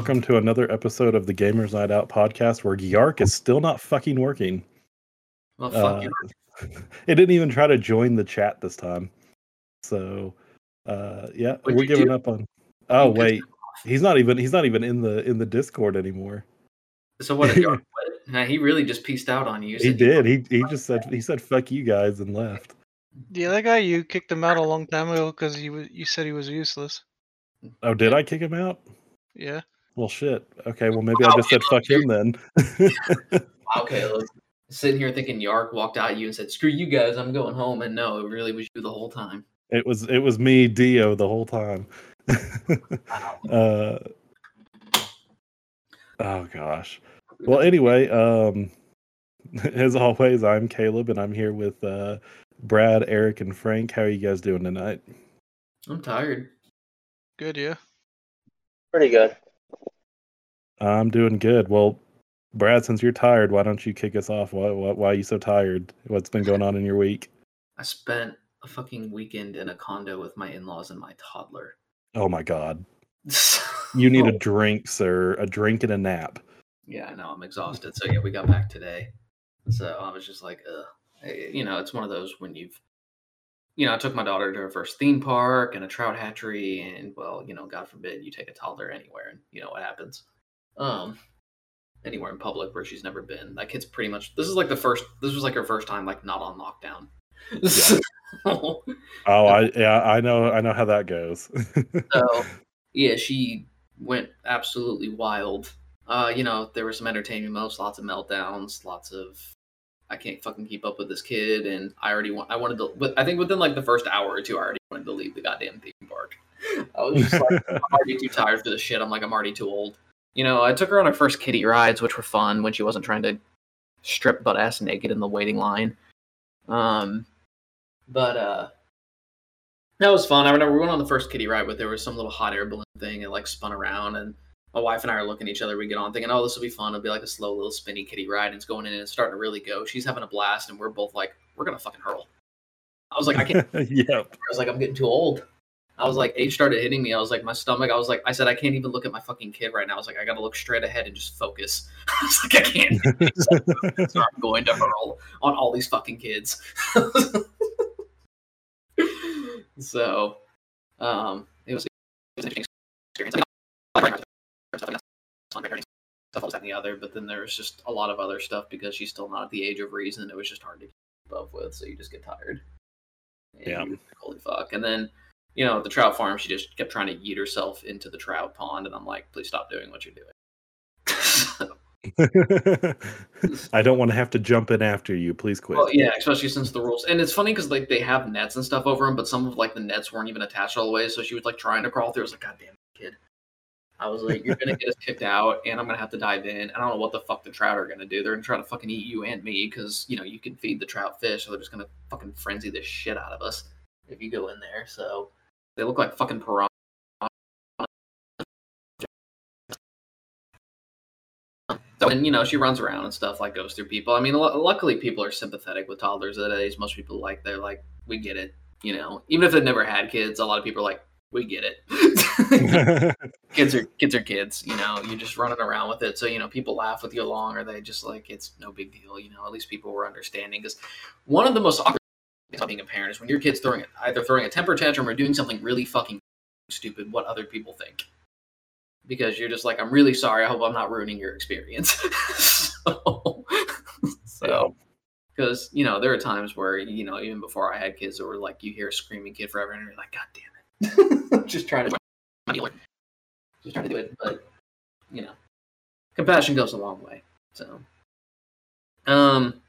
welcome to another episode of the Gamers Night Out podcast where Yark is still not fucking working. Well, fuck Uh, you. it didn't even try to join the chat this time. So, uh, yeah, What'd we're giving do? up on. Oh You wait, he's not even he's not even in the in the Discord anymore. So what? Did Yark quit? Nah, he really just pieced out on you. He said did. He he just said he said fuck you guys and left. The other guy, you kicked him out a long time ago because he was, you said he was useless. Oh, did I kick him out? Yeah. Well, shit. Okay, well maybe I just said fuck him then. Okay, look, sitting here thinking Yark walked out at you and said, "Screw you guys, I'm going home." And no, it really was you the whole time. It was it was me, Dio, the whole time. uh, oh gosh. Well, anyway, um, as always, I'm Caleb, and I'm here with uh, Brad, Eric, and Frank. How are you guys doing tonight? I'm tired. Good, yeah. Pretty good. I'm doing good. Well, Brad, since you're tired, why don't you kick us off? Why why, why are you so tired? What's been going on in your week? I spent a fucking weekend in a condo with my in-laws and my toddler. Oh my god, you need a drink, sir. A drink and a nap. Yeah, I know. I'm exhausted. So yeah, we got back today. So I was just like, ugh. You know, it's one of those when you've, you know, I took my daughter to her first theme park and a trout hatchery, and well, you know, God forbid you take a toddler anywhere, and you know what happens. Um, anywhere in public where she's never been. That kid's pretty much. This is like the first. This was like her first time like not on lockdown. So- Oh, I yeah, I know, I know how that goes. so yeah, she went absolutely wild. Uh, you know, there were some entertaining moments, lots of meltdowns, lots of I can't fucking keep up with this kid, and I already want I wanted to. But I think within like the first hour or two, I already wanted to leave the goddamn theme park. I was just like, I'm already too tired for this shit. I'm like, I'm already too old. You know, I took her on her first kitty rides, which were fun when she wasn't trying to strip butt ass naked in the waiting line. Um, but uh, that was fun. I remember we went on the first kitty ride, but there was some little hot air balloon thing. and like spun around, and my wife and I are looking at each other. We get on thinking, "Oh, this will be fun. It'll be like a slow little spinny kitty ride." And it's going in and it's starting to really go. She's having a blast, and we're both like, "We're gonna fucking hurl." I was like, "I can't." yep. I was like, "I'm getting too old." I was like, age started hitting me. I was like, my stomach. I was like, I said, I can't even look at my fucking kid right now. I was like, I gotta look straight ahead and just focus. I was like, I can't. so I'm going to hurl on all these fucking kids. so, um, it was, it was an interesting experience. I mean, stuff like that and the other, but then there was just a lot of other stuff because she's still not at the age of reason. It was just hard to keep up with, so you just get tired. And Yeah. Holy fuck! And then, you know, at the trout farm, she just kept trying to eat herself into the trout pond, and I'm like, please stop doing what you're doing. I don't want to have to jump in after you. Please quit. Well, yeah, especially since the rules, and it's funny because like they have nets and stuff over them, but some of like the nets weren't even attached all the way, so she was like trying to crawl through. I was like, God damn it, kid! I was like, you're gonna get us kicked out, and I'm gonna have to dive in. I don't know what the fuck the trout are gonna do. They're gonna try to fucking eat you and me because you know you can feed the trout fish, so they're just gonna fucking frenzy the shit out of us if you go in there. So they look like fucking piranha. So, and you know, she runs around and stuff, like goes through people. I mean, lu luckily, people are sympathetic with toddlers at that age. Most people like they're like, we get it. You know, even if they've never had kids, a lot of people are like, we get it. kids are kids are kids. You know, you're just running around with it. So you know, people laugh with you along, or they just like it's no big deal. You know, at least people were understanding. Because one of the most awkward about being a parent is when your kid's throwing either throwing a temper tantrum or doing something really fucking stupid. What other people think because you're just like, I'm really sorry. I hope I'm not ruining your experience. so, so because you know there are times where you know even before I had kids, that were like you hear a screaming kid forever, and you're like, God damn it, just trying to just trying to do it, but you know, compassion goes a long way. So, um,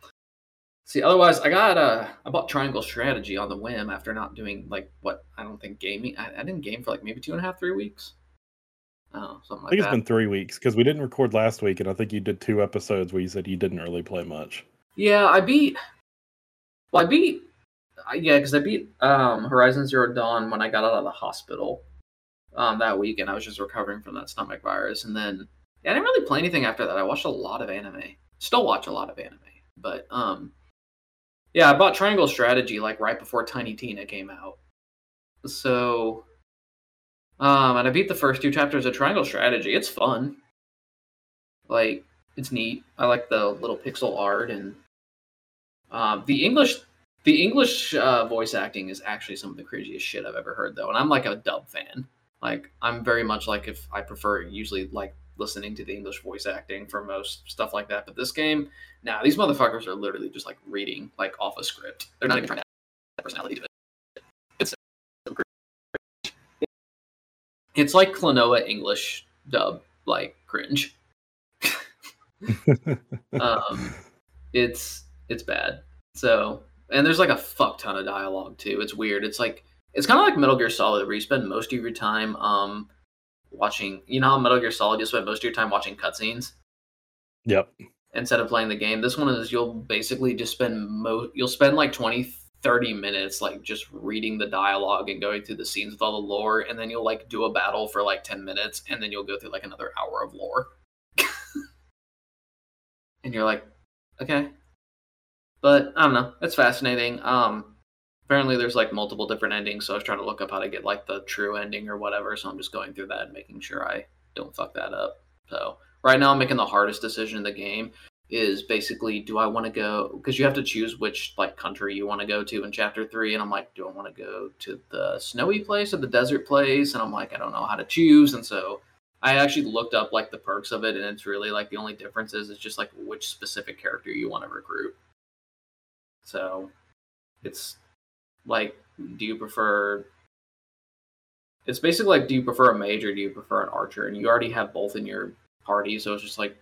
see, otherwise, I got uh, I bought Triangle Strategy on the whim after not doing like what I don't think gaming. I, I didn't game for like maybe two and a half, three weeks. Oh, something like that. I think that. it's been three weeks because we didn't record last week, and I think you did two episodes where you said you didn't really play much. Yeah, I beat. Well, I beat. uh, Yeah, because I beat um, Horizon Zero Dawn when I got out of the hospital um, that week, and I was just recovering from that stomach virus. And then yeah, I didn't really play anything after that. I watched a lot of anime. Still watch a lot of anime, but um, yeah, I bought Triangle Strategy like right before Tiny Tina came out. So Um, and I beat the first two chapters of Triangle Strategy. It's fun. Like it's neat. I like the little pixel art and um, the English. The English uh, voice acting is actually some of the craziest shit I've ever heard, though, and I'm like a dub fan. Like I'm very much like if I prefer usually like listening to the English voice acting for most stuff like that. But this game, now nah, these motherfuckers are literally just like reading like off a script. They're not even trying to add personality to it. It's so cringe. It's like Klonoa English dub, like cringe. um, it's it's bad. So and there's like a fuck ton of dialogue too. It's weird. It's like it's kind of like Metal Gear Solid, where you spend most of your time um watching. You know how Metal Gear Solid you spend most of your time watching cutscenes. Yep. Instead of playing the game, this one is you'll basically just spend mo you'll spend like 20, 30 minutes like just reading the dialogue and going through the scenes with all the lore, and then you'll like do a battle for like ten minutes, and then you'll go through like another hour of lore. and you're like, okay, but I don't know. It's fascinating. Um, apparently there's like multiple different endings, so I was trying to look up how to get like the true ending or whatever. So I'm just going through that and making sure I don't fuck that up. So right now I'm making the hardest decision in the game is basically do I want to go because you have to choose which like country you want to go to in chapter three, and I'm like, do I want to go to the snowy place or the desert place? And I'm like, I don't know how to choose, and so I actually looked up like the perks of it, and it's really like the only difference is it's just like which specific character you want to recruit. So it's like, do you prefer? It's basically like, do you prefer a mage or do you prefer an archer? And you already have both in your party, so it's just like,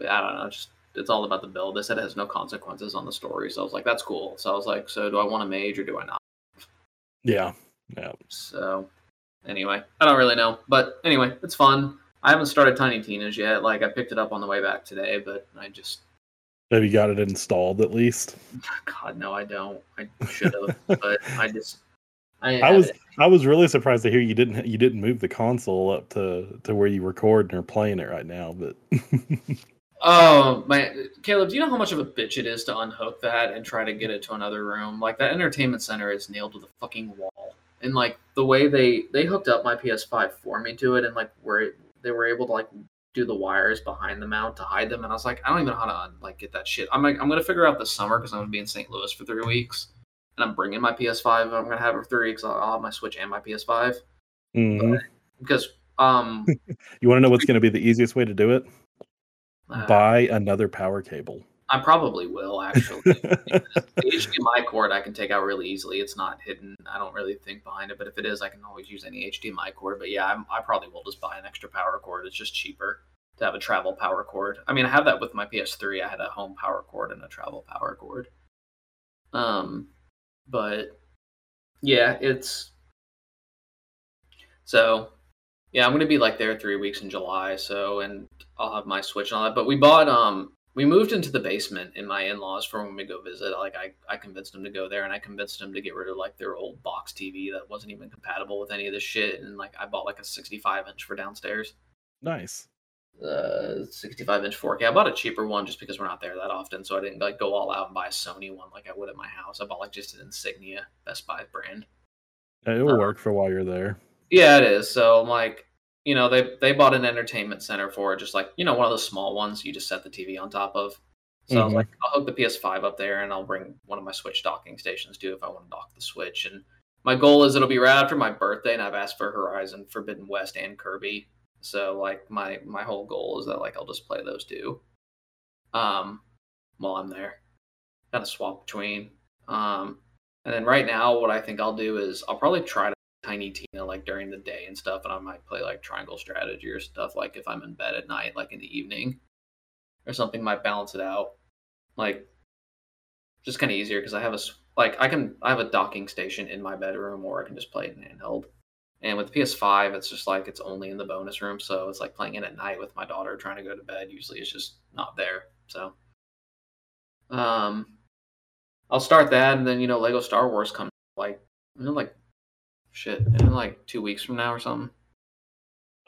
I don't know, just it's all about the build. They said it has no consequences on the story, so I was like, that's cool. So I was like, so do I want a mage or do I not? Yeah, yeah. So anyway, I don't really know, but anyway, it's fun. I haven't started Tiny Tina's yet. Like I picked it up on the way back today, but I just have you got it installed at least? God, no, I don't. I should have, but I just. I, I was it. I was really surprised to hear you didn't you didn't move the console up to to where you record and are playing it right now, but. oh my, Caleb, do you know how much of a bitch it is to unhook that and try to get it to another room? Like that entertainment center is nailed to the fucking wall, and like the way they they hooked up my PS5 for me to it, and like where they were able to like do the wires behind the mount to hide them. And I was like, I don't even know how to like get that shit. I'm like, I'm gonna figure out this summer because I'm gonna be in St. Louis for three weeks, and I'm bringing my PS5. I'm gonna have it for three weeks. I'll have my Switch and my PS5 mm-hmm. because um, you want to know what's gonna be the easiest way to do it? Uh, Buy another power cable. I probably will actually. the HDMI cord I can take out really easily. It's not hidden. I don't really think behind it, but if it is, I can always use any HDMI cord. But yeah, I'm, i probably will just buy an extra power cord. It's just cheaper to have a travel power cord. I mean, I have that with my PS3. I had a home power cord and a travel power cord. Um, but yeah, it's so yeah, I'm gonna be like there three weeks in July. So and I'll have my Switch and all that. But we bought um we moved into the basement in my in-laws for when we go visit like I, I convinced them to go there and i convinced them to get rid of like their old box tv that wasn't even compatible with any of this shit and like i bought like a 65 inch for downstairs nice uh 65 inch 4k i bought a cheaper one just because we're not there that often so i didn't like go all out and buy a sony one like i would at my house i bought like just an insignia best buy brand it will um, work for while you're there yeah it is so i'm like you know, they they bought an entertainment center for it, just like you know one of the small ones you just set the TV on top of. So mm-hmm. I was mm-hmm. like, I'll hook the PS5 up there, and I'll bring one of my Switch docking stations too if I want to dock the Switch. And my goal is it'll be right after my birthday, and I've asked for Horizon Forbidden West and Kirby. So like my my whole goal is that like I'll just play those two, um, while I'm there. Kind of swap between. Um, and then right now, what I think I'll do is I'll probably try to Tiny Tina like during the day and stuff, and I might play like Triangle Strategy or stuff like if I'm in bed at night, like in the evening, or something might balance it out. Like, just kind of easier because I have a like I can I have a docking station in my bedroom, or I can just play it in handheld. And with PS5, it's just like it's only in the bonus room, so it's like playing it at night with my daughter trying to go to bed. Usually, it's just not there. So, um, I'll start that, and then you know, Lego Star Wars comes like you know, like shit in like two weeks from now or something.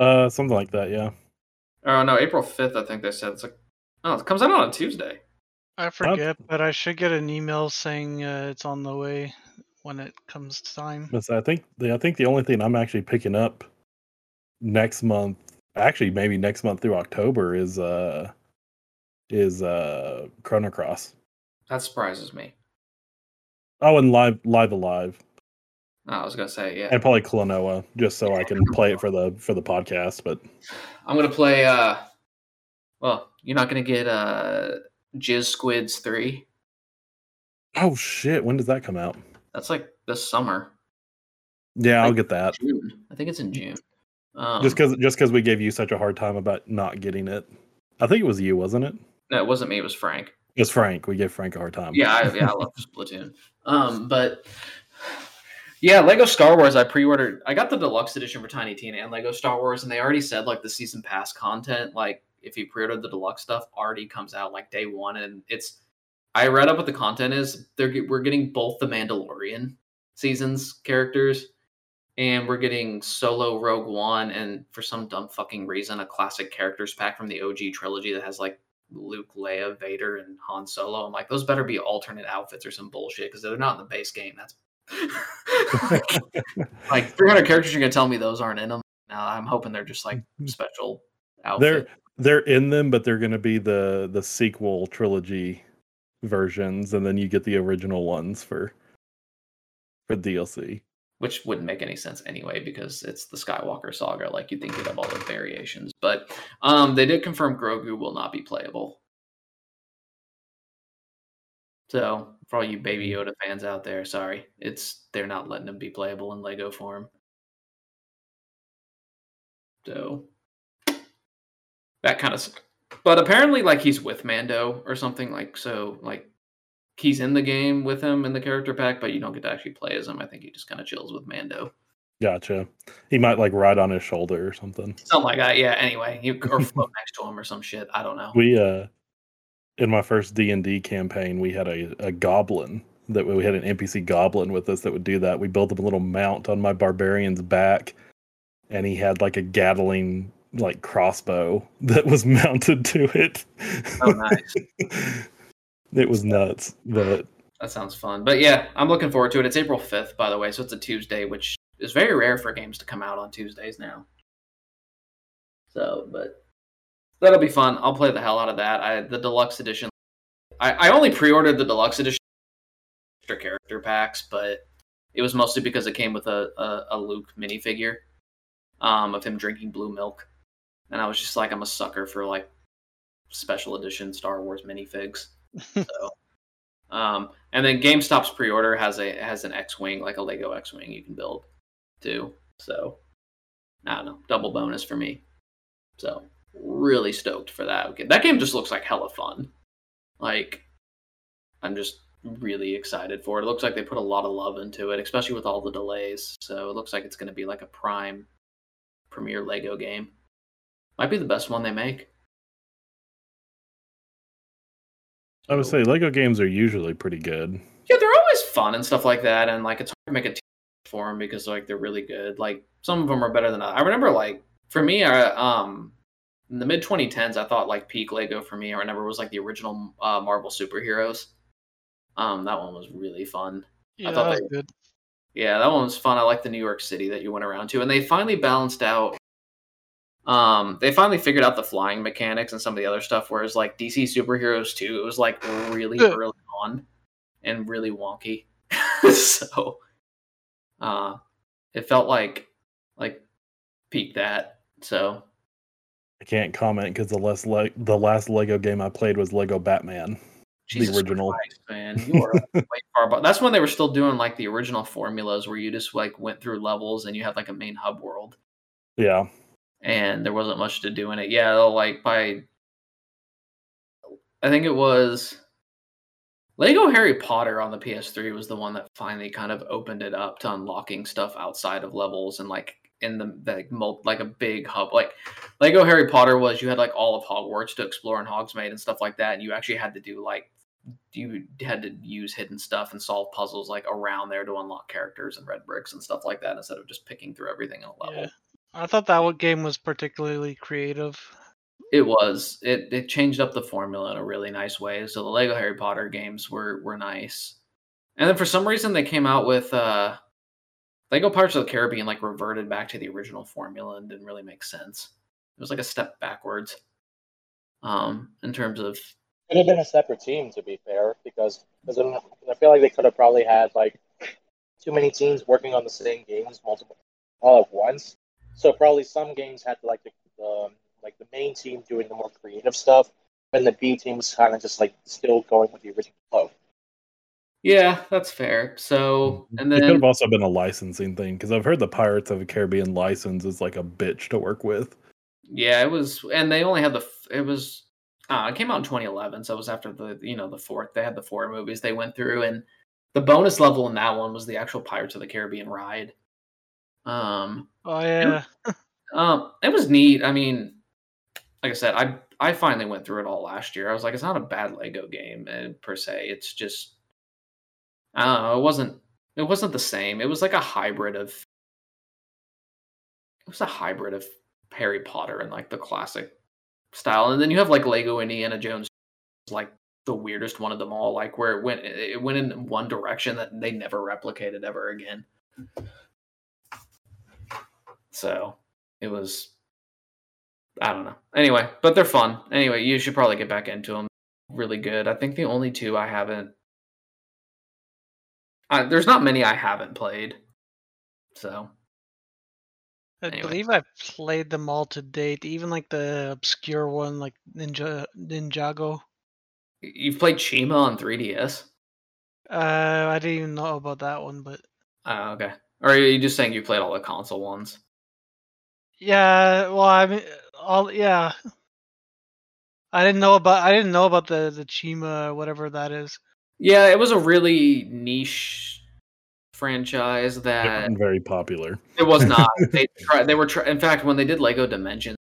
Uh, something like that, yeah. Oh no, April fifth. I think they said it's like. Oh, it comes out on a Tuesday. I forget, but I should get an email saying uh, it's on the way. When it comes time. But I think the I think the only thing I'm actually picking up next month, actually maybe next month through October, is uh is uh Chrono Cross. That surprises me. Oh, and live live alive, Oh, I was gonna say, yeah. and probably Klonoa, just so I can play it for the for the podcast. But I'm gonna play. uh Well, you're not gonna get uh Jizz Squids three. oh shit, when does that come out? That's like this summer. Yeah, I'll get that. June. I think it's in June. Um, Just because just because we gave you such a hard time about not getting it. I think it was you, wasn't it? no, it wasn't me. It was Frank. It was Frank. We gave Frank a hard time. Yeah, I, yeah, I love Splatoon. Um, but yeah, Lego Star Wars. I pre-ordered. I got the deluxe edition for Tiny Tina and Lego Star Wars, and they already said like the season pass content, like if you pre-ordered the deluxe stuff, already comes out like day one, and it's. I read up what the content is. They're we're getting both the Mandalorian seasons characters, and we're getting Solo, Rogue One, and for some dumb fucking reason, a classic characters pack from the OG trilogy that has like Luke, Leia, Vader, and Han Solo. I'm like, those better be alternate outfits or some bullshit because they're not in the base game. That's like 300 characters. You're gonna tell me those aren't in them? Now I'm hoping they're just like mm-hmm. special they're they're in them, but they're going to be the the sequel trilogy versions, and then you get the original ones for for DLC. which wouldn't make any sense anyway because it's the Skywalker saga. Like you'd think you'd have all the variations, but um, they did confirm Grogu will not be playable. So for all you Baby Yoda fans out there, sorry, it's they're not letting him be playable in Lego form. So that kind of, but apparently, like he's with Mando or something like so, like he's in the game with him in the character pack, but you don't get to actually play as him. I think he just kind of chills with Mando. Gotcha. He might like ride on his shoulder or something. Something like that. Yeah. Anyway, you or float next to him or some shit. I don't know. We uh in my first D and D campaign, we had a, a goblin that we had an NPC goblin with us that would do that. We built him a little mount on my barbarian's back, and he had like a Gatling like crossbow that was mounted to it. Oh, nice. it was nuts, but That sounds fun. But yeah, I'm looking forward to it. It's April 5th, by the way, so it's a Tuesday, which is very rare for games to come out on Tuesdays now. So, but that'll be fun. I'll play the hell out of that. I the deluxe edition. I, I only pre-ordered the deluxe edition extra character packs, but it was mostly because it came with a, a, a Luke minifigure um, of him drinking blue milk, and I was just like, I'm a sucker for like special edition Star Wars minifigs. So, um, and then GameStop's pre-order has a has an X-wing, like a Lego X-wing you can build too. So, I don't know, double bonus for me. So, really stoked for that. Okay, that game just looks like hella fun. Like, I'm just really excited for it. It looks like they put a lot of love into it, especially with all the delays. So it looks like it's going to be like a prime premier Lego game. Might be the best one they make. I would say Lego games are usually pretty good. yeah, they're always fun and stuff like that, and like it's hard to make a team for them because like they're really good. Like some of them are better than others. I remember like for me, I, um, in the mid 2010s, I thought like peak Lego for me. I remember was like the original uh, Marvel superheroes. Um, that one was really fun. Yeah, thought that was they- good. Yeah, that one was fun. I like the New York City that you went around to, and they finally balanced out. Um, they finally figured out the flying mechanics and some of the other stuff. Whereas like DC superheroes too, it was like really Yeah. early on and really wonky. so, uh, it felt like like peak that. So I can't comment because the last le- the last Lego game I played was Lego Batman. Jesus original. Christ, man, you are way far. But that's when they were still doing like the original formulas where you just like went through levels and you had like a main hub world. Yeah, and there wasn't much to do in it. Yeah, like by I think it was Lego Harry Potter on the PS3 was the one that finally kind of opened it up to unlocking stuff outside of levels and like in the, like, mul- like a big hub. Like Lego Harry Potter was you had like all of Hogwarts to explore in Hogsmeade and stuff like that, and you actually had to do like you had to use hidden stuff and solve puzzles like around there to unlock characters and red bricks and stuff like that instead of just picking through everything in a level. Yeah. I thought that game was particularly creative. It was. It it changed up the formula in a really nice way. So the Lego Harry Potter games were were nice. And then for some reason they came out with uh Lego Pirates of the Caribbean like reverted back to the original formula and didn't really make sense. It was like a step backwards. Um, in terms of Could have been a separate team, to be fair, because because I feel like they could have probably had like too many teams working on the same games multiple all at once. So probably some games had like the, the like the main team doing the more creative stuff, and the B team was kind of just like still going with the original flow. Yeah, that's fair. So and then it could have also been a licensing thing because I've heard the Pirates of the Caribbean license is like a bitch to work with. yeah, it was and they only had the it was uh, it came out in 2011, so it was after the you know the fourth they had the four movies they went through and the bonus level in that one was the actual Pirates of the Caribbean ride. Um Oh yeah. Um, it was neat. I mean, like I said, I I finally went through it all last year. I was like, it's not a bad Lego game uh, per se. It's just I don't know. It wasn't it wasn't the same. It was like a hybrid of it was a hybrid of Harry Potter and like the classic style. And then you have like Lego Indiana Jones, like the weirdest one of them all. Like where it went it went in one direction that they never replicated ever again. So it was I don't know. Anyway, but they're fun. Anyway, you should probably get back into them. Really good. I think the only two I haven't. Uh, there's not many I haven't played. So I Anyway. believe I've played them all to date, even like the obscure one, like Ninja Ninjago. you've played Chima on 3DS. Uh, I didn't even know about that one, but Oh, okay. Or are you just saying you played all the console ones? Yeah. Well, I mean, all yeah. I didn't know about I didn't know about the the Chima whatever that is. Yeah, it was a really niche franchise It that wasn't very popular. It was not. they tried. They were. Try- in fact, when they did Lego Dimensions,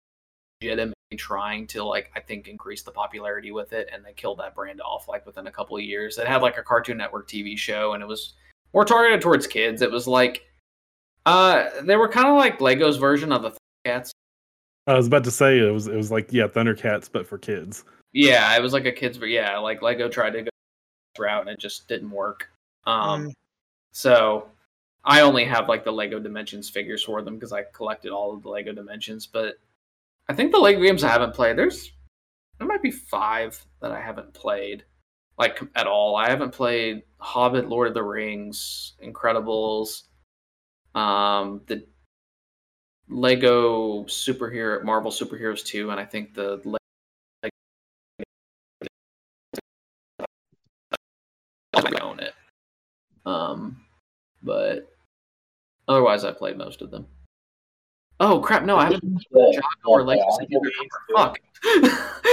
legitimately trying to like I think increase the popularity with it, and they killed that brand off like within a couple of years. It had like a Cartoon Network TV show, and it was more targeted towards kids. It was like, uh, they were kind of like Lego's version of the Cats. I was about to say it was it was like yeah Thundercats but for kids. Yeah, it was like a kids. But yeah, like Lego tried to go route, and it just didn't work. Um, Mm. So I only have like the Lego Dimensions figures for them because I collected all of the Lego Dimensions. But I think the Lego games I haven't played, there's there might be five that I haven't played like at all. I haven't played Hobbit, Lord of the Rings, Incredibles, um, the Lego superhero Marvel superheroes 2, and I think the Le- I own it. Um, but otherwise, I played most of them. Oh crap! No, I haven't. Yeah, Jago or yeah, Lego yeah, City I either.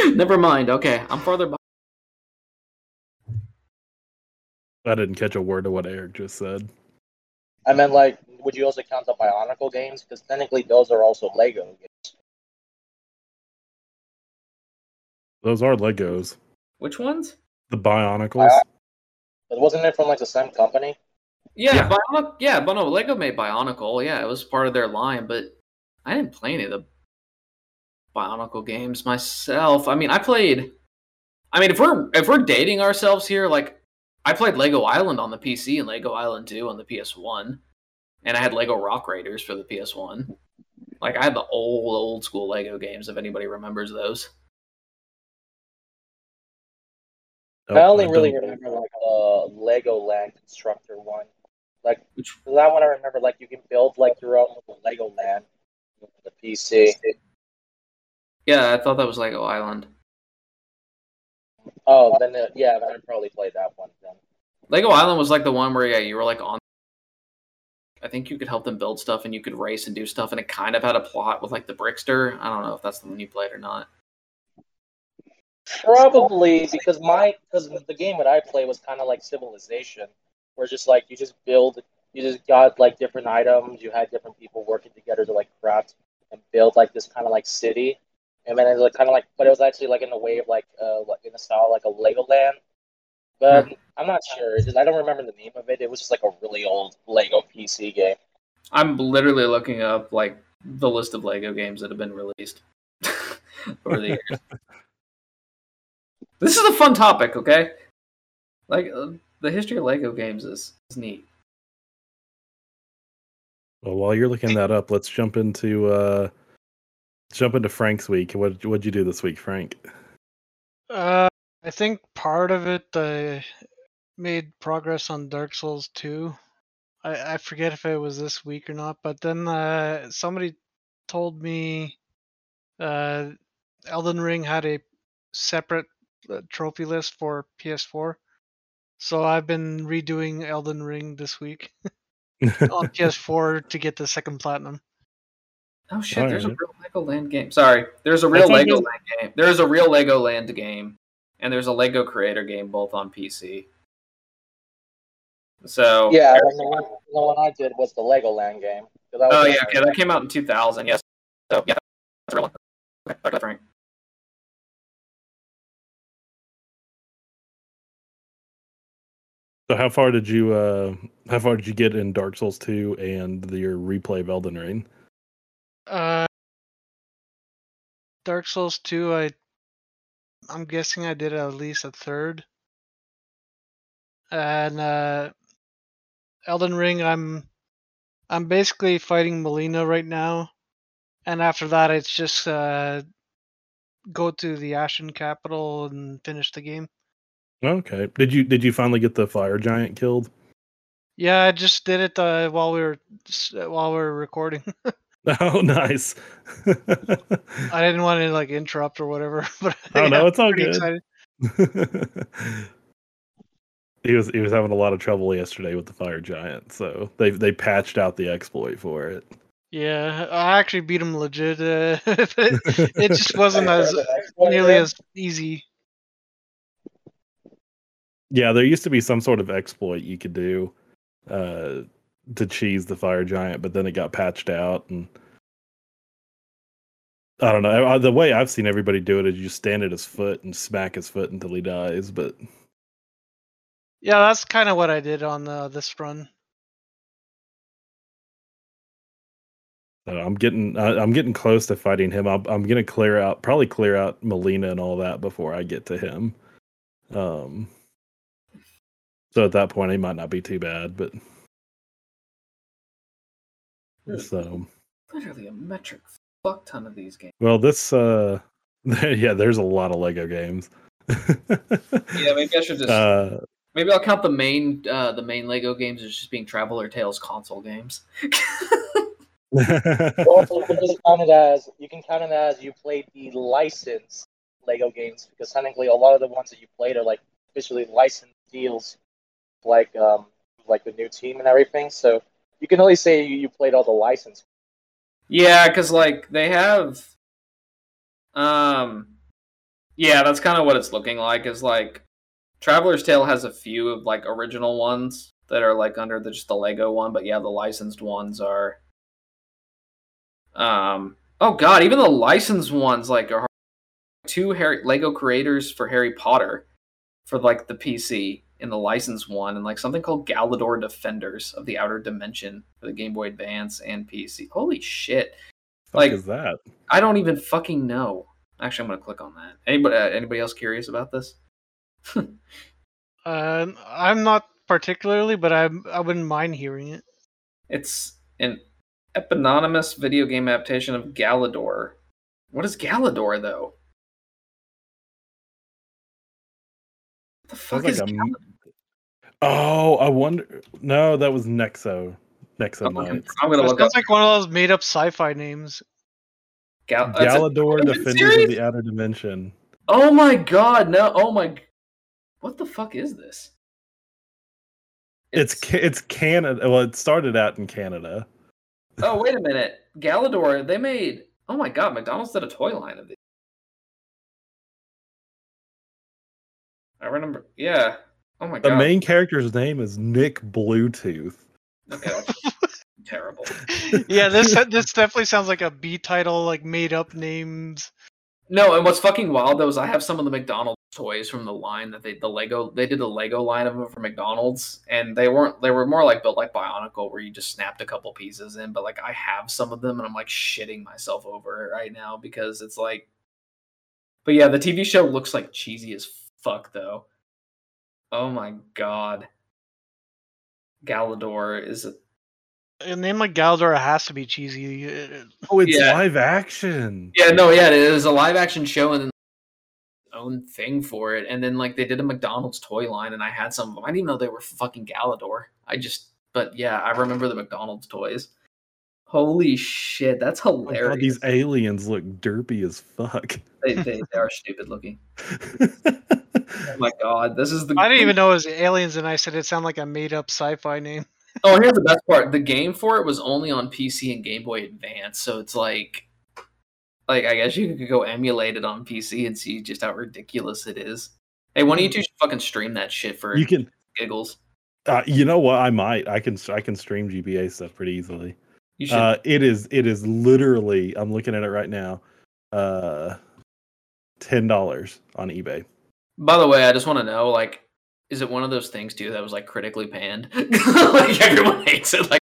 Fuck. Never mind. Okay, I'm farther behind. I didn't catch a word of what Eric just said. I meant like, would you also count the Bionicle games? Because technically, those are also Lego games. Those are Legos. Which ones? The Bionicles. But wasn't it from like the same company? Yeah, Yeah. Bionic. Yeah, but no, Lego made Bionicle. Yeah, it was part of their line, but I didn't play any of the Bionicle games myself. I mean, I played. I mean, if we're if we're dating ourselves here, like I played Lego Island on the PC and Lego Island 2 on the PS1, and I had Lego Rock Raiders for the PS1. Like I had the old old school Lego games. If anybody remembers those. Nope, I only I really remember like the Lego Land Constructor one. Like Which that one, I remember like you can build like your own little Lego land on the PC. yeah, I thought that was Lego Island. Oh, then uh, yeah, then I probably played that one then. Lego Island was like the one where yeah, you were like on. I think you could help them build stuff and you could race and do stuff, and it kind of had a plot with like the Brickster. I don't know if that's the one you played or not. Probably because my because the game that I play was kind of like Civilization, where just like you just build, you just got like different items. You had different people working together to like craft and build like this kind of like city, and then it's like kind of like, but it was actually like in the way of like uh like in the style like a Legoland. But I'm not sure. Just, I don't remember the name of it. It was just like a really old Lego PC game. I'm literally looking up like the list of Lego games that have been released over the years. this is a fun topic, okay? Like uh, the history of Lego games is, is neat. Well, while you're looking that up, let's jump into uh jump into Frank's week. What what'd you do this week, Frank? Uh, I think part of it I made progress on Dark Souls 2. I, I forget if it was this week or not, but then uh, somebody told me uh, Elden Ring had a separate uh, trophy list for PS4. So I've been redoing Elden Ring this week on PS4 to get the second platinum. Oh shit! All there's a right. real Legoland game. Sorry, there's a real thought you- Legoland game. There's a real Legoland game, and there's a Lego Creator game, both on PC. So Yeah, and the one, the one I did was the Legoland game. 'cause that was Oh yeah, okay, that came out in 2000. Yes. So yeah, that's a real one. Okay, okay, Frank. So how far did you uh how far did you get in Dark Souls 2 and your replay of Elden Ring? Uh, Dark Souls 2, I I'm guessing I did at least a third. And uh Elden Ring I'm I'm basically fighting Melina right now. And after that it's just uh go to the Ashen capital and finish the game. Okay. Did you did you finally get the fire giant killed? Yeah, I just did it uh, while we were while we were recording. Oh, nice. I didn't want to like interrupt or whatever, but Oh, no, yeah, it's all good. he was he was having a lot of trouble yesterday with the fire giant, so they they patched out the exploit for it. Yeah, I actually beat him legit. Uh, it, it just wasn't as nearly as easy. Yeah, there used to be some sort of exploit you could do uh, to cheese the fire giant, but then it got patched out, and I don't know. The way I've seen everybody do it is you stand at his foot and smack his foot until he dies. But Yeah, that's kind of what I did on uh, this run. I'm getting I, I'm getting close to fighting him. I'm, I'm gonna clear out probably clear out Melina and all that before I get to him. Um, so at that point, he might not be too bad, but so. Literally a metric fuck ton of these games. Well, this uh yeah, there's a lot of Lego games. Yeah, maybe I should just uh maybe I'll count the main uh, the main Lego games as just being Traveler Tales console games. Well, you can count it as you can count it as you played the licensed Lego games because technically a lot of the ones that you played are like officially licensed deals, like um like the new team and everything. So you can only say you, played all the licensed. Yeah, because like they have, um, yeah, that's kind of what it's looking like. Is like Traveler's Tale has a few of like original ones that are like under the, just the Lego one, but yeah, the licensed ones are. Um. Oh God, even the licensed ones like are two Harry Lego creators for Harry Potter for like the PC in the license one, and like something called Galidor Defenders of the Outer Dimension for the Game Boy Advance and PC. Holy shit! fuck like- is that? I don't even fucking know. Actually, I'm gonna click on that. Anybody? Uh, anybody else curious about this? Uh, I'm not particularly, but I I wouldn't mind hearing it. It's an eponymous video game adaptation of Galidor. What is Galidor though? The fuck is like a Oh, I wonder. No, that was Nexo. Nexo I'm looking- Knights. I'm gonna It look up like one of those made up sci-fi names. Gal- it's a- Galidor, Are Defenders serious? of the Outer Dimension. oh my god! No! Oh my! What the fuck is this? It's ca- it's Canada. Well, it started out in Canada. Oh wait a minute, Galidor. They made. Oh my god! McDonald's did a toy line of these. I remember. Yeah. Oh my god. The main character's name is Nick Bluetooth. Okay, terrible. yeah, this this definitely sounds like a B title, like made up names. No, and what's fucking wild though is I have some of the McDonald's toys from the line that they the Lego they did a Lego line of them for McDonald's, and they weren't they were more like built like Bionicle where you just snapped a couple pieces in, but like I have some of them and I'm like shitting myself over it right now because it's like. But yeah, the TV show looks like cheesy as fuck though. Oh my god. Galidor is a A name like Galidor has to be cheesy. Uh, Oh, it's Yeah. live action. Yeah, no, yeah, it is a live action show and then own thing for it. And then like they did a McDonald's toy line and I had some of them. I didn't even know they were fucking Galidor. I just but yeah, I remember the McDonald's toys. Holy shit, that's Oh hilarious. God, these aliens look derpy as fuck. they, they, they are stupid looking. Oh my god, this is the I didn't even know it was aliens, and I said it sounded like a made up sci fi name. Oh, here's the best part. The game for it was only on PC and Game Boy Advance, so it's like like I guess you could go emulate it on PC and see just how ridiculous it is. Hey, one of you two should fucking stream that shit for you can, giggles. uh, you know what? I might. I can. I can stream GBA stuff pretty easily. You should Uh, it is. It is literally. I'm looking at it right now. Uh, ten dollars on eBay. By the way, I just want to know, like, is it one of those things too that was like critically panned? like everyone hates it. Like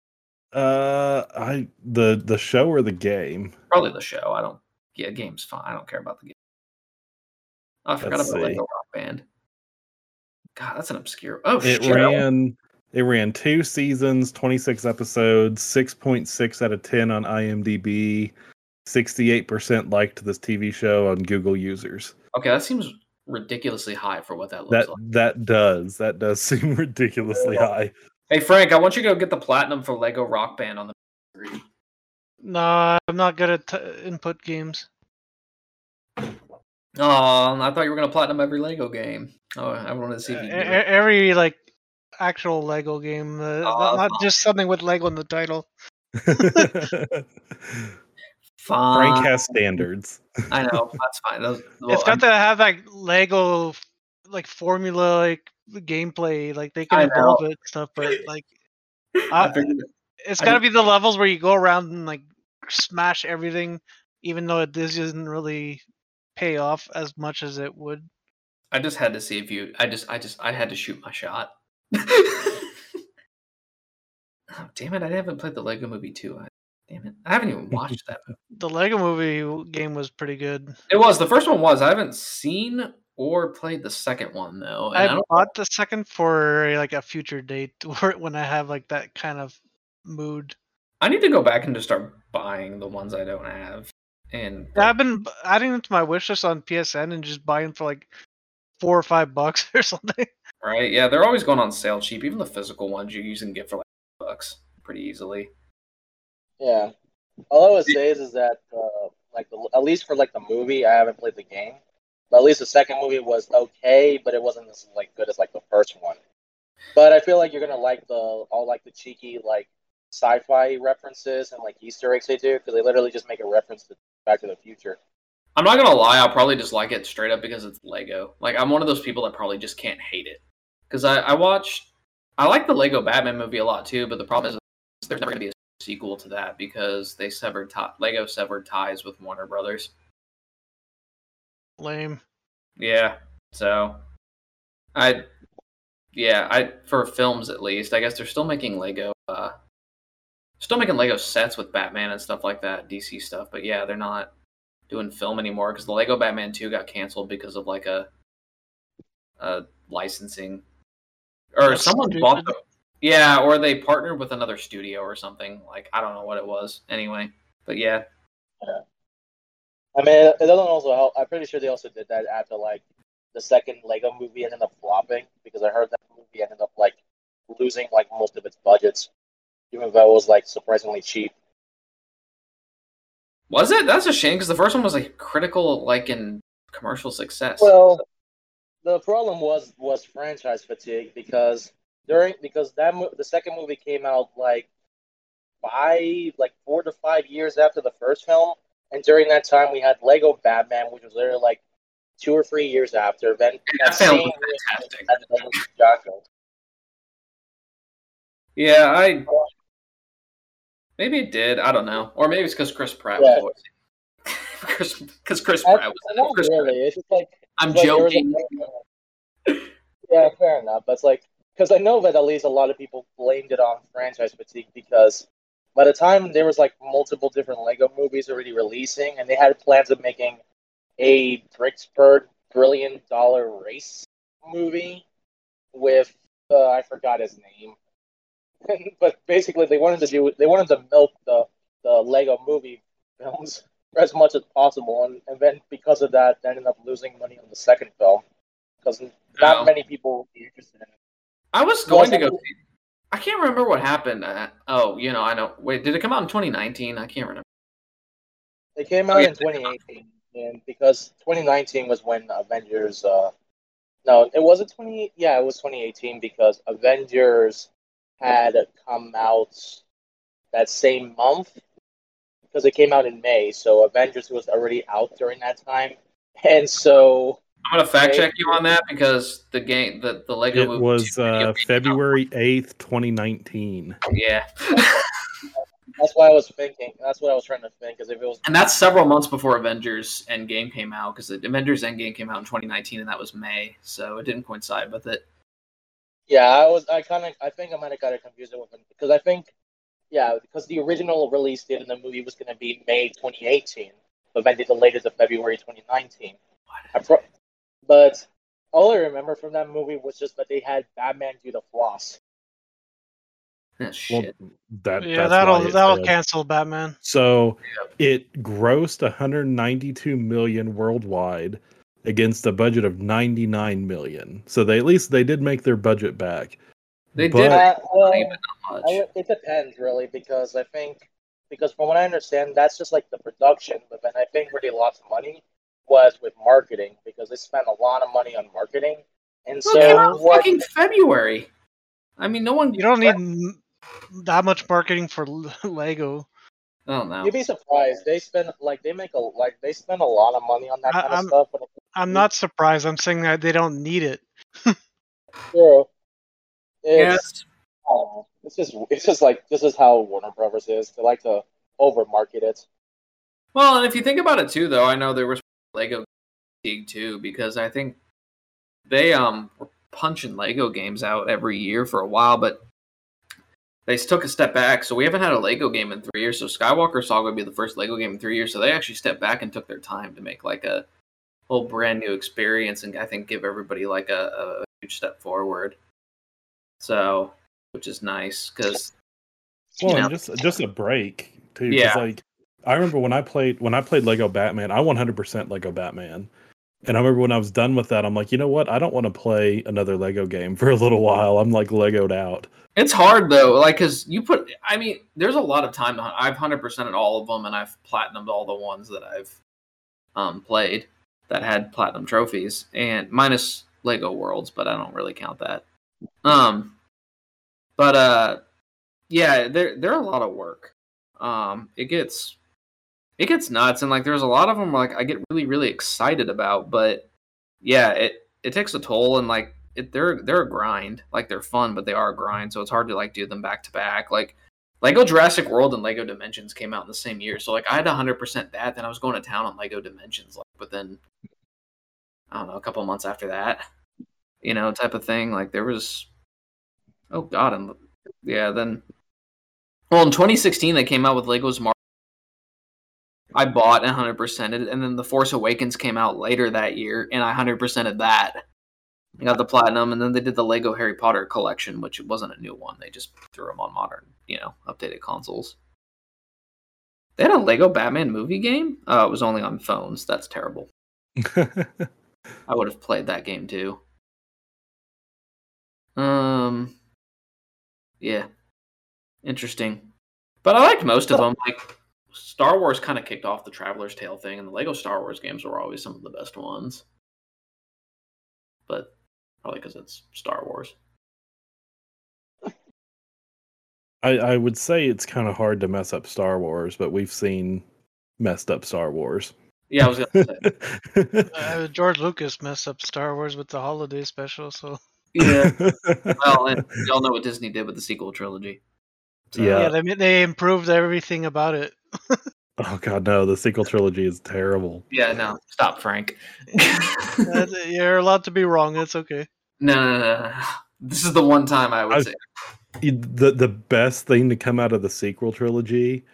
Uh, I the the show or the game. probably the show. I don't. Yeah, game's fine. I don't care about the game. Oh, I forgot Let's about see. Lego Rock Band. God, that's an obscure. Oh It shit! ran. It ran two seasons, 26 episodes, 6.6 out of 10 on IMDb. 68% liked this TV show on Google users. Okay, that seems ridiculously high for what that looks That like. that does that does seem ridiculously high. Hey Frank, I want you to go get the platinum for Lego Rock Band on the. screen. No, I'm not good at t- input games. Oh, I thought you were gonna platinum every Lego game. Oh, I wanted to see if you. it. every like actual Lego game, uh, not, not just something with Lego in the title. Fine. Frank has standards. I know that's fine. Those, well, it's got I'm- to have like Lego like formula like gameplay, like they can know. evolve it and stuff, but like I I- figured- it's I got to be the levels where you go around and like smash everything, even though it this doesn't really pay off as much as it would. I just had to see if you. I just, I just, I had to shoot my shot. oh, damn it! I haven't played the Lego Movie 2. I, damn it! I haven't even watched that. The Lego Movie game was pretty good. It was the first one was. I haven't seen or played the second one though. And I, I don't. bought the second for like a future date when I have like that kind of mood. I need to go back and just start buying the ones I don't have. And Yeah, I've been adding them to my wish list on PSN and just buying for like four or five bucks or something. right, yeah, they're always going on sale cheap. Even the physical ones you usually can get for like bucks pretty easily. Yeah. All I would say is, is that uh, like the, at least for like the movie, I haven't played the game, but at least the second movie was okay, but it wasn't as like good as like the first one. But I feel like you're gonna like the all like the cheeky like sci-fi references and like Easter eggs they do because they literally just make a reference to Back to the Future. I'm not gonna lie, I'll probably just like it straight up because it's Lego. Like I'm one of those people that probably just can't hate it. Because I, I watched I like the Lego Batman movie a lot too, but the problem is there's never gonna be a sequel to that because they severed ti Lego severed ties with Warner Brothers. Lame. Yeah. So I yeah, I for films at least, I guess they're still making Lego uh still making Lego sets with Batman and stuff like that, DC stuff, but yeah, they're not doing film anymore because the Lego Batman 2 got canceled because of like a a licensing or That's someone bought the yeah, or they partnered with another studio or something. Like I don't know what it was. Anyway, but yeah, I mean, it doesn't also help. I'm pretty sure they also did that after like the second Lego movie ended up flopping because I heard that movie ended up like losing like most of its budgets, even though it was like surprisingly cheap. was it? That's a shame because the first one was like critical, like in commercial success. Well, the problem was was franchise fatigue because during because that mo- the second movie came out like five like four to five years after the first film, and during that time we had Lego Batman, which was literally like two or three years after. Then that sounds same fantastic. we had Lego Ninjago. Yeah, I maybe it did. I don't know, or maybe it's because Chris Pratt Yeah. was Chris because Chris I- Pratt was in not it. Chris Pratt- really. It's just like I'm it's like there was joking. a- yeah, fair enough. But it's like because I know that at least a lot of people blamed it on franchise fatigue because by the time there was like multiple different Lego movies already releasing, and they had plans of making a Bricksburg billion dollar race movie, with uh, I forgot his name, but basically they wanted to do they wanted to milk the the Lego Movie films as much as possible, and, and then because of that, they ended up losing money on the second film because not Oh. many people would be interested in it. I was going to go. see- I can't remember what happened. Uh, oh, you know, I know. Wait, did it come out in 2019? I can't remember. It came out Oh, yeah. in 2018, and because 2019 was when Avengers. Uh, no, it wasn't 20. Yeah, it was 2018 because Avengers had come out that same month because it came out in May. So Avengers was already out during that time, and so I'm gonna fact Okay. check you on that because the game, the the Lego It movie was uh, February 8th, 2019. Yeah, that's why I was thinking. That's what I was trying to think. Because if it was and that's several months before Avengers Endgame came out because the Avengers Endgame came out in 2019 and that was May, so it didn't coincide with it. Yeah, I was. I kind of. I think I might have got it confused with because I think, yeah, because the original release date in the movie was going to be May 2018, but then they delayed it to February 2019. I pro- but all I remember from that movie was just that they had Batman do the floss. Ah, Well, shit. that Yeah, that's that'll that'll failed. cancel Batman. So it grossed 192 million worldwide against a budget of 99 million. So they at least they did make their budget back. They but- did Uh, well, money, not much. I, it depends really because I think because from what I understand, that's just like the production. But then I think where they lost money was with marketing because they spent a lot of money on marketing. And Well, it came out so in what? fucking February. I mean, no one. You don't need that much marketing for Lego. Oh, I don't know. You'd be surprised. They spend like they make a like they spend a lot of money on that I- kind of I'm- stuff. But I'm not surprised. I'm saying that they don't need it. true. Yeah, It's, I don't know. it's just it's just like this is how Warner Brothers is. They like to over market it. Well, and if you think about it too, though, I know there was Lego League too because I think they um were punching Lego games out every year for a while, but they took a step back. So we haven't had a Lego game in three years. So Skywalker Saga would be the first Lego game in three years. So they actually stepped back and took their time to make like a whole brand new experience, and I think give everybody like a, a huge step forward. So, which is nice because Well, you know, just just a break too. Yeah. Like I remember when I played when I played Lego Batman, I 100% Lego Batman. And I remember when I was done with that, I'm like, you know what? I don't want to play another Lego game for a little while. I'm like Legoed out. It's hard though, like because you put. I mean, there's a lot of time. I've hundred percent at all of them, and I've platinumed all the ones that I've um, played that had platinum trophies, and minus Lego Worlds, but I don't really count that. Um, but uh, yeah, they're they're a lot of work. Um, it gets it gets nuts, and like there's a lot of them like I get really really excited about, but yeah, it it takes a toll, and like it, they're they're a grind. Like they're fun, but they are a grind. So it's hard to like do them back to back. Like Lego Jurassic World and Lego Dimensions came out in the same year. So like I had 100% that. Then I was going to town on Lego Dimensions. Like but then I don't know a couple months after that, you know, type of thing. Like there was oh god, and yeah, then well in 2016 they came out with Legos. I bought 100%ed, it, and then The Force Awakens came out later that year, and I 100%ed that. I got the platinum, and then they did the Lego Harry Potter collection, which wasn't a new one. They just threw them on modern, you know, updated consoles. They had a Lego Batman movie game. Oh, it was only on phones. That's terrible. I would have played that game too. Um, yeah, interesting. But I liked most of them. Like Star Wars, kind of kicked off the Traveler's Tale thing, and the Lego Star Wars games were always some of the best ones. But probably because it's Star Wars. I, I would say it's kind of hard to mess up Star Wars, but we've seen messed up Star Wars. Yeah, I was gonna say. Uh, George Lucas messed up Star Wars with the holiday special, so yeah. Well, and y'all know what Disney did with the sequel trilogy. So- Yeah. yeah, they they improved everything about it. Oh god, no! The sequel trilogy is terrible. Yeah. No. Stop, Frank. You're allowed to be wrong. It's okay. No, no, no, no. This is the one time I would I- say. the The best thing to come out of the sequel trilogy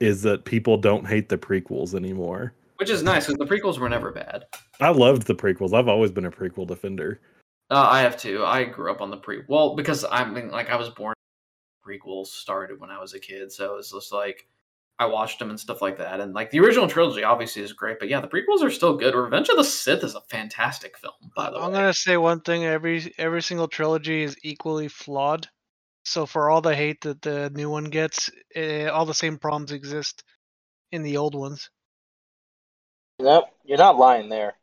is that people don't hate the prequels anymore. Which is nice because the prequels were never bad. I loved the prequels. I've always been a prequel defender. Uh, I have two. I grew up on the pre. Well, because I mean, like I was born. Prequels started when I was a kid, so it's just like I watched them and stuff like that. And like the original trilogy, obviously, is great, but yeah, the prequels are still good. Revenge of the Sith is a fantastic film, by the way. I'm gonna say one thing: every every single trilogy is equally flawed. So for all the hate that the new one gets, eh, all the same problems exist in the old ones. Nope, you're not lying there.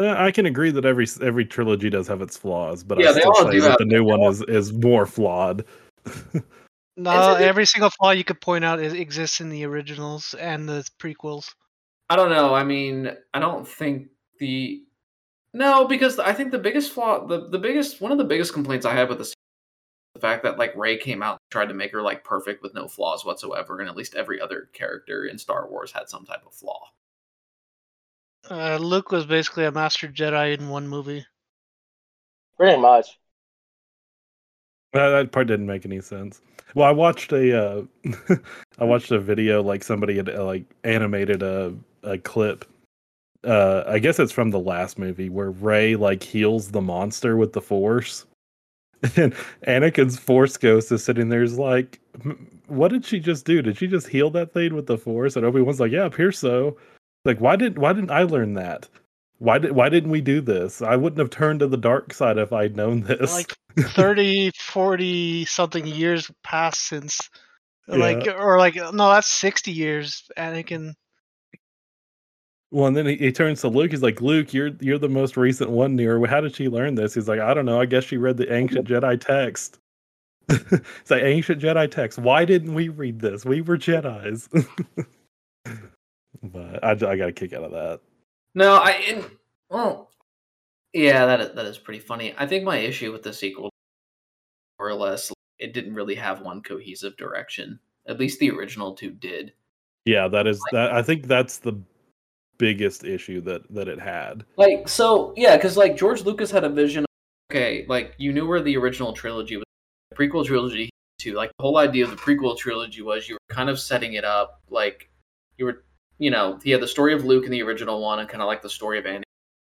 Uh, I can agree that every every trilogy does have its flaws, but Yeah, I they still all say do that the new one is is more flawed. No, it- every single flaw you could point out is, exists in the originals and the prequels. I don't know. I mean, I don't think the no because I think the biggest flaw, the the biggest one of the biggest complaints I had with the the fact that like Rey came out and tried to make her like perfect with no flaws whatsoever, and at least every other character in Star Wars had some type of flaw. Uh, Luke was basically a master Jedi in one movie. Pretty much. That, that part didn't make any sense. Well, I watched a uh, I watched a video like somebody had uh, like animated a a clip. Uh, I guess it's from the last movie where Rey like heals the monster with the Force, and Anakin's Force ghost is sitting there is like, "What did she just do? Did she just heal that thing with the Force?" And Obi Wan's like, "Yeah, appears so." Like, why didn't why didn't I learn that? Why did why didn't we do this? I wouldn't have turned to the dark side if I'd known this. Like 30, 40 something years passed since. Like or like no, that's sixty years. Anakin. Well, and then he, he turns to Luke. He's like, "Luke, you're you're the most recent one near. How did she learn this?" He's like, "I don't know. I guess she read the ancient Jedi text." it's like ancient Jedi text. Why didn't we read this? We were Jedi's. but I, I got a kick out of that. No, I and, well, yeah, that is, that is pretty funny. I think my issue with the sequel, more or less, it didn't really have one cohesive direction. At least the original two did. Yeah, that is that. I think that's the biggest issue that that it had. Like so, yeah, because like George Lucas had a vision. Okay, like you knew where the original trilogy was. The prequel trilogy too. Like the whole idea of the prequel trilogy was you were kind of setting it up like you were, you know, he had the story of Luke in the original one, and kind of like the story of Anakin.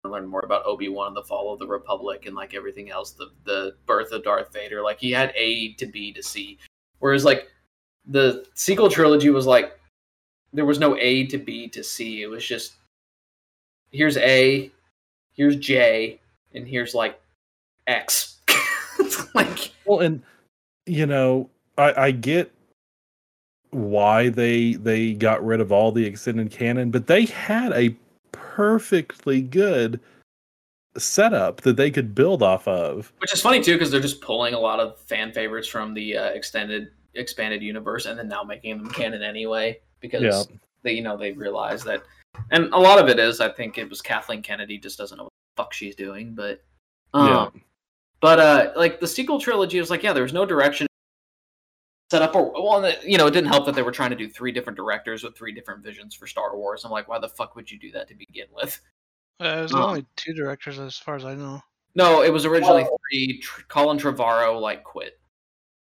and Learn more about Obi Wan and the fall of the Republic, and like everything else, the the birth of Darth Vader. Like he had A to B to C, whereas like the sequel trilogy was like there was no A to B to C. It was just here's A, here's J, and here's like X. Like Well, and you know, I, I get why they they got rid of all the extended canon, but they had a perfectly good setup that they could build off of. which is funny too because they're just pulling a lot of fan favorites from the uh, extended expanded universe and then now making them canon anyway because Yeah. they you know they realize that and a lot of it is I think it was Kathleen Kennedy just doesn't know what the fuck she's doing but um, Yeah. but uh like the sequel trilogy was like yeah there was no direction set up or well you know it didn't help that they were trying to do three different directors with three different visions for Star Wars I'm like why the fuck would you do that to begin with Uh, there's Oh. only two directors as far as I know. no it was originally Well- three Tr- Colin Trevorrow like quit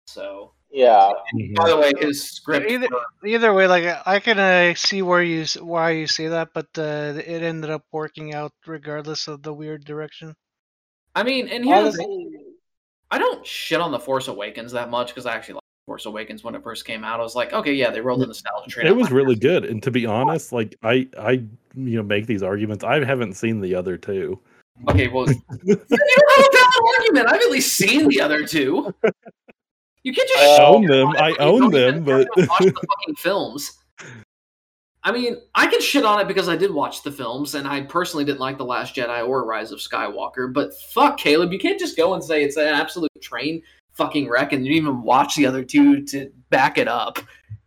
so Yeah. By the way, his script. Either- for- Either way, like I can uh, see where you why you say that, but uh, it ended up working out regardless of the weird direction. I mean, and here's Honestly, I don't shit on the Force Awakens that much because I actually liked Force Awakens when it first came out. I was like, okay, yeah, they rolled the nostalgia train. It was really ass. good, and to be honest, like I I you know make these arguments. I haven't seen the other two. Okay, well, you don't have a valid argument. I've at least seen the other two. You can't just I shit own them. I own them, but- even watch the fucking films. I mean, I can shit on it because I did watch the films, and I personally didn't like the Last Jedi or Rise of Skywalker. But fuck, Caleb, you can't just go and say it's an absolute train fucking wreck, and you didn't even watch the other two to back it up.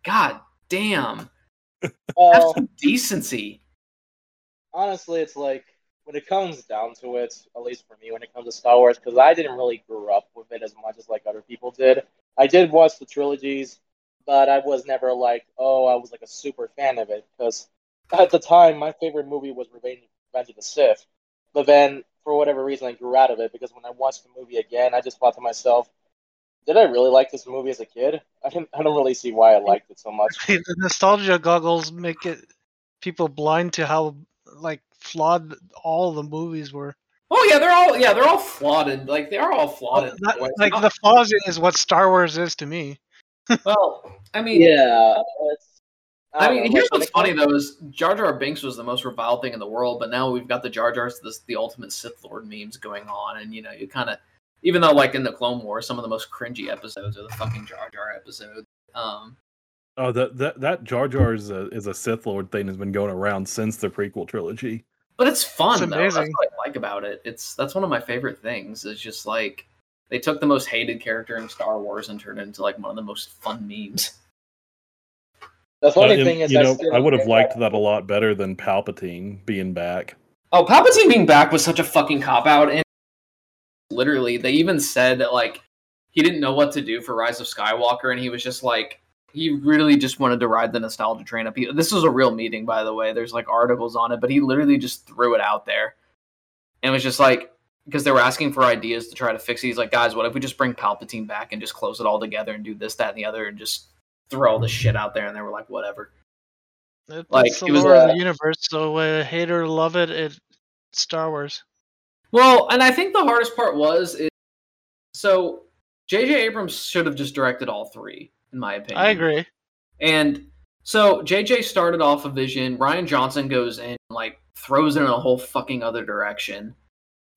God damn, have well, some decency. honestly, it's like when it comes down to it, at least for me, when it comes to Star Wars, because I didn't really grow up with it as much as like other people did. I did watch the trilogies, but I was never like, oh, I was like a super fan of it because at the time my favorite movie was Revenge, Revenge of the Sith. But then for whatever reason, I grew out of it because when I watched the movie again, I just thought to myself, did I really like this movie as a kid? I didn't. I don't really see why I liked it so much. the nostalgia goggles make it people blind to how like flawed all the movies were. Oh yeah, they're all yeah, they're all flawed. And, like they are all flawed. in Not- ways. like Not- the flaws is what Star Wars is to me. well, I mean, Yeah. it's- I don't mean, know, here's what's funny comes- though is Jar Jar Binks was the most reviled thing in the world, but now we've got the Jar Jar's the, the ultimate Sith Lord memes going on, and you know, you kind of, even though like in the Clone Wars, some of the most cringy episodes are the fucking Jar Jar episodes. Um, Oh, that that that Jar Jar is a is a Sith Lord thing has been going around since the prequel trilogy. but it's fun It's though. That's what I like about it. It's that's one of my favorite things. It's just like they took the most hated character in Star Wars and turned it into like one of the most fun memes. The funny Uh, and, thing is, you I know, I would have think liked that a lot better than Palpatine being back. Oh, Palpatine being back was such a fucking cop out, and literally, they even said that like he didn't know what to do for Rise of Skywalker, and he was just like he really just wanted to ride the nostalgia train up. He, this was a real meeting, by the way. There's like articles on it, but he literally just threw it out there, and it was just like because they were asking for ideas to try to fix it. He's like, guys, what if we just bring Palpatine back and just close it all together and do this, that, and the other, and just throw all the shit out there? And they were like, whatever. It, Like, it was, uh, the universe, so uh, hate or love it, it Star Wars. Well, and I think the hardest part was is so J.J. Abrams should have just directed all three, in my opinion. I agree. And so JJ started off a vision. Rian Johnson goes in, like throws it in a whole fucking other direction.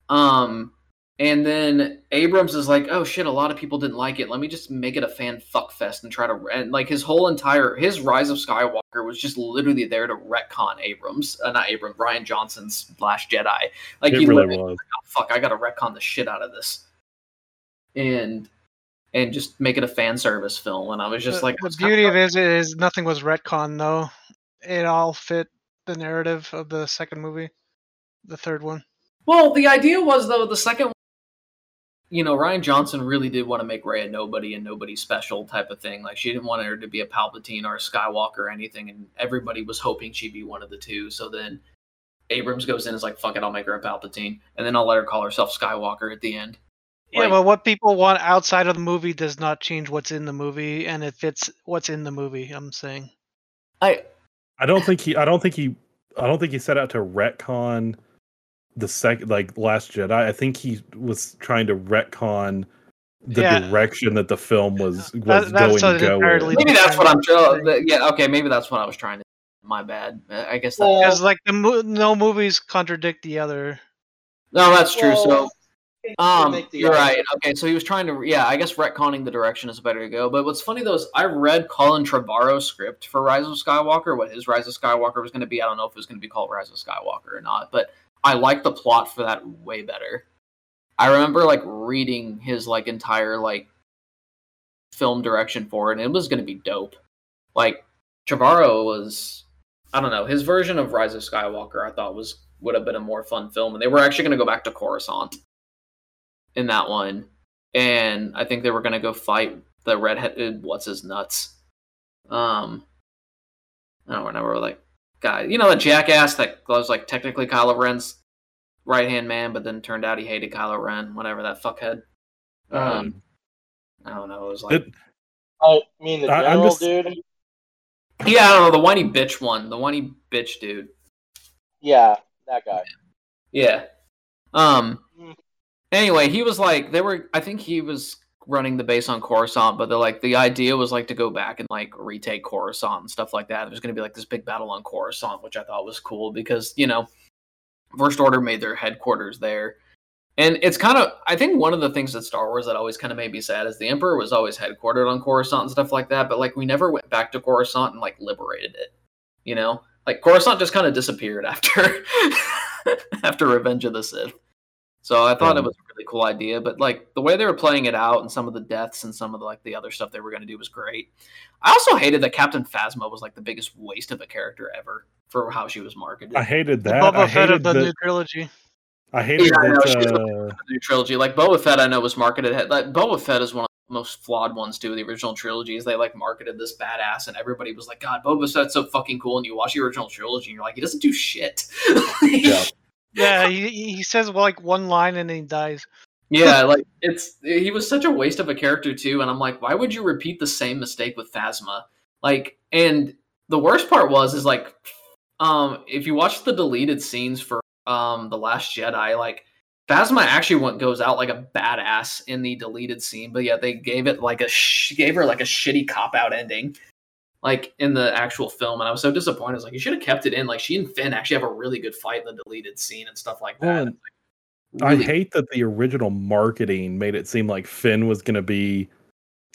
Um, and then Abrams is like, "Oh shit, a lot of people didn't like it. Let me just make it a fan fuck fest and try to and like his whole entire his Rise of Skywalker was just literally there to retcon Abrams, uh, not Abrams, Rian Johnson's Last Jedi. Like it he really literally was. oh, fuck, I gotta retcon the shit out of this, and and just make it a fan service film. And I was just the, like, the beauty of it is, is nothing was retcon though. It all fit the narrative of the second movie, the third one. Well, the idea was though the second, you know, Rian Johnson really did want to make Rey a nobody and nobody special type of thing. Like she didn't want her to be a Palpatine or a Skywalker or anything, and everybody was hoping she'd be one of the two. So then Abrams goes in and is like, "Fuck it, I'll make her a Palpatine, and then I'll let her call herself Skywalker at the end." Yeah, Like- but what people want outside of the movie does not change what's in the movie, and it fits what's in the movie. I'm saying. I I don't think he. I don't think he. I don't think he set out to retcon the second, like Last Jedi. I think he was trying to retcon the Yeah. direction that the film was was That- going to go. entirely maybe that's what I'm different trying. thing. Yeah, okay, maybe that's what I was trying to. My bad. I guess that. Well, Because like the mo- no movies contradict the other. no, that's true. so. well, they Um, you're right. Okay, so he was trying to, yeah, I guess retconning the direction is better to go. But what's funny though is I read Colin Trevorrow's script for Rise of Skywalker, what his Rise of Skywalker was going to be. I don't know if it was going to be called Rise of Skywalker or not, but I like the plot for that way better. I remember like reading his like entire like film direction for it, and it was to be dope. Like Trevorrow was, I don't know, his version of Rise of Skywalker, I thought was would have been a more fun film, and they were actually to go back to Coruscant in that one, and I think they were gonna go fight the redheaded what's his nuts. Um, I don't remember like guy, you know, the jackass that was like technically Kylo Ren's right hand man, but then turned out he hated Kylo Ren, whatever that fuckhead. Um, I don't know. It was like It- I mean, the I- I'm general just- dude. yeah, I don't know the whiny bitch one, the whiny bitch dude. Yeah, that guy. Yeah. Um. Mm. Anyway, he was like, they were. I think he was running the base on Coruscant, but they're like, the idea was like to go back and like retake Coruscant and stuff like that. There's going to be like this big battle on Coruscant, which I thought was cool because you know, First Order made their headquarters there, and it's kind of. I think one of the things that Star Wars that always kind of made me sad is the Emperor was always headquartered on Coruscant and stuff like that, but like we never went back to Coruscant and like liberated it. You know, like Coruscant just kind of disappeared after after Revenge of the Sith. So I thought Yeah. it was a really cool idea, but like the way they were playing it out and some of the deaths and some of the like the other stuff they were going to do was great. I also hated that Captain Phasma was like the biggest waste of a character ever for how she was marketed. I hated The that. Boba I Fett hated of the that. new trilogy. I hated Yeah, I know, that. she's uh, the new trilogy, like Boba Fett, I know was marketed. Like Boba Fett is one of the most flawed ones too. The original trilogy is they like marketed this badass, and everybody was like, "God, Boba Fett's so fucking cool." And you watch the original trilogy, and you're like, "He doesn't do shit." Yeah. Yeah, he, he says like one line and then he dies. Yeah, like it's he was such a waste of a character too, and I'm like, why would you repeat the same mistake with Phasma? Like, and the worst part was is like, um, if you watch the deleted scenes for um the Last Jedi, like Phasma actually went goes out like a badass in the deleted scene, but yeah, they gave it like a sh- gave her like a shitty cop out ending, like in the actual film, and I was so disappointed. I was like, you should have kept it in. Like she and Finn actually have a really good fight in the deleted scene and stuff like that. Well, It's, like, I hate that the original marketing made it seem like Finn was going to be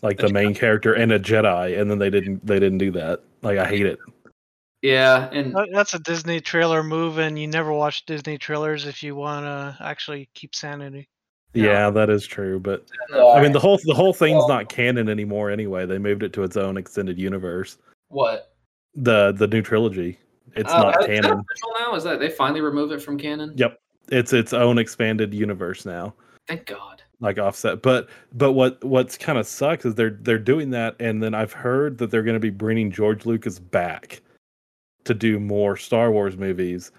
like A the main character and a Jedi, and then they didn't. They didn't do that. Like I hate it. yeah, and That's a Disney trailer move, and you never watch Disney trailers if you want to actually keep sanity. Yeah. That is true. But I mean, the whole the whole thing's not canon anymore. Anyway, they moved it to its own extended universe. what? The the new trilogy. It's Uh, not is canon. official now? Is that they finally removed it from canon? Yep. It's its own expanded universe now. Thank God. like offset but but what what's kind of sucks is they're they're doing that and then i've heard that they're going to be bringing george lucas back to do more star wars movies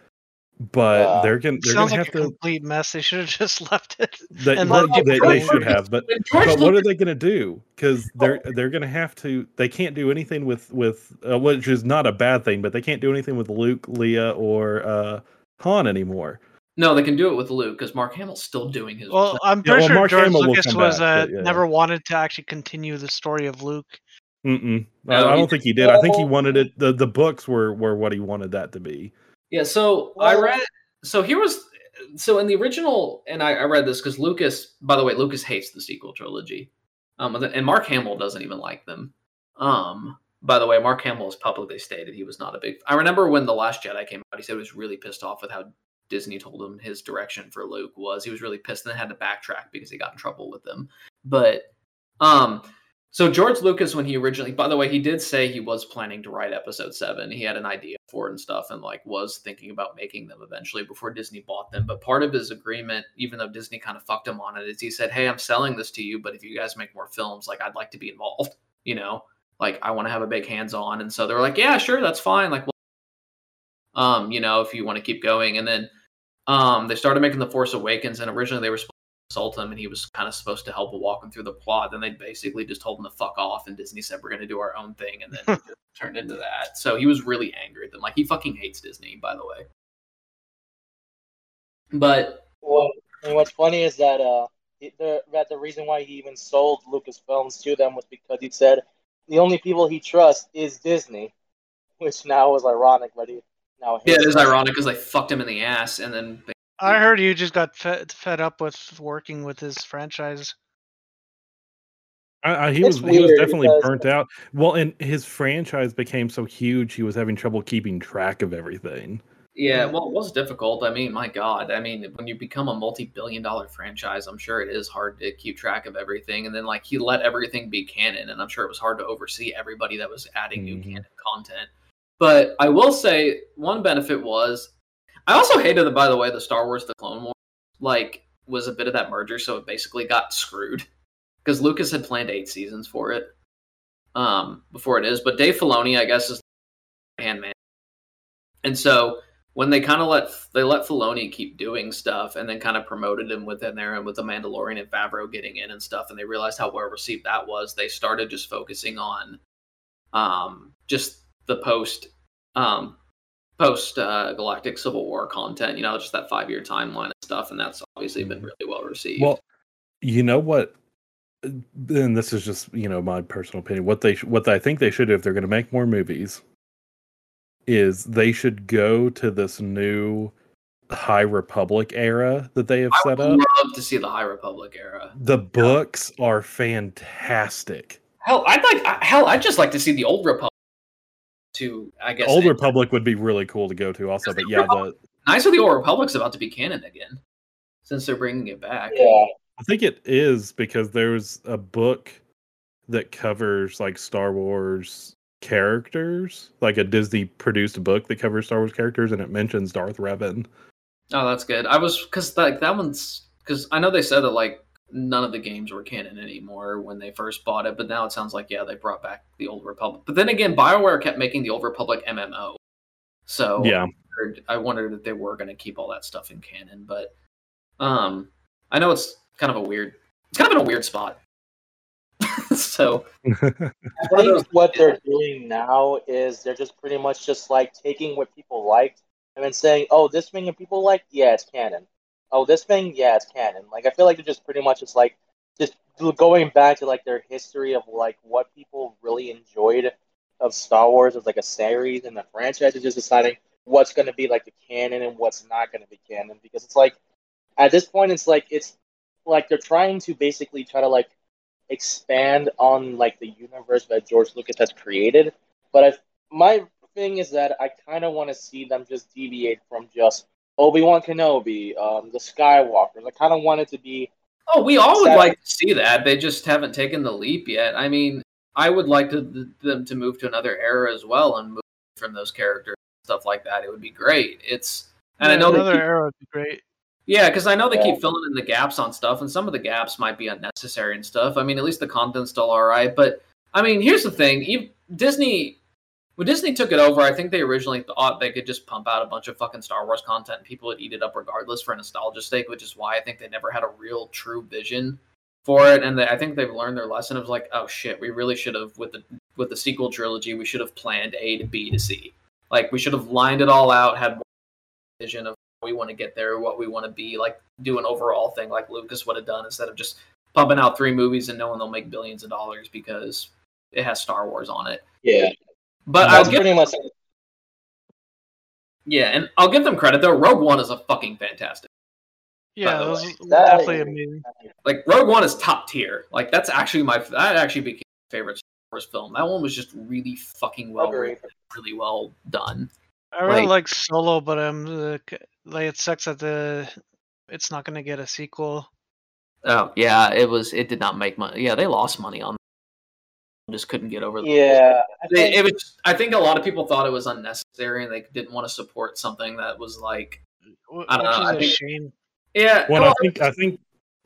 but Uh, they're going they're going Sounds to like have a to complete mess. They should have just left it. they, and well, they, they should have but but what are they going to do because they're they're going to have to they can't do anything with with uh, which is not a bad thing but they can't do anything with luke leia or uh han anymore no, they can do it with Luke because Mark Hamill's still doing his. Well, I'm Yeah, pretty well, sure Mark George Hamill Lucas was back, uh, yeah. never wanted to actually continue the story of Luke. Mm-mm. No, I, I don't think he did i think he wanted it the, the books were were what he wanted that to be Yeah, so I read. So here was. So in the original, and I, I read this because Lucas. By the way, Lucas hates the sequel trilogy, um, and- Mark Hamill doesn't even like them. Um, by the way, Mark Hamill has publicly stated he was not a big. I remember when the Last Jedi came out, he said he was really pissed off with how Disney told him his direction for Luke was. He was really pissed and had to backtrack because he got in trouble with them. But um, so George Lucas, when he originally, by the way, he did say he was planning to write Episode Seven. He had an idea for it and stuff, and like was thinking about making them eventually before Disney bought them. But part of his agreement, even though Disney kind of fucked him on it, is he said, "Hey, I'm selling this to you, but if you guys make more films, like I'd like to be involved. You know, like I want to have a big hands on." And so they were like, "Yeah, sure, that's fine. Like, well, um, you know, if you want to keep going." And then um, they started making the Force Awakens, and originally they were supposed consult him and he was kind of supposed to help walk him through the plot. Then they basically just told him to fuck off and Disney said we're gonna do our own thing and then just turned into that. So he was really angry at them. Like he fucking hates Disney, by the way. But Well, and what's funny is that uh, the that the reason why he even sold Lucasfilms to them was because he said the only people he trusts is Disney, which now is ironic, but he now yeah, it hates is them. ironic because they fucked him in the ass and then they, I heard you just got fed, fed up with working with his franchise. I, I, he It's was he was definitely because- burnt out. Well, and his franchise became so huge, he was having trouble keeping track of everything. yeah, well, it was difficult. I mean, my God, I mean, when you become a multi-billion-dollar franchise, I'm sure it is hard to keep track of everything. And then, like, he let everything be canon, and I'm sure it was hard to oversee everybody that was adding new Mhm. canon content. But I will say one benefit was, I also hated, the, by the way, the Star Wars: The Clone Wars, like, was a bit of that merger, so it basically got screwed because Lucas had planned eight seasons for it, um, before it is. But Dave Filoni, I guess, is hand man, and so when they kind of let they let Filoni keep doing stuff and then kind of promoted him within there and with the Mandalorian and Favreau getting in and stuff and they realized how well received that was they started just focusing on um just the post um post uh, galactic civil war content you know just that five year timeline and stuff and that's obviously been really well received Well, you know what? And this is just you know my personal opinion. What they what I think they should do if they're going to make more movies is they should go to this new High Republic era that they have set up. I set would up. love to see the High Republic era. The books are fantastic. Hell, I'd like I- hell, I'd just like to see the old Republic. To I guess Old. Republic would be really cool to go to also, but yeah, the Knights of the Old Republic's about to be canon again, since they're bringing it back. Yeah, I think it is because there's a book that covers like Star Wars characters, like a Disney produced book that covers Star Wars characters, and it mentions Darth Revan. Oh, that's good. I was because like that one's because I know they said that like none of the games were canon anymore when they first bought it, but now it sounds like yeah they brought back the Old Republic. But then again, Bioware kept making the Old Republic MMO, so Yeah, I wondered- I wondered if they were going to keep all that stuff in canon. But um, I know it's kind of a weird. It's kind of in a weird spot. so I think what they're doing now is they're just pretty much just like taking what people liked and then saying, "Oh, this thing that people like, yeah, it's canon." Oh, this thing, yeah, it's canon. Like I feel like they're just pretty much just like just going back to like their history of like what people really enjoyed of Star Wars as like a series and the franchise, is just deciding what's going to be like the canon and what's not going to be canon. Because it's like at this point, it's like it's like they're trying to basically try to like expand on like the universe that George Lucas has created. But I, my thing is that I kind of want to see them just deviate from just Obi Wan Kenobi, um, the Skywalkers. I kind of want it to be. Oh, we all would like to see that. They just haven't taken the leap yet. I mean, I would like to, them to move to another era as well and move from those characters stuff like that. It would be great. It's and yeah, I know another keep, era would be great. Yeah, because I know they yeah. keep filling in the gaps on stuff, and some of the gaps might be unnecessary and stuff. I mean, at least the content's still all right. But I mean, here's the thing: Disney, when Disney took it over, I think they originally thought they could just pump out a bunch of fucking Star Wars content, and people would eat it up regardless for a nostalgia sake, which is why I think they never had a real true vision for it. And they, I think they've learned their lesson of like, oh shit, we really should have with the with the sequel trilogy, we should have planned A to B to C. Like we should have lined it all out, had more vision of we want to get there, what we want to be, like do an overall thing like Lucas would have done instead of just pumping out three movies and knowing they'll make billions of dollars because it has Star Wars on it. Yeah. But I'll give pretty much Yeah, and I'll give them credit though. Rogue One is a fucking fantastic. Yeah, that was definitely amazing. Like Rogue One is top tier. Like that's actually my that actually became my favorite Star Wars film. That one was just really fucking well written, really well done. I really like, like Solo, but I'm um, like it sucks that the it's not going to get a sequel. Oh yeah, it was. It did not make money. Yeah, they lost money on. Just couldn't get over. The yeah, think, it was. I think a lot of people thought it was unnecessary, and they didn't want to support something that was like. I don't know. I think, shame. Yeah. Well, well, I think I think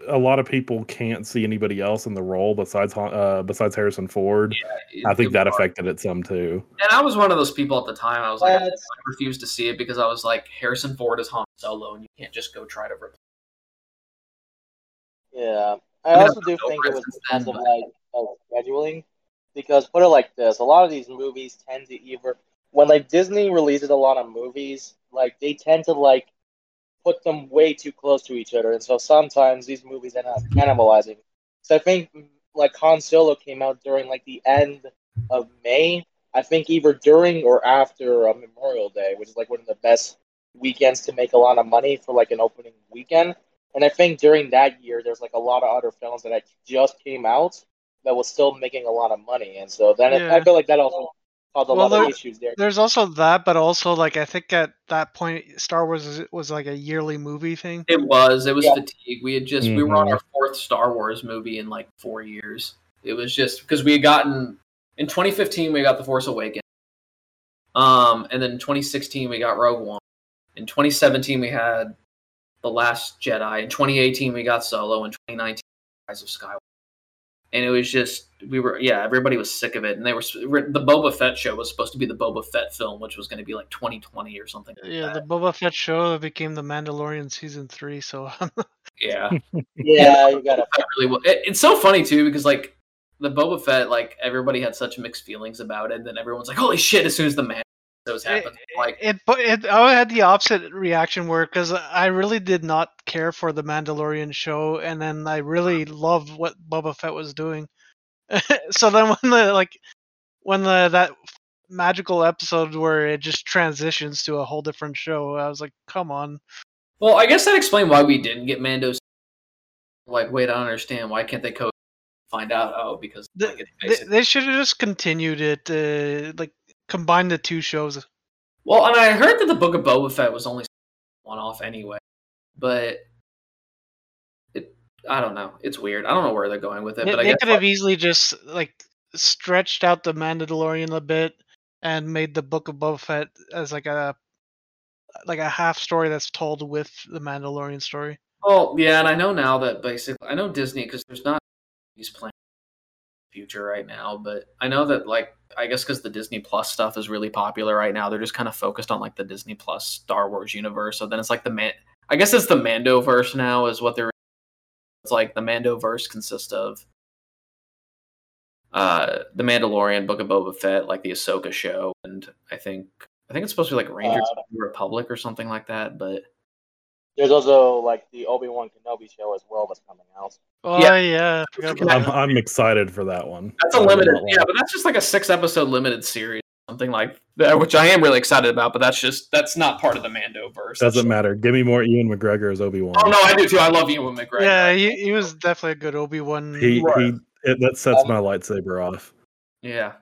a lot of people can't see anybody else in the role besides uh, besides Harrison Ford. Yeah, I think that affected it some too. And I was one of those people at the time. I was like, I refused to see it because I was like, Harrison Ford is Han Solo, and you can't just go try to replace. Yeah, I, I mean, also do think it was because of like of scheduling. Because put it like this, a lot of these movies tend to either when like Disney releases a lot of movies, like they tend to like put them way too close to each other, and so sometimes these movies end up cannibalizing. So I think like Han Solo came out during like the end of May. I think either during or after uh, Memorial Day, which is like one of the best weekends to make a lot of money for like an opening weekend. And I think during that year, there's like a lot of other films that just came out that was still making a lot of money, and so then yeah. it, I feel like that also caused a well, lot there, of issues there. There's also that, but also like I think at that point, Star Wars was, was like a yearly movie thing. It was. It was yeah. fatigue. We had just mm-hmm. we were on mm-hmm. our fourth Star Wars movie in like four years. It was just because we had gotten in 2015 we got The Force Awakens, um, and then in 2016 we got Rogue One. In 2017 we had The Last Jedi. In 2018 we got Solo. In 2019 Rise of Skywalker and it was just we were yeah everybody was sick of it. And they were the Boba Fett show was supposed to be the Boba Fett film which was going to be like 2020 or something like yeah the Boba Fett show became the Mandalorian season 3 so yeah. Yeah you got it really well it, it's so funny too because like the Boba Fett like everybody had such mixed feelings about it and then everyone's like holy shit as soon as the man those happen. It, like it, it, I had the opposite reaction where because I really did not care for the Mandalorian show, and then I really loved what Boba Fett was doing. so then when the like when the that magical episode where it just transitions to a whole different show, I was like, come on. Well, I guess that explained why we didn't get Mando's. Like, wait, I don't understand. Why can't they co? Find out? Oh, because like, they, they should have just continued it. Uh, like combine the two shows. Well, and I heard that the Book of Boba Fett was only one off anyway, but it I don't know. It's weird. I don't know where they're going with it. They, but they could have easily just like stretched out the Mandalorian a bit and made the Book of Boba Fett as like a like a half story that's told with the Mandalorian story. Oh yeah, and I know now that basically I know Disney because there's not these plans future right now, but I know that like I guess because the Disney Plus stuff is really popular right now, they're just kind of focused on like the Disney Plus Star Wars universe. So then it's like the man, I guess it's the Mando verse now is what they're. It's like the Mando verse consists of uh the Mandalorian, Book of Boba Fett, like the Ahsoka show, and I think I think it's supposed to be like Rangers uh, of the Republic or something like that, but There's also like the Obi Wan Kenobi show as well that's coming out. Oh Yeah. yeah, I forgot about I'm. I'm excited for that one. That's a I will limited, not yeah, but that's just like a six episode limited series, something like that, which I am really excited about. But that's just that's not part of the Mando verse. Doesn't matter. Give me more Ewan McGregor as Obi Wan. Oh no, I do too. I love Ewan McGregor. Yeah, he, he was definitely a good Obi Wan. He he. It, that sets Um, my lightsaber off. yeah,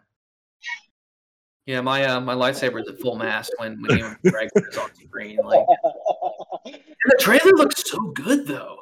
yeah. My uh, my lightsaber is at full mast when when Ewan McGregor is on screen. Like and the trailer looks so good though.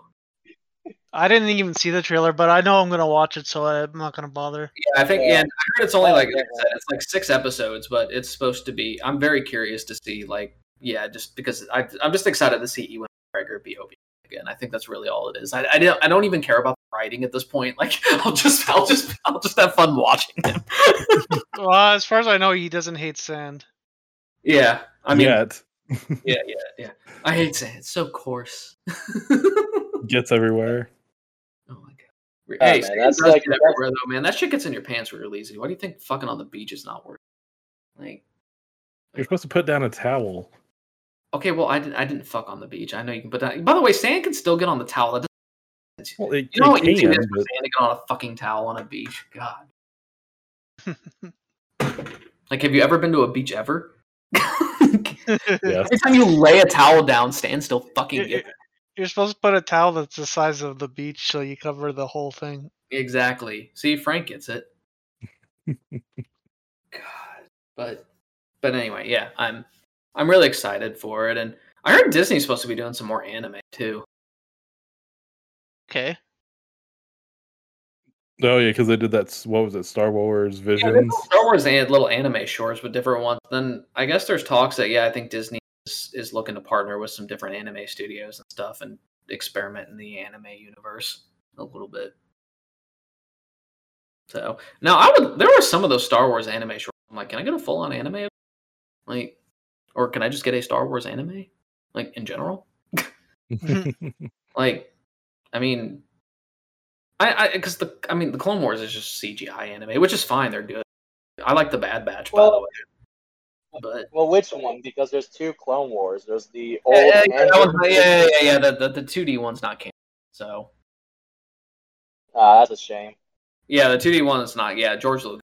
I didn't even see the trailer, but I know I'm gonna watch it, so I'm not gonna bother. Yeah, I think Yeah. yeah. and I heard it's only Oh, like, like I said, it's like six episodes, but it's supposed to be. I'm very curious to see like yeah, just because I I'm just excited to see Ewan McGregor be Obi again. I think that's really all it is. I I don't I don't even care about the writing at this point. Like I'll just I'll just I'll just have fun watching him. Well, uh, as far as I know, he doesn't hate sand. yeah, I mean Yet yeah yeah yeah. I hate sand. it's so coarse. gets everywhere. Oh my god. Oh, hey, man, that's like- get everywhere though, man. That shit gets in your pants real easy. Why do you think fucking on the beach is not worth? it? Like, You're supposed to put down a towel. Okay, well, I didn't. I didn't fuck on the beach. I know you can put that. Uh, by the way, sand can still get on the towel. That doesn't, Well, it, you know it how easy it can, is for but sand to get on a fucking towel on a beach. God. like, have you ever been to a beach ever? yes. Every time you lay a towel down, sand still fucking You're, gets you're supposed to put a towel that's the size of the beach, so you cover the whole thing. Exactly. See, Frank gets it. God, but but anyway, yeah, I'm I'm really excited for it, and I heard Disney's supposed to be doing some more anime too. Okay. Oh yeah, because they did that. What was it? Star Wars Yeah, Visions. do Star Wars and little anime shorts with different ones. Then I guess there's talks that yeah, I think Disney is, is looking to partner with some different anime studios and stuff and experiment in the anime universe a little bit. So now I would there were some of those Star Wars anime shorts. I'm like, can I get a full on anime? Like, or can I just get a Star Wars anime? Like in general? Like, I mean, I I because the I mean the Clone Wars is just CGI anime, which is fine. They're good. I like the Bad Batch by the way, but well, which one? Because there's two Clone Wars. There's the old yeah, yeah, and that yeah, yeah, yeah, yeah, The the the two D one's not canon. So Ah, that's a shame. yeah, the two D one is not. Yeah, George Lucas.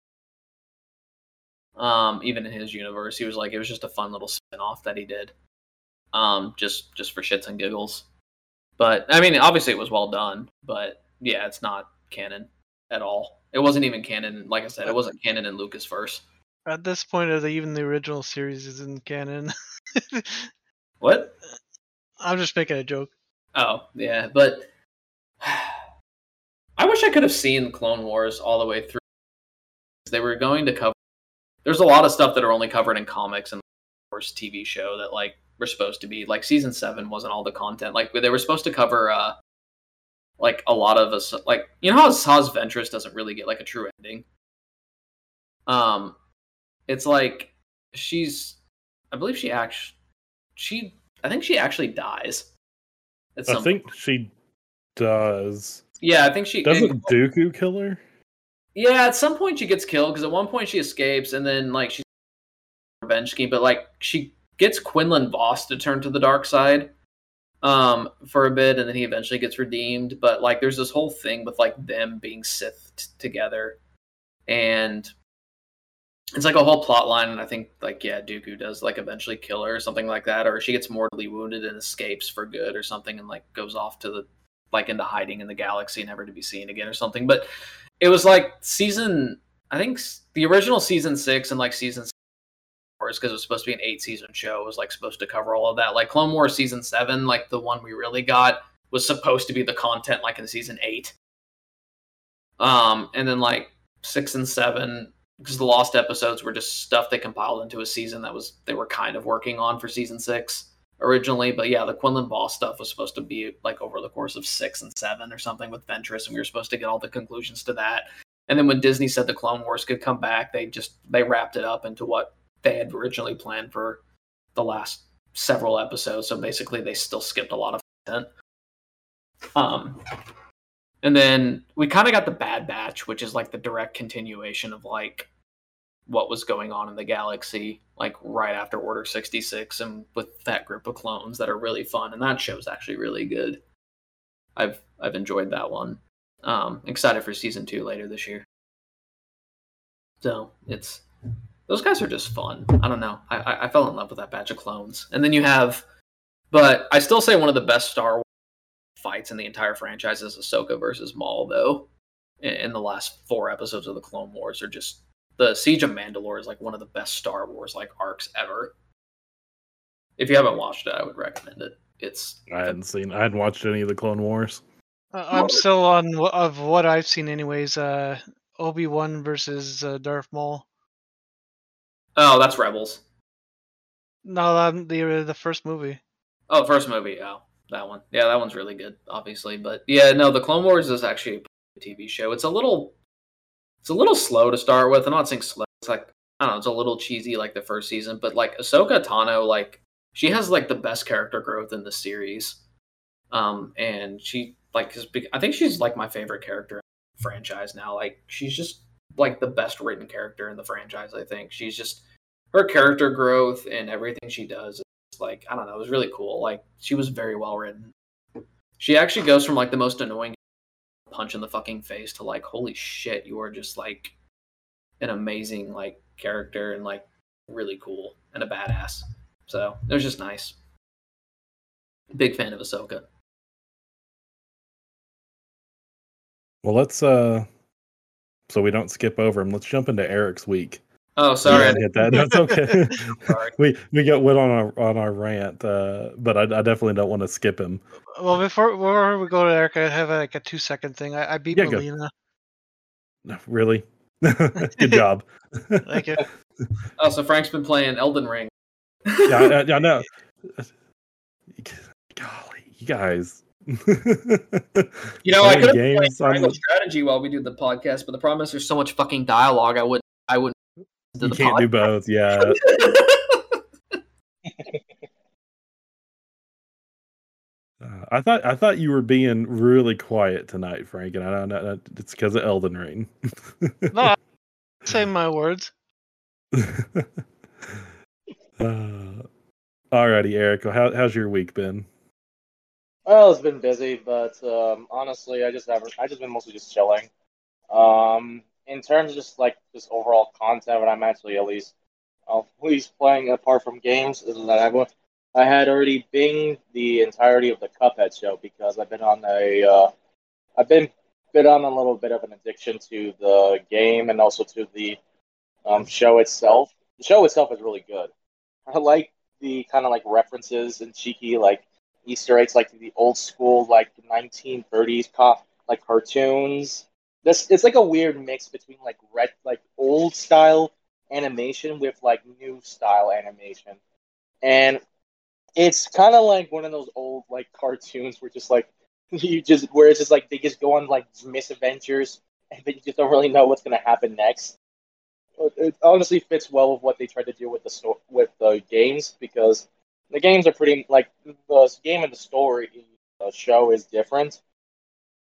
Um, even in his universe, he was like it was just a fun little spin off that he did. Um, just just for shits and giggles. But I mean, obviously it was well done. But yeah, it's not canon at all. It wasn't even canon. Like I said, it wasn't canon in Lucas verse. At this point, even the original series isn't canon. What? I'm just making a joke. Oh, yeah, but I wish I could have seen Clone Wars all the way through. They were going to cover. There's a lot of stuff that are only covered in comics and of course TV show that like were supposed to be like season seven wasn't all the content. Like they were supposed to cover uh like a lot of us like you know how Asajj Ventress doesn't really get like a true ending. Um, it's like she's I believe she actually she I think she actually dies. I think she does. yeah, I think she Doesn't Dooku kill her? Yeah, at some point she gets killed because at one point she escapes and then like she's revenge scheme, but like she gets Quinlan Vos to turn to the dark side um for a bit and then he eventually gets redeemed. But like there's this whole thing with like them being Sith t- together and it's like a whole plot line and I think like yeah, Dooku does like eventually kill her or something like that, or she gets mortally wounded and escapes for good or something and like goes off to the like into hiding in the galaxy, never to be seen again or something. But it was like season I think the original season six and like season Wars because it was supposed to be an eight season show. It was like supposed to cover all of that. Like Clone Wars season seven, like the one we really got, was supposed to be the content like in season eight. Um, and then like six and seven, because the lost episodes were just stuff they compiled into a season that was they were kind of working on for season six originally. But yeah, the Quinlan Ball stuff was supposed to be like over the course of six and seven or something with Ventress, and we were supposed to get all the conclusions to that. And then when Disney said the Clone Wars could come back, they just they wrapped it up into what they had originally planned for the last several episodes. So basically, they still skipped a lot of content. Um, and then we kind of got the Bad Batch, which is like the direct continuation of like what was going on in the galaxy, like right after Order 66, and with that group of clones that are really fun. And that show's actually really good. I've I've enjoyed that one. Um, excited for season two later this year. So it's those guys are just fun. I don't know. I, I, fell in love with that batch of clones. And then you have, but I still say one of the best Star Wars fights in the entire franchise is Ahsoka versus Maul, though. In the last four episodes of the Clone Wars are just the Siege of Mandalore is like one of the best Star Wars like arcs ever. If you haven't watched it, I would recommend it. It's I hadn't seen. I hadn't watched any of the Clone Wars. Uh, I'm still on of what I've seen, anyways. Uh, Obi Wan versus uh, Darth Maul. oh, that's Rebels. No, um, the the first movie. Oh, first movie. Oh, that one. Yeah, that one's really good, obviously. But yeah, no, the Clone Wars is actually a TV show. It's a little, it's a little slow to start with. I'm not saying slow. It's like I don't know. It's a little cheesy, like the first season. But like Ahsoka Tano, like she has like the best character growth in the series. Um, and she like is. I think she's like my favorite character in the franchise now. Like she's just like the best written character in the franchise. I think she's just her character growth and everything she does Is, like I don't know, it was really cool. Like she was very well written. She actually goes from like the most annoying punch in the fucking face to like holy shit, you are just like an amazing like character and like really cool and a badass. So it was just nice. Big fan of Ahsoka. Well, let's uh, so we don't skip over him. Let's jump into Eric's week. Oh, sorry. Yeah, hit that. That's okay. We we got went on our on our rant, uh, but I, I definitely don't want to skip him. Well, before before we go to Eric, I have like a two second thing. I, I beat Yeah, go. Melina. Really, good job. Thank you. Oh, so Frank's been playing Elden Ring. yeah, I, I, I know. Golly, you guys. You know, I could have played games on Triangle the- Strategy while we do the podcast, but the problem is there's so much fucking dialogue. I would I wouldn't. Do You the can't do both. Yeah. Uh, I thought I thought you were being really quiet tonight, Frank, and I don't know. It's because of Elden Ring. No, say my words. uh, alrighty, Eric. How, how's your week been? Well, it's been busy, but um, honestly, I just haven't. I just been mostly just chilling. Um, in terms of just like just overall content, what I'm actually at least, at least playing apart from games is that I I had already binged the entirety of the Cuphead show because I've been on a, uh, I've been been on a little bit of an addiction to the game and also to the um, show itself. The show itself is really good. I like the kind of like references and cheeky like Easter eggs, like the old school, like 1930s co- like cartoons. This it's like a weird mix between like red like old style animation with like new style animation, and it's kind of like one of those old like cartoons where just like you just where it's just like they just go on like misadventures and then you just don't really know what's gonna happen next. It- honestly fits well with what they tried to do with the sto- with the games because the games are pretty like the game and the story the show is different.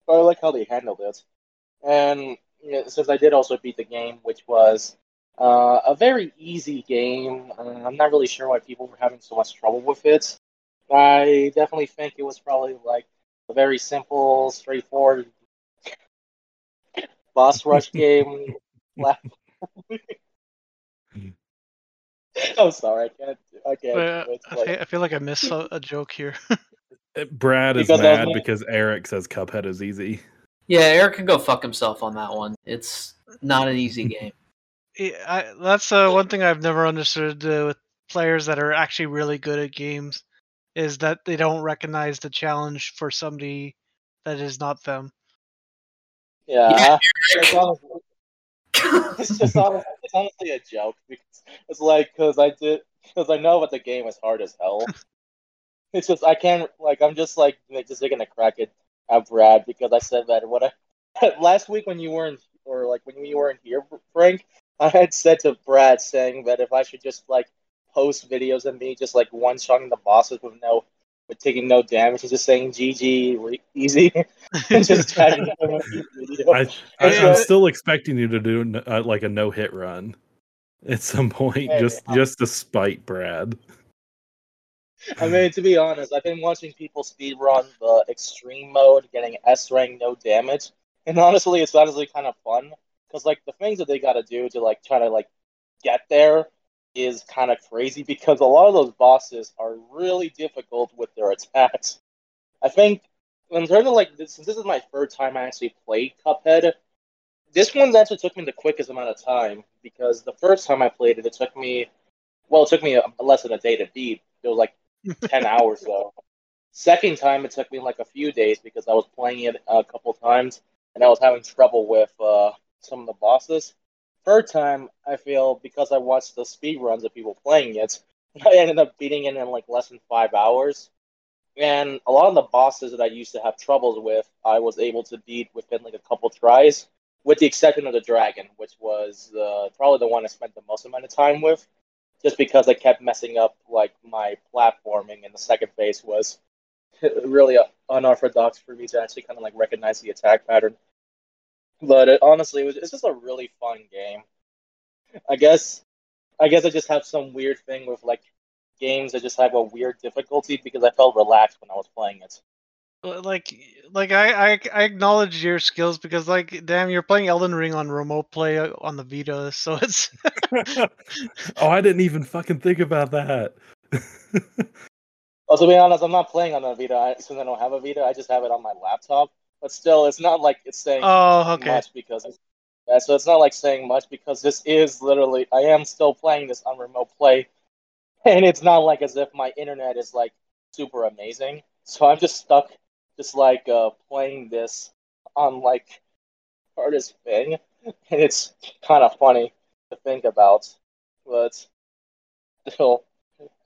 But i like how they handled it and you know, since i did also beat the game which was uh, a very easy game uh, i'm not really sure why people were having so much trouble with it i definitely think it was probably like a very simple straightforward boss rush game i'm sorry i can't i can't Uh. I, Like- feel, I feel like I missed a, a joke here. Brad is Because mad because Eric says Cuphead is easy. Yeah, Eric can go fuck himself on that one. It's not an easy game. Yeah, I, that's uh, one thing I've never understood uh, with players that are actually really good at games is that they don't recognize the challenge for somebody that is not them. Yeah, it's, honestly, it's just honestly, it's honestly a joke because it's like because I did because I know that the game is hard as hell. It's just I can't like I'm just like like, just taking a crack at, at Brad because I said that what I last week when you weren't or like when you weren't here, Frank. I had said to Brad saying that if I should just like post videos of me just like one shotting the bosses with no with taking no damage and just saying GG easy just tagging them in each video. I, I, I'm still expecting you to do uh, like a no hit run. at some point, Hey, just uh, just to spite Brad. I mean, to be honest, I've been watching people speedrun the extreme mode, getting S rank, no damage, and honestly, it's honestly kind of fun because like the things that they got to do to like try to like get there is kind of crazy because a lot of those bosses are really difficult with their attacks. I think in terms of like this, since this is my third time I actually played Cuphead, this one actually took me the quickest amount of time because the first time I played it, it took me well, it took me a, less than a day to beat. It was like 10 hours though. Second time, it took me like a few days because I was playing it a couple times and I was having trouble with uh, some of the bosses. Third time, I feel because I watched the speed runs of people playing it, I ended up beating it in like less than five hours. And a lot of the bosses that I used to have troubles with, I was able to beat within like a couple tries, with the exception of the dragon, which was uh, probably the one I spent the most amount of time with just because I kept messing up like my platforming, and the second phase was really unorthodox for me to actually kind of like recognize the attack pattern. But it, honestly, it was, it's just a really fun game. I guess, I guess I just have some weird thing with like games that just have a weird difficulty because I felt relaxed when I was playing it. Like like I, I I acknowledge your skills because like damn you're playing Elden Ring on remote play uh, on the Vita so it's oh, I didn't even fucking think about that. Well, to be honest, I'm not playing on a Vita I- since I don't have a Vita. I just have it on my laptop. But still, it's not like it's saying oh okay much because yeah, so it's not like saying much because this is literally I am still playing this on remote play, and it's not like as if my internet is like super amazing. So I'm just stuck, just like uh, playing this on like hardest thing, and it's kind of funny to think about, but still,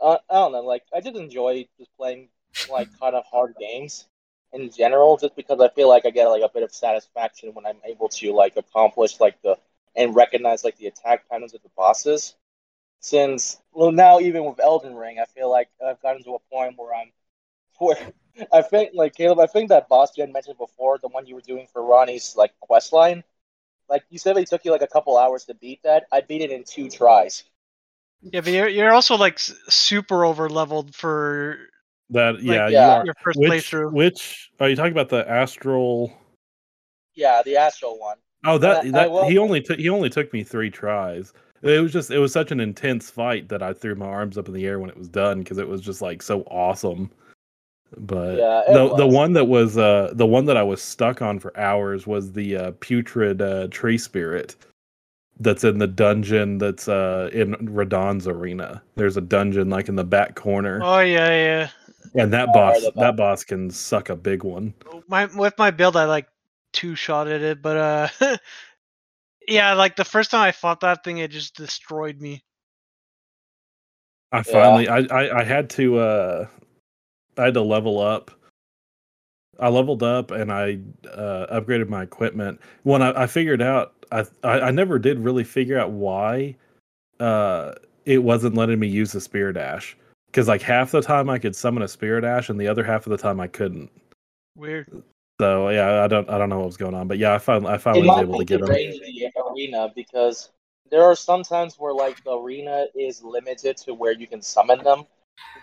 uh, I don't know. Like I did enjoy just playing like kind of hard games in general, just because I feel like I get like a bit of satisfaction when I'm able to like accomplish like the and recognize like the attack patterns of the bosses. Since well now even with Elden Ring, I feel like I've gotten to a point where I'm where I think like Caleb, I think that boss you had mentioned before, the one you were doing for Ranni's like quest line, like you said it took you like a couple hours to beat that. I beat it in two tries. yeah but you're you're also like super over leveled for That yeah, yeah. you your first Which playthrough which are you talking about? The astral? Yeah, the Astral one. Oh, that I- I that will- he only took he only took me three tries. It was just it was such an intense fight that I threw my arms up in the air when it was done because it was just like so awesome. But Yeah, it the the one that was uh the one that I was stuck on for hours was the uh, putrid uh, tree spirit that's in the dungeon that's uh in Radahn's arena. There's a dungeon like in the back corner, oh yeah yeah and that Oh, boss the that boss can suck a big one. my with my build I like two shot at it but uh yeah like the first time I fought that thing it just destroyed me I Yeah. finally I, I I had to uh I had to level up. I leveled up and I uh upgraded my equipment. When I, I figured out I, I I never did really figure out why uh it wasn't letting me use the spirit ash. Cause like half the time I could summon a spirit ash and the other half of the time I couldn't. weird So yeah, I don't I don't know what was going on. But yeah, I finally I finally It was able to get the him. range of the arena because there are some times where like the arena is limited to where you can summon them.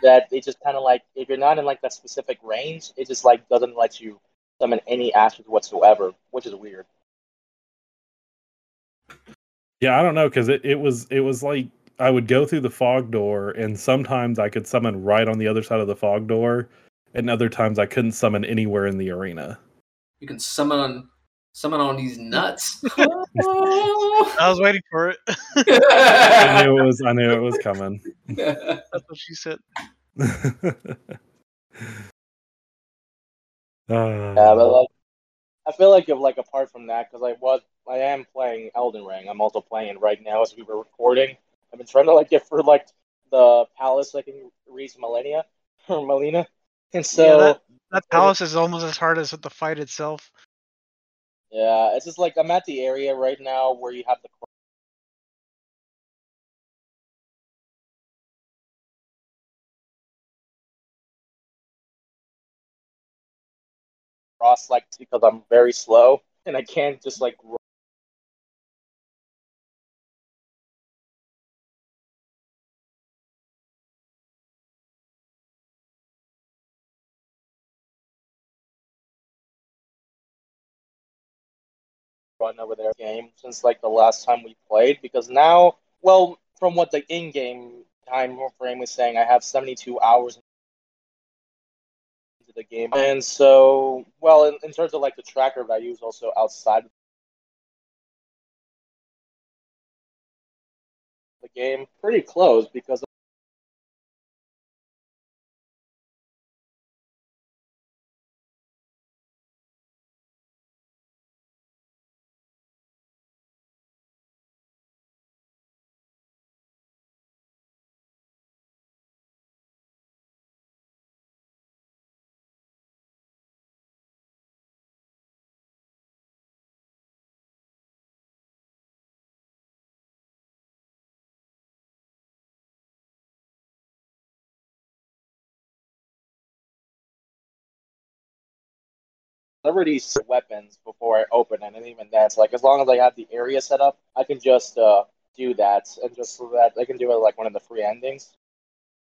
That it just kind of like if you're not in like that specific range, it just like doesn't let you summon any asters whatsoever, which is weird. Yeah, I don't know because it, it was it was like I would go through the fog door and sometimes I could summon right on the other side of the fog door, and other times I couldn't summon anywhere in the arena. You can summon on summon on these nuts. I was waiting for it I knew it was I knew it was coming. that's what she said Uh, Yeah, but like I feel like if like apart from that, because I was I am playing Elden Ring. I'm also playing it right now as we were recording. I've been trying to like get for like the palace I can reach Malenia or Melina, and so that- that palace is almost as hard as the fight itself Yeah, it's just like I'm at the area right now where you have the cross like because I'm very slow and I can't just like run over their game since like the last time we played because now, well, from what the in-game time frame was saying, I have 72 hours into the game, and so well, in, in terms of like the tracker values, also outside the game, pretty close because liberties weapons before I open it, and even that's like as long as I have the area set up, I can just uh, do that, and just so that I can do it like one of the free endings.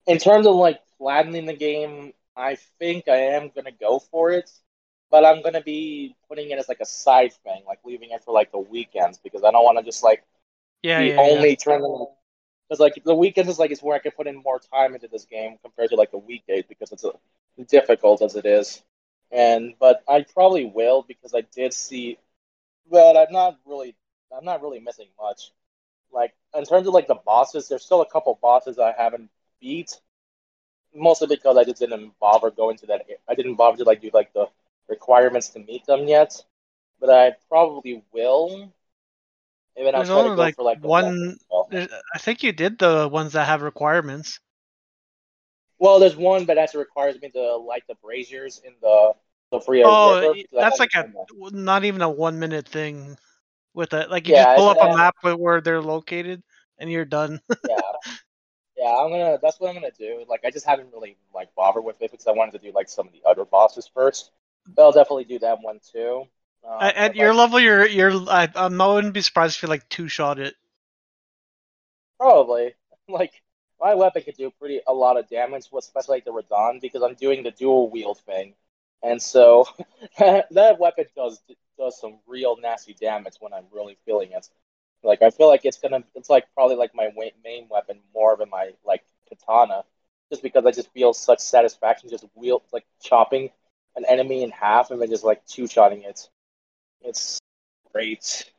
In terms of like flattening the game, I think I am gonna go for it, but I'm gonna be putting it as like a side thing, like leaving it for like the weekends because I don't want to just like Yeah, be yeah, yeah. only turning. Because like the weekends is like it's where I can put in more time into this game compared to like the weekdays because it's uh difficult as it is and but I probably will because I did see but I'm not really I'm not really missing much. Like in terms of like the bosses, there's still a couple bosses I haven't beat. Mostly because I just didn't bother going to that I didn't bother to like do like the requirements to meet them yet. But I probably will. There's to only like for like one. Uh, I think you did the ones that have requirements. Well, there's one but that requires me to light the braziers in the the free Oh, river. that's like a that. not even a one minute thing. With it, like you Yeah, just pull up a map where they're located, and you're done. yeah yeah i'm gonna that's what i'm gonna do like i just haven't really like bothered with it because i wanted to do like some of the other bosses first but i'll definitely do that one too um, At, at your like, level, you're you're. I, I'm not wouldn't be surprised if you like two shot it. probably like my weapon could do pretty a lot of damage especially like the Radahn because i'm doing the dual wield thing. And so that weapon does does some real nasty damage when i'm really feeling it. Like i feel like it's gonna it's like probably like my main weapon more than my like katana just because i just feel such satisfaction just wheel like chopping an enemy in half and then just like two shotting it. It's great.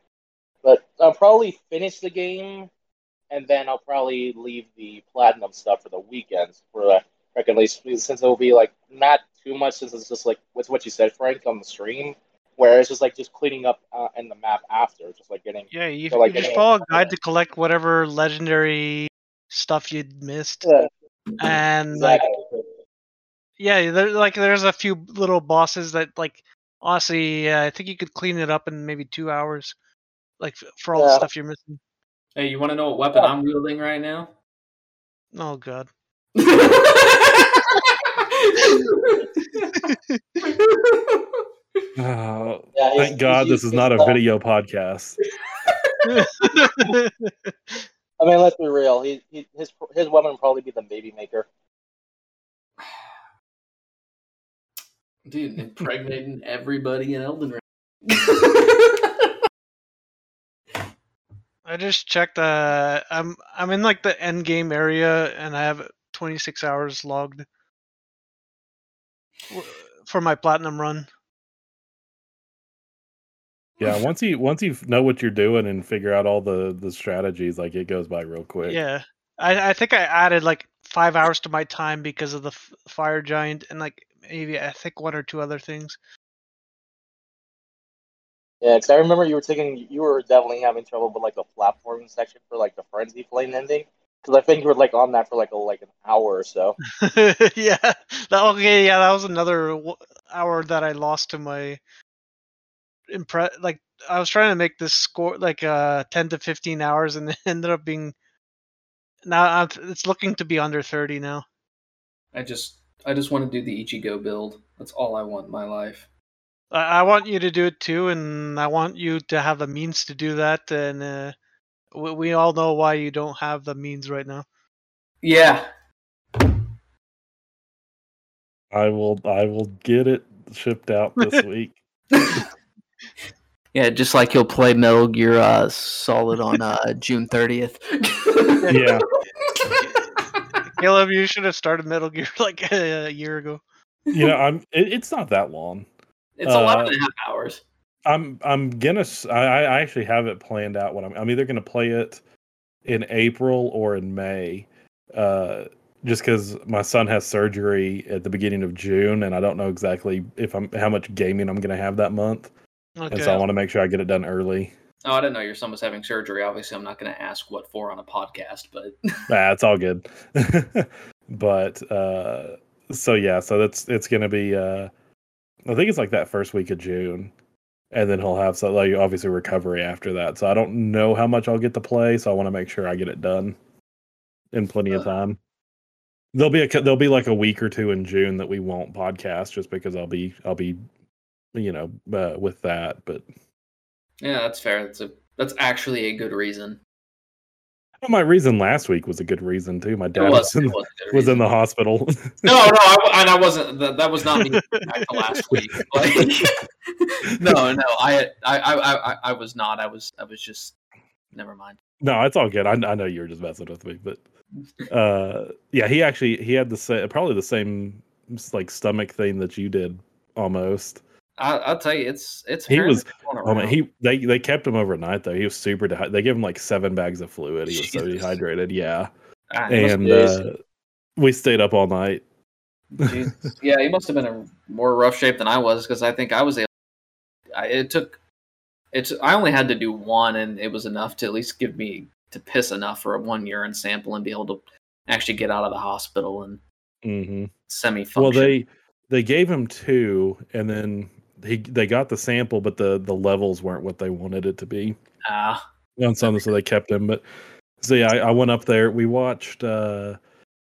But i'll probably finish the game and then I'll probably leave the platinum stuff for the weekends for the reckon at least since it'll be like not too much since it's just like what's what you said, Frank, on the stream, where it's just like just cleaning up uh, in the map after, just like getting Yeah, you, So, like, you just follow a guide to collect whatever legendary stuff you'd missed, Yeah, and like yeah, there like there's a few little bosses that like honestly, yeah, I think you could clean it up in maybe two hours, like for all the stuff you're missing. Hey, you want to know what weapon oh. I'm wielding right now? Oh god. Oh, Yeah, thank God this is not a he's- video podcast. I mean, let's be real. He, he his his weapon would probably be the baby maker. Dude, impregnating everybody in Elden Ring. I just checked. Uh, I'm I'm in like the end game area, and I have 26 hours logged for my platinum run. Yeah, once you once you know what you're doing and figure out all the the strategies, like it goes by real quick. Yeah, I I think I added like five hours to my time because of the f- fire giant, and like maybe I think one or two other things. Yeah, because I remember you were taking you were definitely having trouble with like the platforming section for like the frenzy flame ending. Because I think you were like on that for like a, like an hour or so. yeah, that, okay, yeah, that was another hour that I lost to my impress. Like I was trying to make this score like uh 10 to 15 hours, and it ended up being now I'm- it's looking to be under 30 now. I just I just want to do the Ichigo build. That's all I want in my life. I, I want you to do it too, and I want you to have the means to do that. And uh, we, we all know why you don't have the means right now. Yeah. I will I will get it shipped out this week. Yeah, Yeah, just like he'll play Metal Gear uh, Solid on uh, June 30th. Yeah. Caleb, you should have started Metal Gear like a year ago. you know, I'm. It, it's not that long. It's 11 Uh, and a half hours. I'm. I'm gonna. I, I actually have it planned out. What I'm. I'm either gonna play it in April or in May. Uh, just because my son has surgery at the beginning of June, and I don't know exactly if I'm how much gaming I'm gonna have that month, Okay. and so I want to make sure I get it done early. Oh, I didn't know your son was having surgery. Obviously, I'm not going to ask what for on a podcast, but Nah, it's all good. but uh so yeah, so that's it's gonna be uh I think it's like that first week of June. And then he'll have so like obviously recovery after that. So I don't know how much I'll get to play, so I want to make sure I get it done in plenty of time. There'll be a there'll be like a week or two in June that we won't podcast just because I'll be I'll be you know uh, with that, but yeah, that's fair. That's a that's actually a good reason. Well, my reason last week was a good reason too. My dad was, was, in, was in the hospital. No, no, I, and I wasn't. That, that was not me back to last week. Like, no, no, I, I, I, I, I was not. I was, I was just. Never mind. No, it's all good. I, I know you were just messing with me, but uh, yeah, he actually he had the same, probably the same like stomach thing that you did almost. I, I'll tell you, it's it's. He was- Oh man, he they they kept him overnight though. He was super dehydrated. They gave him like seven bags of fluid. He was so dehydrated. Yeah, Ah, and uh, we stayed up all night. Yeah, he must have been in more rough shape than I was because I think I was able. I, it took. It's. I only had to do one, and it was enough to at least give me to piss enough for a one urine sample and be able to actually get out of the hospital and hmm semi function. Well, they they gave him two, and then he they got the sample, but the the levels weren't what they wanted it to be. ah on something, so they kept him. But so yeah, I, I went up there. We watched uh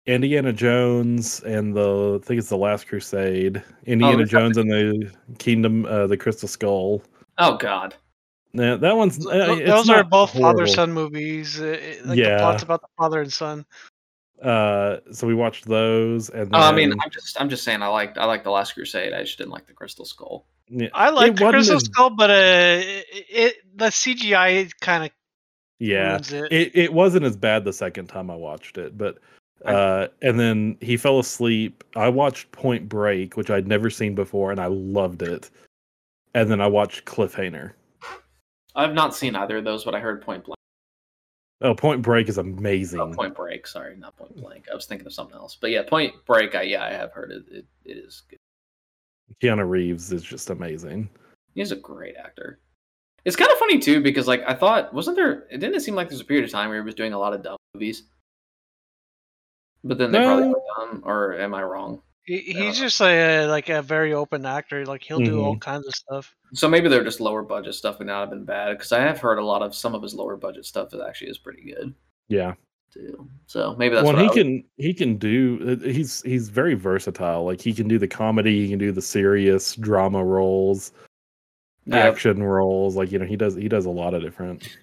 Indiana Jones and the I think it's the Last Crusade. Indiana that's Jones and the Kingdom, uh, the Crystal Skull. oh god. Yeah, that one's uh, Those are both father son movies. uh, Like Yeah. the plot's about the father and son. Uh, so we watched those, and Oh, I mean, I'm just I'm just saying I liked I liked the Last Crusade. I just didn't like the Crystal Skull. Yeah, I like the wasn't Crystal as- Skull, but uh, it, it the CGI kind of yeah, it. it it wasn't as bad the second time I watched it, but uh, and then he fell asleep. I watched Point Break, which I'd never seen before, and I loved it. And then I watched Cliffhanger. I've not seen either of those, but I heard Point Blank. Oh, Point Break is amazing. Oh, Point Break. Sorry, not Point Blank. I was thinking of something else. But yeah, Point Break. I yeah, I have heard it. It, it is good. Keanu Reeves is just amazing. He's a great actor. It's kind of funny too because like I thought, wasn't there? It didn't seem like there's a period of time where he was doing a lot of dumb movies. But then they probably No. were dumb, or am I wrong? He, he's know. just a, like a very open actor. Like he'll do all mm-hmm. kinds of stuff. So maybe they're just lower budget stuff would not have been bad because I have heard a lot of some of his lower budget stuff that actually is pretty good Yeah. Too. So maybe that's well, he would- can he can do. uh, He's he's very versatile. Like he can do the comedy, he can do the serious drama roles, action roles. Like you know, he does he does a lot of different.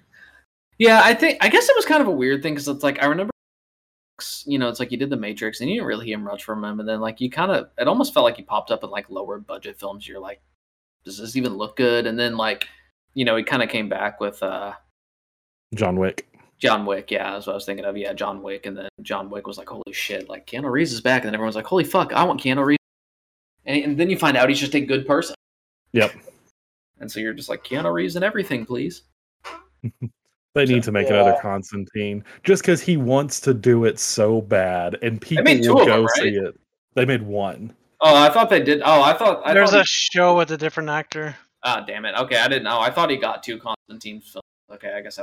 Yeah, I think I guess it was kind of a weird thing because it's like I remember, you know, it's like you did the Matrix and you didn't really hear much from him, and then like you kind of it almost felt like he popped up in like lower budget films. You're like, does this even look good? And then like, you know, he kind of came back with uh John Wick. John Wick. Yeah, that's what I was thinking of. Yeah, John Wick, and then John Wick was like, holy shit, like Keanu Reeves is back, and then everyone's like, holy fuck, I want Keanu Reeves, and, and then you find out he's just a good person, Yep. and so you're just like Keanu Reeves and everything, please. They need to make another Constantine just because he wants to do it so bad, and people will of them, go right? see it. They made one. Oh, I thought they did. Oh, I thought I There's thought a show with a different actor. Ah, damn it. Okay, I didn't know. I thought he got two Constantine films. Okay, I guess. I...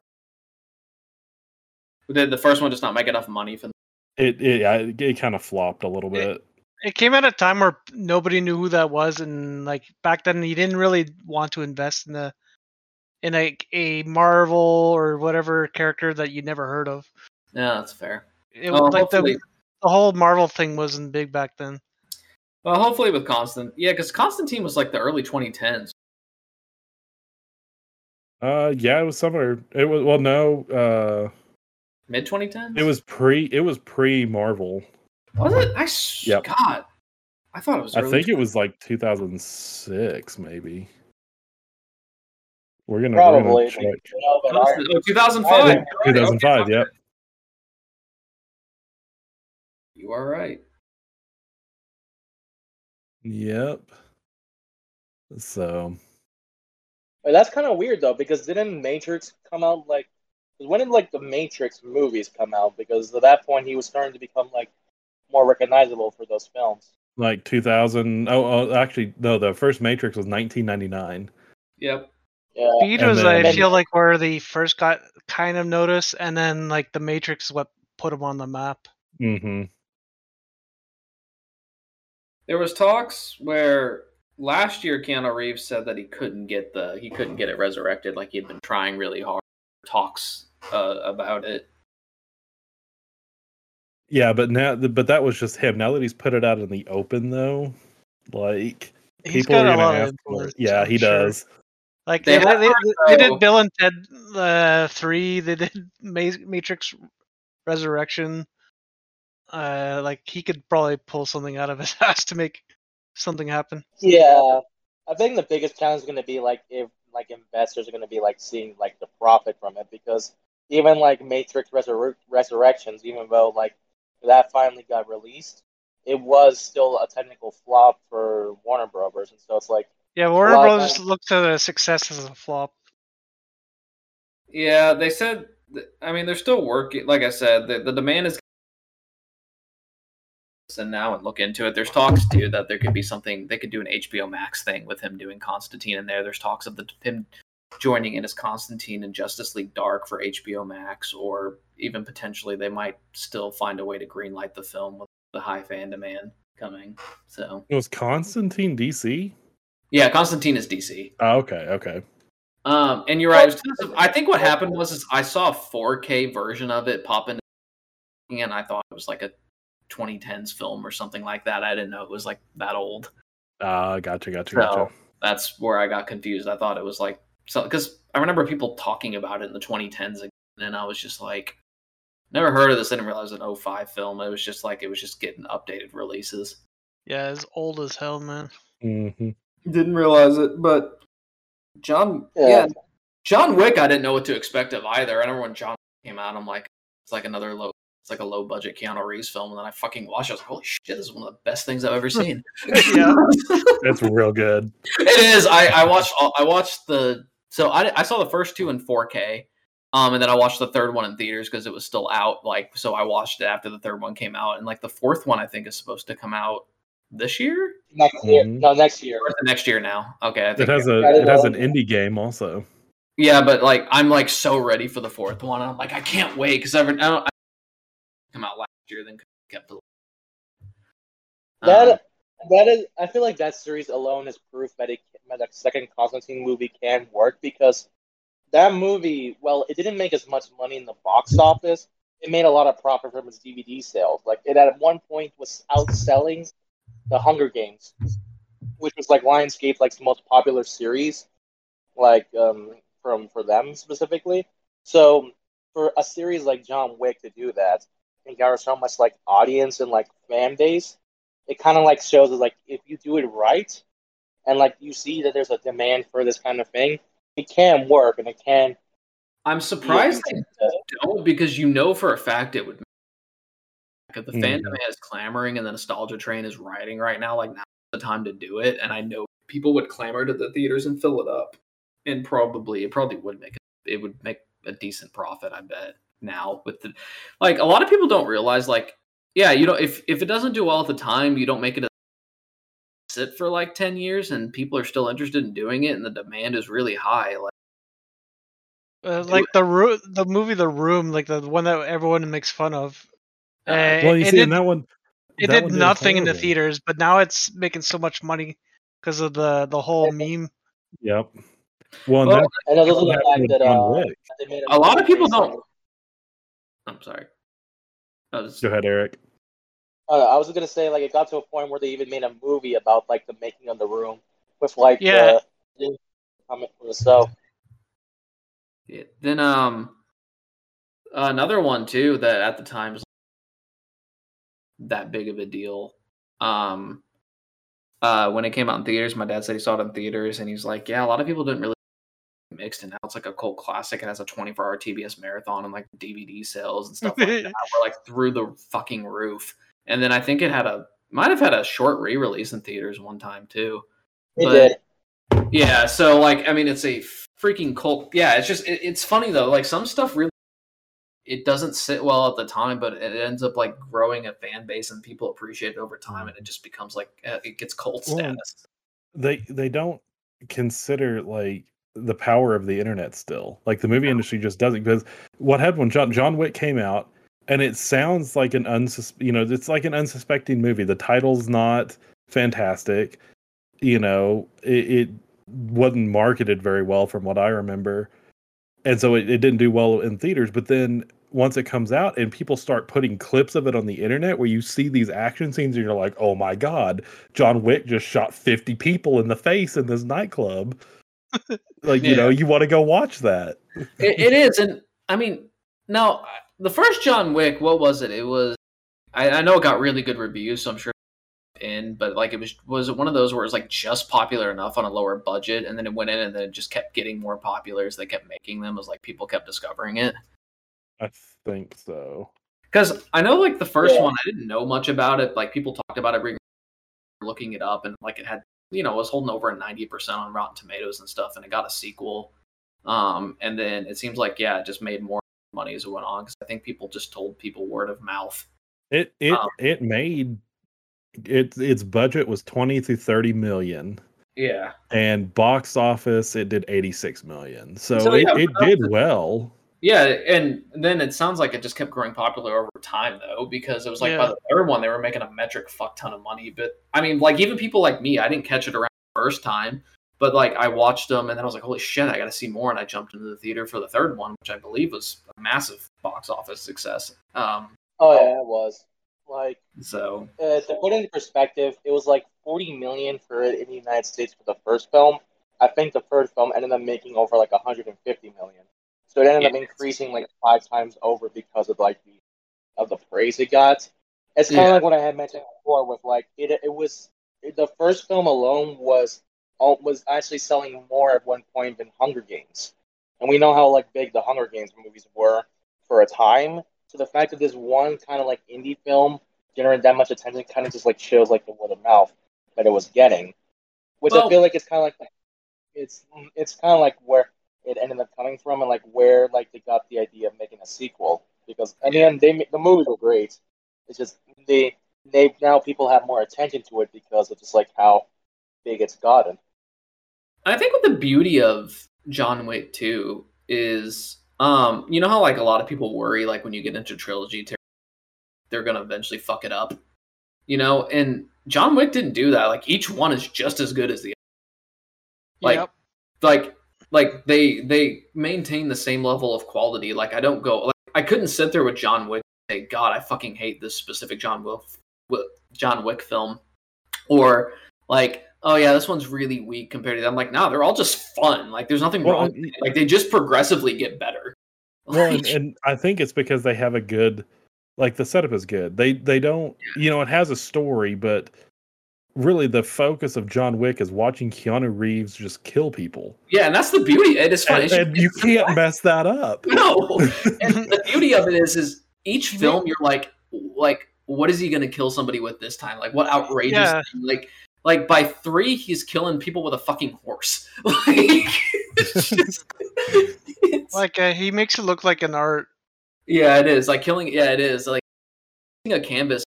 Did the first one just not make enough money for? It it it, it kind of flopped a little bit. It came at a time where nobody knew who that was, and like back then, you didn't really want to invest in a in a a Marvel or whatever character that you never heard of. Yeah, that's fair. It Well, was like hopefully, the the whole Marvel thing wasn't big back then. well, hopefully with Constant, yeah, because Constantine was like the early 2010s. Uh, yeah, it was somewhere. It was well, no, uh, Mid 2010s. it was pre. It was pre Marvel. Was it? I s- Yep. God, I thought it was. I early think it was like 2006, maybe. We're gonna, we're Probably. gonna check. You know, but I- Oh, 2005. 2005, yep. You are right. Yep. So But that's kind of weird though, because didn't Matrix come out like? 'Cause When did like the Matrix movies come out? Because at that point he was starting to become like more recognizable for those films. like 2000 oh, oh actually no the first matrix was 1999 Yep. Yeah, Speed And was, I feel like, where they first got kind of noticed, and then like the Matrix is what put them on the map. mm-hmm There was talks where last year Keanu Reeves said that he couldn't get the he couldn't get it resurrected, like he had been trying really hard. Talks uh, about it. yeah but now but that was just him now that he's put it out in the open though like He's people are got a gonna lot of ask for it. influence, yeah he sure. does Like They they, they, they did Bill and Ted uh, three. They did Matrix Resurrection. Uh, like he could probably pull something out of his ass to make something happen. yeah. I think the biggest challenge is going to be like if like investors are going to be like seeing like the profit from it because even like Matrix Resur- Resurrections, even though like that finally got released, it was still a technical flop for Warner Brothers, and so it's like Yeah, Warner lot Brothers times- looked at the success as a flop. Yeah, they said. I mean, they're still working. Like I said, the, the demand is. And now and look into it. There's talks too that there could be something they could do an HBO Max thing with him doing Constantine in there. There's talks of the him joining in as Constantine in Justice League Dark for HBO Max, or even potentially they might still find a way to greenlight the film with the high fan demand coming. So it was constantine dc yeah, Constantine is DC. oh, okay okay Um, and you're right. I think what happened was is I saw a 4K version of it pop into, and I thought it was like a 2010s film or something like that. I didn't know it was like that old. uh gotcha gotcha So gotcha that's where I got confused. I thought it was like so because I remember people talking about it in the 2010s, again, and I was just like, never heard of this. I didn't realize it was an 05 film. It was just like it was just getting updated releases. Yeah, it's old as hell, man. hmm Didn't realize it, but John, Yeah. yeah, John Wick, I didn't know what to expect of either. I remember when John came out, I'm like, it's like another low, it's like a low budget Keanu Reeves film, and then I fucking watched. it. I was like, holy shit, this is one of the best things I've ever seen. Yeah. it's real good it is. I I watched I watched the so I I saw the first two in 4K. Um, and then I watched the third one in theaters because it was still out. Like, so I watched it after the third one came out, and like the fourth one I think is supposed to come out this year next year, Mhm. no, next year. or next year now. Okay, I it has a it has an indie game also Yeah, but like I'm like so ready for the fourth one. I'm like I can't wait because I've I don't I come out last year, then kept the Um, that is, I feel like that series alone is proof that it that a second Constantine movie can work because that movie, well, it didn't make as much money in the box office. It made a lot of profit from its DVD sales. Like it at one point was outselling the Hunger Games, which was like Lionsgate like the most popular series, like um from for them specifically. So for a series like John Wick to do that and garner so much like audience and like fan base, it kind of like shows us like if you do it right and like you see that there's a demand for this kind of thing, it can work and it can. I'm surprised they don't because you know for a fact it would. If the Mhm. fandom is clamoring and the nostalgia train is riding right now, like now's the time to do it. And I know people would clamor to the theaters and fill it up, and probably it probably would make it. It would make a decent profit, I bet. Now with the like, a lot of people don't realize like, yeah, you know, if if it doesn't do well at the time, you don't make it a sit for like 10 years and people are still interested in doing it and the demand is really high like Uh, like the ro- the movie The Room, like the one that everyone makes fun of. uh, Uh, well you see did, in that one it that did one nothing in the theaters, but now it's making so much money because of the the whole meme. yep well, Well, that's And there's also what the happened fact with that John uh, Wick. they A lot of people don't- i'm sorry I was- go ahead eric Uh, I was gonna say like it got to a point where they even made a movie about like the making of the room with like Yeah. the comment so Yeah. Then um another one too that at the time was that big of a deal. Um uh when it came out in theaters, my dad said he saw it in theaters and he's like, Yeah, a lot of people didn't really mixed, and now it's like a cult classic. It has a 24 hour TBS marathon and like DVD sales and stuff like that were like through the fucking roof. And then I think it had a might have had a short re release in theaters one time too. It But- did. Yeah, so like I mean it's a freaking cult. Yeah, it's just it, it's funny though. Like some stuff really it doesn't sit well at the time, but it ends up like growing a fan base and people appreciate it over time, and it just becomes like uh, it gets cult Well, status. they they don't consider like the power of the internet still. Like the movie industry just doesn't because what happened when John John Wick came out and it sounds like an unsus you know, it's like an unsuspecting movie. The title's not fantastic. You know, it, it wasn't marketed very well from what I remember. And so it, it didn't do well in theaters, but then once it comes out and people start putting clips of it on the internet where you see these action scenes and you're like, "Oh my god, John Wick just shot 50 people in the face in this nightclub." like, you know, you want to go watch that. it, it is, and I mean, now the first John Wick, what was it? It was I, I know it got really good reviews, so I'm sure in, but like it was was it one of those where it was like just popular enough on a lower budget, and then it went in, and then it just kept getting more popular as they kept making them, as like people kept discovering it. I think so. Because I know like the first Yeah. one, I didn't know much about it. Like people talked about it, re- looking it up, and like it had you know it was holding over a ninety percent on Rotten Tomatoes and stuff, and it got a sequel. Um, and then it seems like yeah, it just made more money as it went on because I think people just told people word of mouth. It it Um, it made it its budget was 20 to 30 million Yeah, and box office it did 86 million. So, So, it, yeah, it but- did well. yeah, and then it sounds like it just kept growing popular over time though, because it was like by the third one they were making a metric fuck ton of money. But I mean, like even people like me, I didn't catch it around the first time, but like I watched them and then I was like, holy shit, I got to see more, and I jumped into the theater for the third one, which I believe was a massive box office success. Um, Oh yeah, it was. Like so uh, to put it into perspective, it was like 40 million for it in the United States for the first film. I think the third film ended up making over like 150 million. So it ended up increasing like five times over because of like the of the praise it got. It's kind of Yeah. like what I had mentioned before with like it. It was the first film alone was was actually selling more at one point than Hunger Games, and we know how like big the Hunger Games movies were for a time. So the fact that this one kind of like indie film generated that much attention kind of just like shows like the word of mouth that it was getting, which Well- I feel like it's kind of like it's it's kind of like where it ended up coming from and like where like they got the idea of making a sequel because in the end they the movies were great. It's just they they now people have more attention to it because of just like how big it's gotten. I think what the beauty of John Wick 2 is, um, you know how like a lot of people worry like when you get into trilogy, ter- they're gonna eventually fuck it up, you know. And John Wick didn't do that. Like each one is just as good as the other. Like- yep. like like they they maintain the same level of quality. Like I don't go like I couldn't sit there with John Wick and say, God, I fucking hate this specific John Wick John Wick film, or like, oh yeah, this one's really weak compared to them. I'm like, nah, they're all just fun. Like there's nothing Well, wrong. with it. Like they just progressively get better. Well, and, Like, and I think it's because they have a good, like the setup is good. They they don't, you know, it has a story, but really the focus of John Wick is watching Keanu Reeves just kill people, yeah, and that's the beauty. It is fun. and, and you can't mess that up. No, and the beauty of it is, is each film you're like, like, what is he going to kill somebody with this time? Like, what outrageous? Yeah. thing? Like, like by three, he's killing people with a fucking horse. Like, just, Like uh, he makes it look like an art. yeah, it is like killing. Yeah, it is like a canvas.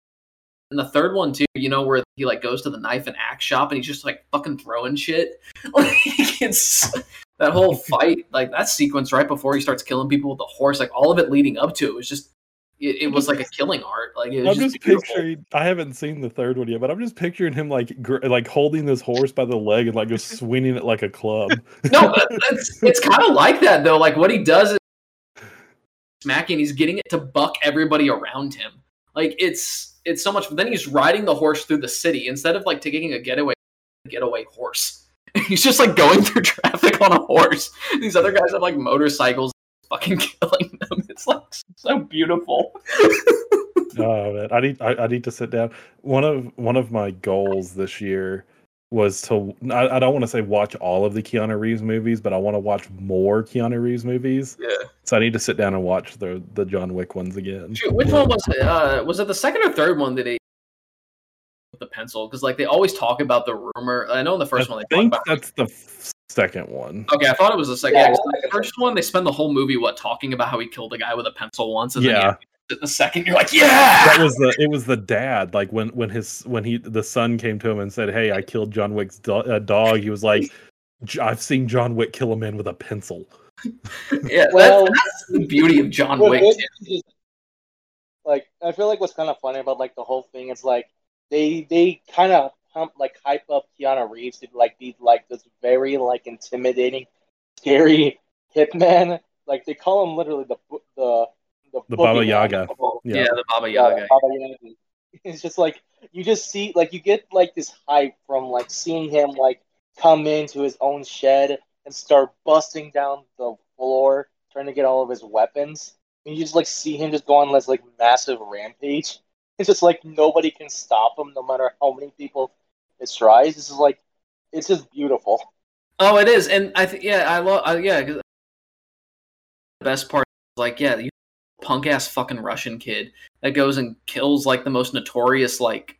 And the third one too, you know, where he like goes to the knife and axe shop and he's just like fucking throwing shit. Like it's that whole fight, like that sequence right before he starts killing people with the horse, like all of it leading up to it was just it, it was like a killing art. Like it was I'm just, just picturing. I haven't seen the third one yet, but I'm just picturing him like gr- like holding this horse by the leg and like just swinging it like a club. No, uh, it's it's kind of like that though. Like what he does is smacking. He's getting it to buck everybody around him. Like it's it's so much. But then he's riding the horse through the city instead of like taking a getaway getaway horse. He's just like going through traffic on a horse. These other guys have like motorcycles, fucking killing them. It's like so beautiful. oh man, I need I, I need to sit down. One of one of my goals this year was to I, I don't want to say watch all of the Keanu Reeves movies, but I want to watch more Keanu Reeves movies. Yeah. So I need to sit down and watch the the John Wick ones again. Shoot, which one was it? Uh, was it the second or third one that he with the pencil? Because like they always talk about the rumor. I know in the first I one they talk think about. that's the second one. Okay, I thought it was the second. Yeah, Yeah, 'cause the the first one they spend the whole movie what talking about how he killed a guy with a pencil once, and Yeah. then the second you're like, yeah, That was the it was the dad like when when his when he the son came to him and said, "Hey, I killed John Wick's do- uh, dog." He was like, "I've seen John Wick kill a man with a pencil." yeah. Well, that's, that's the beauty of John Well, Wick. this like I feel like what's kind of funny about like the whole thing is like they they kind of pump like hype up Keanu Reeves to like be like this very like intimidating, scary hitman. Like they call him literally the the the, The Baba. Yaga. Yeah. Yeah. the Baba Yeah, Yaga. Baba Yaga. It's just like you just see like you get like this hype from like seeing him like come into his own shed and start busting down the floor trying to get all of his weapons. And you just like see him just go on this like massive rampage. It's just like nobody can stop him no matter how many people it tries. This is like it's just beautiful. Oh, it is, and I think yeah, I love uh, yeah. the best part is like yeah, you punk ass fucking Russian kid that goes and kills like the most notorious like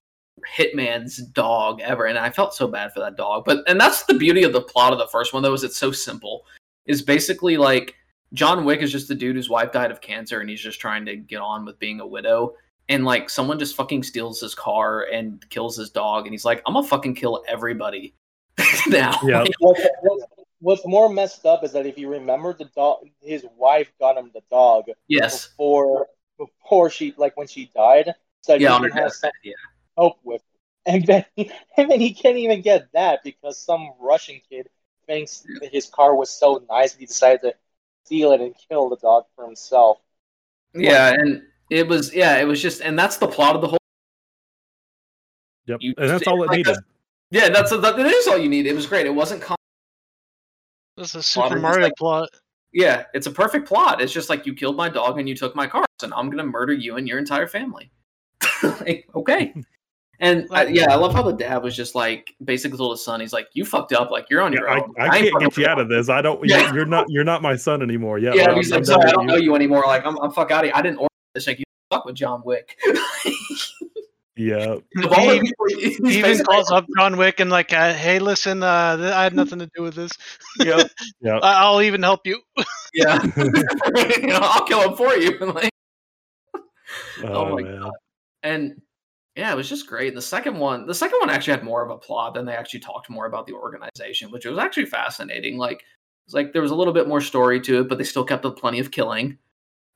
hitman's dog ever, and I felt so bad for that dog. But and that's the beauty of the plot of the first one though is it's so simple. Is basically like John Wick is just a dude whose wife died of cancer, and he's just trying to get on with being a widow. And like someone just fucking steals his car and kills his dog, and he's like, "I'm gonna fucking kill everybody now." Yeah. What's, what's, what's more messed up is that if you remember the dog, his wife got him the dog Yes. before before she like when she died, so Yeah, he on her can have yeah. help with. And then, and then he can't even get that because some Russian kid thinks that his car was so nice he decided to steal it and kill the dog for himself. Yeah, and it was yeah, it was just and that's the plot of the whole Yep. You- and that's all it like needed. Yeah, that's that, that is all you need. It was great. It wasn't com- This is Super Plot Mario like- plot. yeah, it's a perfect plot. It's just like you killed my dog and you took my car, and I'm gonna murder you and your entire family. like, okay. And uh, I, yeah, I love how the dad was just like basically told his son, he's like, "You fucked up. Like you're on Yeah, your I, own. I ain't can't get you out of this. I don't. Yeah. You're, you're not. You're not my son anymore. Yeah. Yeah, I'm- he's I'm like, done sorry, I don't you." know you anymore. Like I'm, I'm fuck out of here. I didn't order this. Like you fuck with John Wick. Yeah. Of all the He- He even calls up John Wick and like, uh, "Hey, listen, uh, I had nothing to do with this. Yeah, Yeah. I- I'll even help you." yeah. You know, I'll kill him for you. Like, Oh, my man. and yeah, it was just great. The second one, the second one actually had more of a plot. Then they actually talked more about the organization, which was actually fascinating. Like, it's like there was a little bit more story to it, but they still kept up plenty of killing,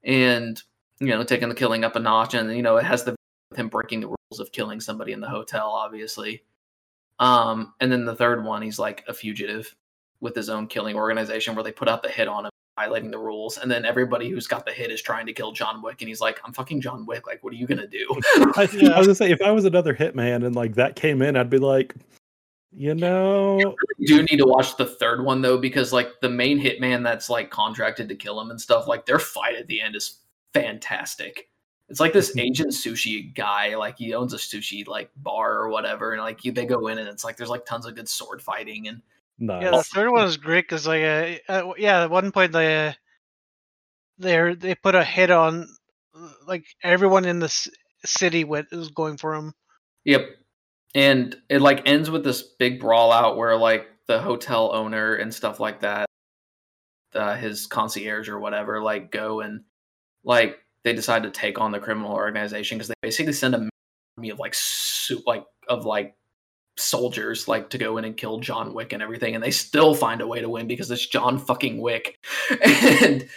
and you know, taking the killing up a notch. And you know, it has the him breaking the rules of killing somebody in the hotel, obviously. Um, and then the third one, he's like a fugitive with his own killing organization, where they put out the hit on him, violating the rules, and then everybody who's got the hit is trying to kill John Wick, and he's like, "I'm fucking John Wick. Like, what are you gonna do?" I, Yeah. I was gonna say if I was another hitman and like that came in, I'd be like, you know, You do need to watch the third one though, because like the main hitman that's like contracted to kill him and stuff, like their fight at the end is fantastic. It's like this Asian sushi guy, like he owns a sushi like bar or whatever, and like you, they go in and it's like there's like tons of good sword fighting and nice. Yeah, the third one is great because like, uh, uh, yeah, at one point they, uh, they they put a hit on, like everyone in the c- city went is going for him. Yep. And it like ends with this big brawl out where like the hotel owner and stuff like that, uh, his concierge or whatever, like go and like they decide to take on the criminal organization because they basically send a army of like soup like of like soldiers like to go in and kill John Wick and everything, and they still find a way to win because it's John fucking Wick. and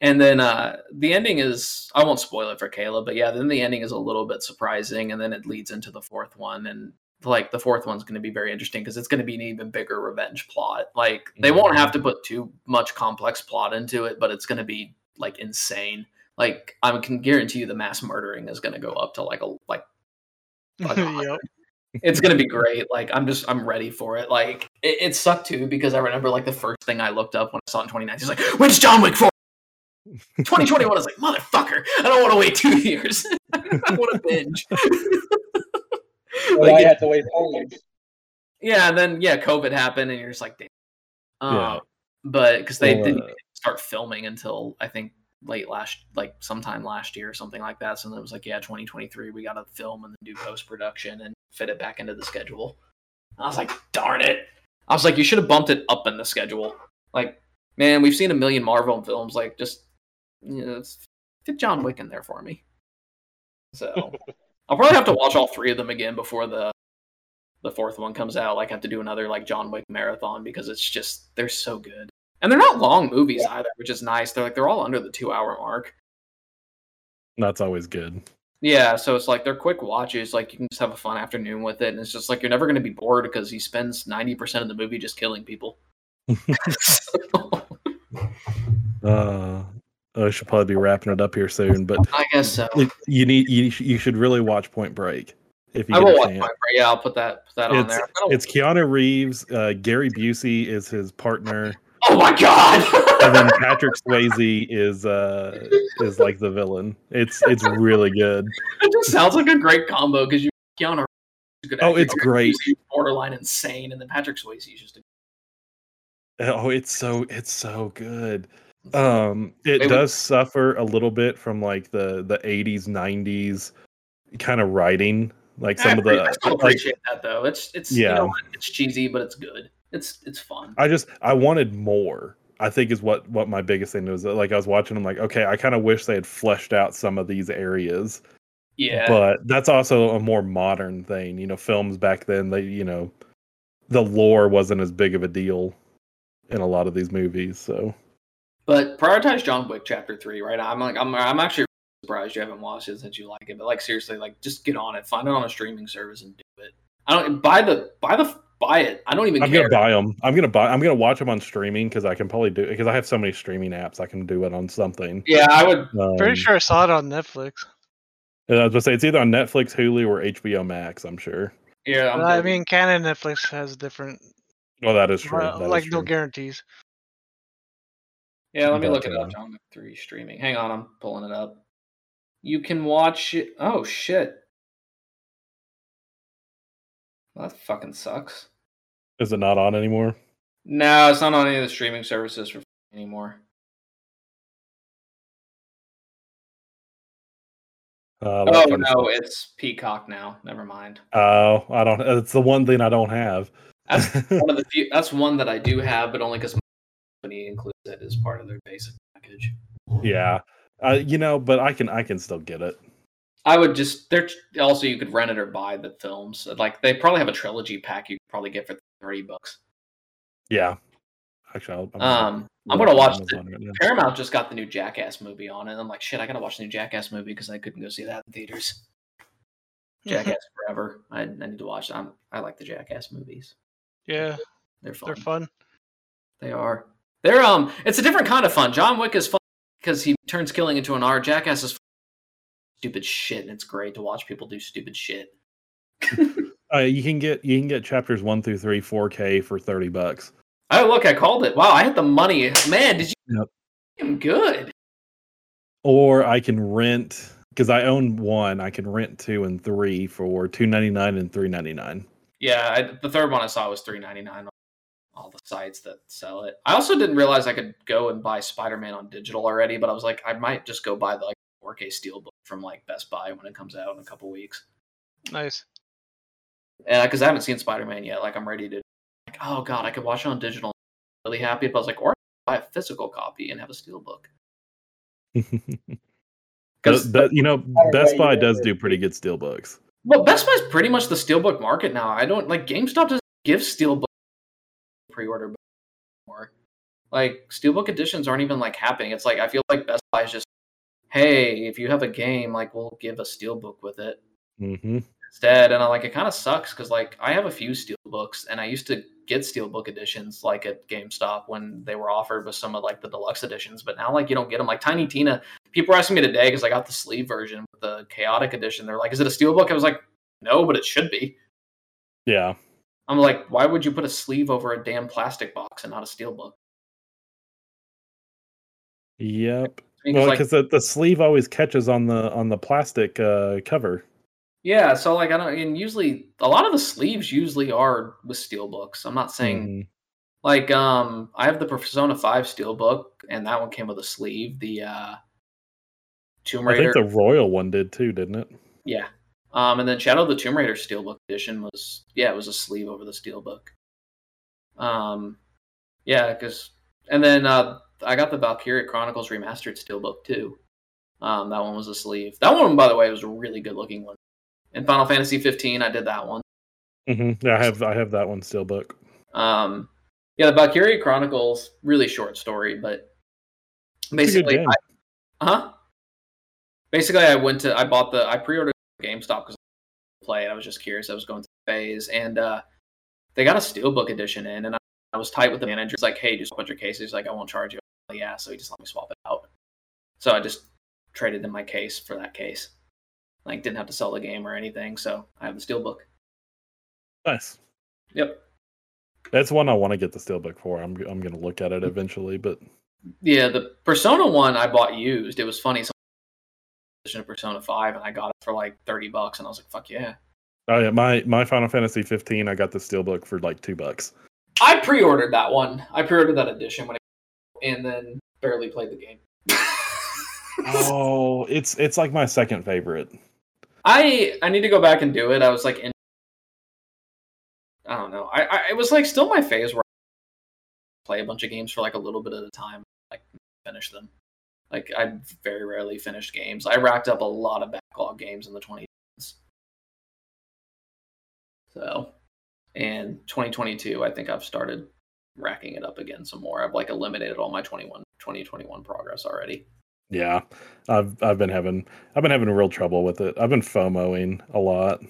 and then uh the ending is I won't spoil it for Kayla, but yeah, then the ending is a little bit surprising, and then it leads into the fourth one, and like the fourth one's going to be very interesting because it's going to be an even bigger revenge plot. Like they won't have to put too much complex plot into it, but it's going to be like insane. Like I can guarantee you, the mass murdering is going to go up to like a like Like, yep. it's gonna be great. Like I'm just I'm ready for it. Like it, it sucked too because I remember like the first thing I looked up when I saw it in 2019. He's like, "When's John Wick 4?" 2021. I was like, "Motherfucker! I don't want to wait two years. I want to binge." Well, I had to wait four years. Yeah, and then yeah, COVID happened, and you're just like, damn. Um, Yeah. But because they Well, didn't uh, start filming until I think late last, like sometime last year or something like that. So then it was like, yeah, 2023, we got to film and then do post production and fit it back into the schedule. I was like, darn it. I was like, you should have bumped it up in the schedule. Like, man, we've seen a million Marvel films. Like, just you know, it's- fit John Wick in there for me. So I'll probably have to watch all three of them again before the the fourth one comes out. Like, I have to do another like John Wick marathon because it's just they're so good, and they're not long movies either, which is nice. They're like they're all under the two hour mark. That's always good. Yeah, so it's like they're quick watches. Like you can just have a fun afternoon with it, and it's just like you're never going to be bored because he spends ninety percent of the movie just killing people. Uh, I should probably be wrapping it up here soon, but I guess so. you need you, you should really watch Point Break if you I get will a watch chance. Point Break. Yeah, I'll put that put that on It's there. It's Keanu Reeves, uh, Gary Busey is his partner, oh my god! and then Patrick Swayze is uh is like the villain. It's it's really good. it just sounds like a great combo because you Keanu. Good Oh, it's great. Borderline insane, and then Patrick Swayze is just. A, Oh, it's so it's so good. Um, it Maybe- does suffer a little bit from like the the 80s 90s kind of writing, like some I, of the. I still like appreciate that though. It's it's you Yeah. know it's cheesy, but it's good. It's it's fun. I just I wanted more. I think is what what my biggest thing was. Like I was watching, I'm like, okay, I kind of wish they had fleshed out some of these areas. Yeah, But that's also a more modern thing. You know, films back then, they you know, the lore wasn't as big of a deal in a lot of these movies. So But prioritize John Wick Chapter Three, right? I'm like, I'm, I'm actually surprised you haven't watched it since you like it. But like, seriously, like, just get on it, find it on a streaming service, and do it. I don't buy the buy the buy it. I don't even I'm care. gonna buy them. I'm gonna buy. I'm gonna watch them on streaming because I can probably do because I have so many streaming apps. I can do it on something. Yeah, I would. Um, Pretty sure I saw it on Netflix. I was gonna say it's either on Netflix, Hulu, or HBO Max. I'm sure. Yeah, I'm I mean, canon Netflix has different, Well, that is true. uh, That is like no true. guarantees. yeah. Let me but, look it up. uh, John Wick Three streaming. Hang on, I'm pulling it up. You can watch it. Oh shit. Well, that fucking sucks. Is it not on anymore? No, it's not on any of the streaming services for anymore. Uh, Oh no, it's Peacock now. Never mind. Oh, I don't. It's the one thing I don't have. That's one of the few. That's one that I do have, but only because my company includes it as part of their basic package. yeah, uh, you know, but I can I can still get it. I would just there. Also, you could rent it or buy the films. Like they probably have a trilogy pack you could probably get for thirty bucks. Yeah, actually, I'll, I'm Um, I'm gonna watch. Amazon right now. Paramount just got the new Jackass movie on, and I'm like, shit, I gotta watch the new Jackass movie because I couldn't go see that in theaters. Jackass Forever. I, I need to watch. I'm, I like the Jackass movies. yeah, They're fun. they're fun. They are. They're um. It's a different kind of fun. John Wick is fun because he turns killing into an art. Jackass is stupid shit, and it's great to watch people do stupid shit. Uh, you can get you can get chapters one through three 4K for thirty bucks. Oh look, I called it. Wow, I hit the money. Man, did you? Yep. I'm good. Or I can rent because I own one. I can rent two and three for two ninety nine and three ninety nine. Yeah, I, the third one I saw was three ninety nine on all the sites that sell it. I also didn't realize I could go and buy Spider Man on digital already, but I was like, I might just go buy the like 4K Steelbook from like Best Buy when it comes out in a couple weeks. Nice. and uh, because I haven't seen Spider Man yet, like I'm ready to. Like, oh god, I could watch it on digital. Really happy, but I was like, or buy a physical copy and have a steelbook. Because But, you know, Best Buy does do pretty good steel books. well, Best Buy's pretty much the steelbook market now. I don't like GameStop doesn't give steelbook pre-order more. Like steelbook editions aren't even like happening. It's like I feel like Best Buy is just, hey, if you have a game, like we'll give a steelbook with it. hmm instead and i like it kind of sucks because like i have a few steelbooks and i used to get steelbook editions like at gamestop when they were offered with some of like the deluxe editions but now like you don't get them like tiny tina people were asking me today because i got the sleeve version with the chaotic edition they're like is it a steelbook i was like no but it should be Yeah. i'm like why would you put a sleeve over a damn plastic box and not a steelbook Yep. Because Well, like because the, the sleeve always catches on the on the plastic uh, cover. Yeah, so like I don't and usually a lot of the sleeves usually are with steel books. I'm not saying Mhm. like um I have the Persona 5 steel book and that one came with a sleeve. The uh Tomb I think the royal one did too, didn't it? Yeah. Um, and then Shadow of the Tomb Raider Steelbook edition was yeah, it was a sleeve over the Steelbook. Um, yeah, because and then uh, I got the Valkyria Chronicles remastered Steelbook too. Um, that one was a sleeve. That one, by the way, was a really good looking one. In Final Fantasy 15, I did that one. hmm Yeah, I have I have that one steelbook. Um, yeah, the Valkyria Chronicles, really short story, but a basically. I, huh? Basically, I went to I bought the I pre-ordered GameStop because I play it. I was just curious. I was going through the phase, and uh, they got a steelbook edition in, and I, I was tight with the manager. It's like, hey, just put your case. He's like, I won't charge you. Yeah, so he just let me swap it out. So I just traded in my case for that case. Like, didn't have to sell the game or anything, so I have the steelbook. Nice. Yep. That's one I want to get the steelbook for. I'm I'm gonna look at it eventually, but Yeah, the Persona one I bought used. It was funny. Edition of Persona Five, and I got it for like thirty bucks, and I was like, "Fuck yeah!" oh yeah, my my Final Fantasy 15, I got the steelbook for like two bucks. I pre-ordered that one. I pre-ordered that edition when, it, and then barely played the game. oh, it's it's like my second favorite. I I need to go back and do it. I was like, in, I don't know. I, I it was like still my phase where I play a bunch of games for like a little bit at a time, like finish them. Like I very rarely finished games. I racked up a lot of backlog games in the 20s. So, and 2022, I think I've started racking it up again some more. I've like eliminated all my 21 2021 progress already. Yeah, I've I've been having I've been having real trouble with it. I've been FOMOing a lot.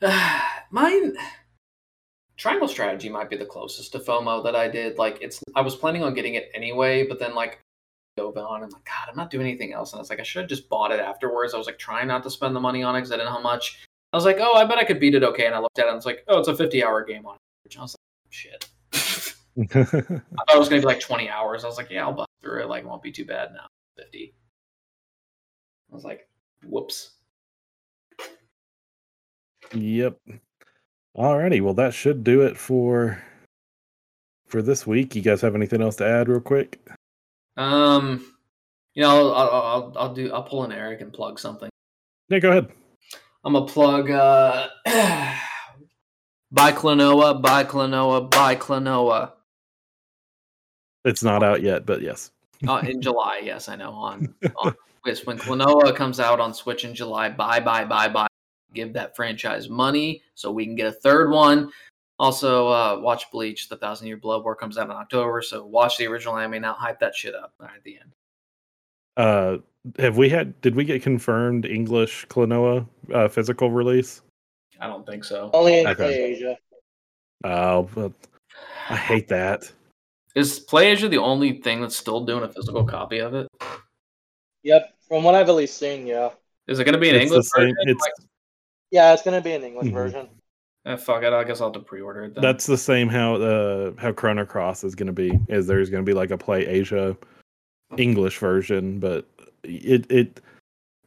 Mine Triangle Strategy might be the closest to FOMO that I did. Like it's I was planning on getting it anyway, but then like go on and I'm like God, I'm not doing anything else. And I was like, I should have just bought it afterwards. I was like trying not to spend the money on it because I didn't know how much. I was like, oh, I bet I could beat it okay. And I looked at it and it's like, oh, it's a 50 hour game on average. I was like, shit. I thought it was gonna be like 20 hours. I was like, yeah, I'll bust through it. Like, it won't be too bad now. 50. I was like, whoops. yep. Alrighty, well that should do it for for this week. You guys have anything else to add, real quick? Um, you know, I'll, I'll, I'll, do. I'll pull an Eric and plug something. Yeah, go ahead. I'm gonna plug. Uh, buy Klonoa, buy Klonoa, buy Klonoa. It's not out yet, but yes. Uh, in July, yes, I know. On, on yes, when Klonoa comes out on Switch in July, buy, buy, buy, buy. Give that franchise money so we can get a third one. Also, uh, watch Bleach. The Thousand Year Blood War comes out in October, so watch the original anime now. Hype that shit up at the end. Uh, have we had? Did we get confirmed English Klonoa uh, physical release? I don't think so. Only in Okay. Asia. Oh, but I hate that. Is PlayAsia the only thing that's still doing a physical copy of it? Yep. From what I've at least seen, yeah. Is it going to be an It's English same. version? It's Like, Yeah, it's gonna be an English Mhm. version. eh, fuck it. I guess I'll have to pre-order it. Then. that's the same how uh how Chrono Cross is going to be. Is there's going to be like a Play Asia English version, but it it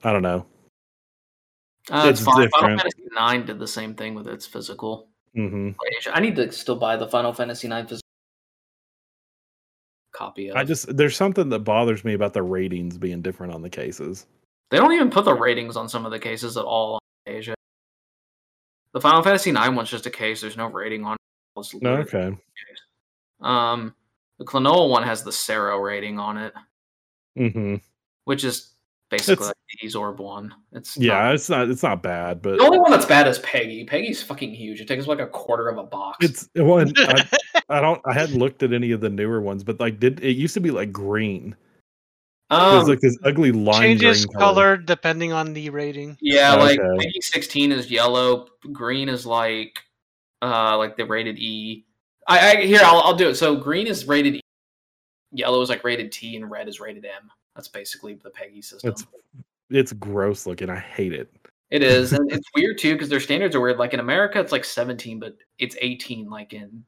I don't know. Uh, it's it's fine. Final different. Fantasy Nine did the same thing with its physical. hmm I need to still buy the Final Fantasy Nine physical copy of. I just there's something that bothers me about the ratings being different on the cases. They don't even put the ratings on some of the cases at all on Asia. The Final Fantasy Nine one's just a case. There's no rating on. it. It's No, okay. Um, the Klonoa one has the CERO rating on it, Mm-hmm. which is basically It's- like the ESRB one. It's Yeah, not- it's not it's not bad, but the only one that's bad is PEGI. PEGI's fucking huge. It takes like a quarter of a box. it's well, I, I don't I hadn't looked at any of the newer ones, but like did it used to be like green. It was um, like this ugly lime Changes green color depending on the rating. Yeah, like Okay. PEGI sixteen is yellow. Green is like, uh, like the rated E. I, I here I'll I'll do it. So green is rated E, yellow is like rated T, and red is rated M. That's basically the PEGI system. It's it's gross looking. I hate it. It is, and it's weird too because their standards are weird. Like in America, it's like seventeen, but it's eighteen. Like in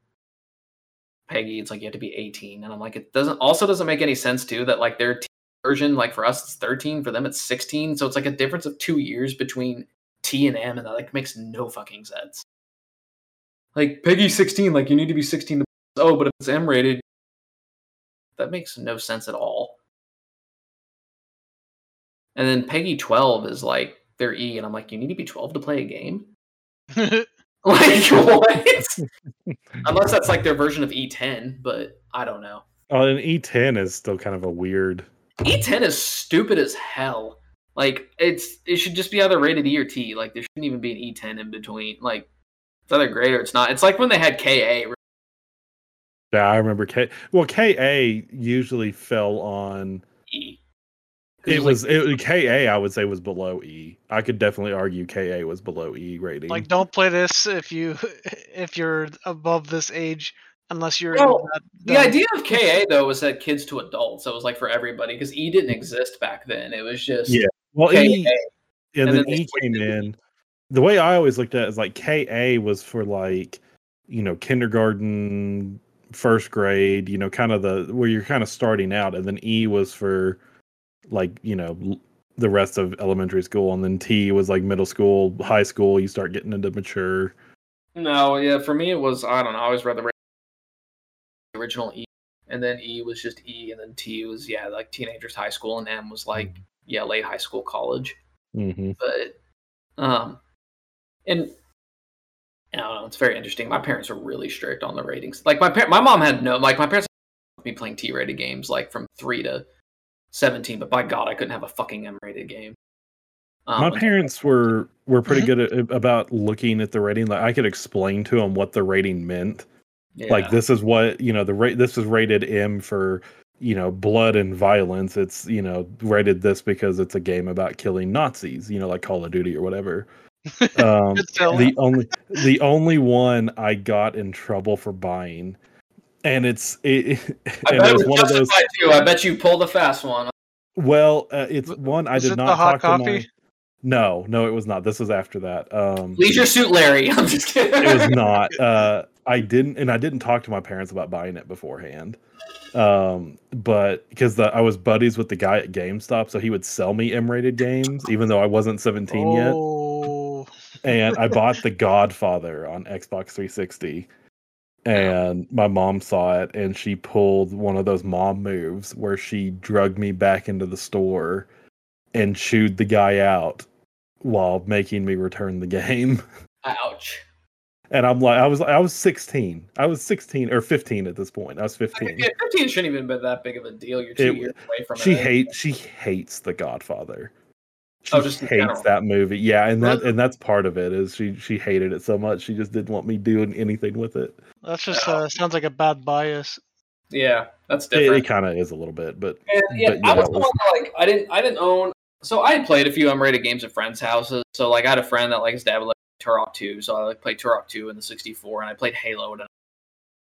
PEGI, it's like you have to be eighteen, and I'm like, it doesn't. Also, doesn't make any sense too that like their version, like for us, it's thirteen. For them, it's sixteen. So it's like a difference of two years between T and M, and that like makes no fucking sense. Like PEGI sixteen, like you need to be sixteen to oh, but if it's M rated, that makes no sense at all. And then PEGI twelve is like their E, and I'm like, you need to be twelve to play a game. Like what? Unless that's like their version of E10, but I don't know. Oh, and E10 is still kind of a weird. E10 is stupid as hell. Like it's it should just be either rated E or T. Like there shouldn't even be an E10 in between. Like it's either great or it's not. It's like when they had KA. Yeah, I remember K. Well, KA usually fell on. It like- was it, KA. I would say was below E. I could definitely argue KA was below E rating. like, don't play this if you if you're above this age, unless you're. Well, that The dumb. idea of KA though was that kids to adults. So it was like for everybody because E didn't mm-hmm. exist back then. It was just Yeah. well, KA. E and, and then then E came in. The way I always looked at it is like KA was for like, you know, kindergarten, first grade, you know, kind of the where you're kind of starting out, and then E was for like, you know, the rest of elementary school, and then T was like middle school, high school. You start getting into mature. No, yeah, for me it was I don't know. I always read the original E, and then E was just E, and then T was yeah like teenagers, high school, and M was like yeah late high school, college. hmm But um, and I don't know. It's very interesting. My parents were really strict on the ratings. Like my par- my mom had no like my parents had me playing T rated games like from three to seventeen. But by God, I couldn't have a fucking M rated game. Um, My parents were were pretty Mhm. good at, about looking at the rating. Like I could explain to them what the rating meant. yeah. like this is what you know the rate this is rated m for you know blood and violence it's you know rated this because it's a game about killing nazis you know like call of duty or whatever um the only the only one i got in trouble for buying and it's it, I and bet it it was was one of those too. I bet you pulled a fast one. well uh, it's one i was did it the not hot talk to my no no it was not this was after that um Leisure Suit Larry. I'm just kidding. it was not uh i didn't and i didn't talk to my parents about buying it beforehand um but because i was buddies with the guy at gamestop so he would sell me m-rated games even though i wasn't 17 yet Oh, and i bought the godfather on xbox 360 and my mom saw it and she pulled one of those mom moves where she drugged me back into the store and chewed the guy out while making me return the game Ouch. and I'm like, I was, I was 16. I was 16 or 15 at this point. I was I 15. mean, yeah, 15 shouldn't even been that big of a deal. You're two It- years away from She it. hates, she hates The Godfather. She Oh, just hates general. that movie. Yeah, and that, and that's part of it is she, she hated it so much. She just didn't want me doing anything with it. that's just uh, sounds like a bad bias. Yeah, that's It, different. it kind of is a little bit, but And, yeah, but I was the was- one that, like I didn't I didn't own. So I had played a few M-rated games at friends' houses. So like I had a friend that like his dad would like Turok 2, so I like played Turok 2 in the 64, and I played Halo. And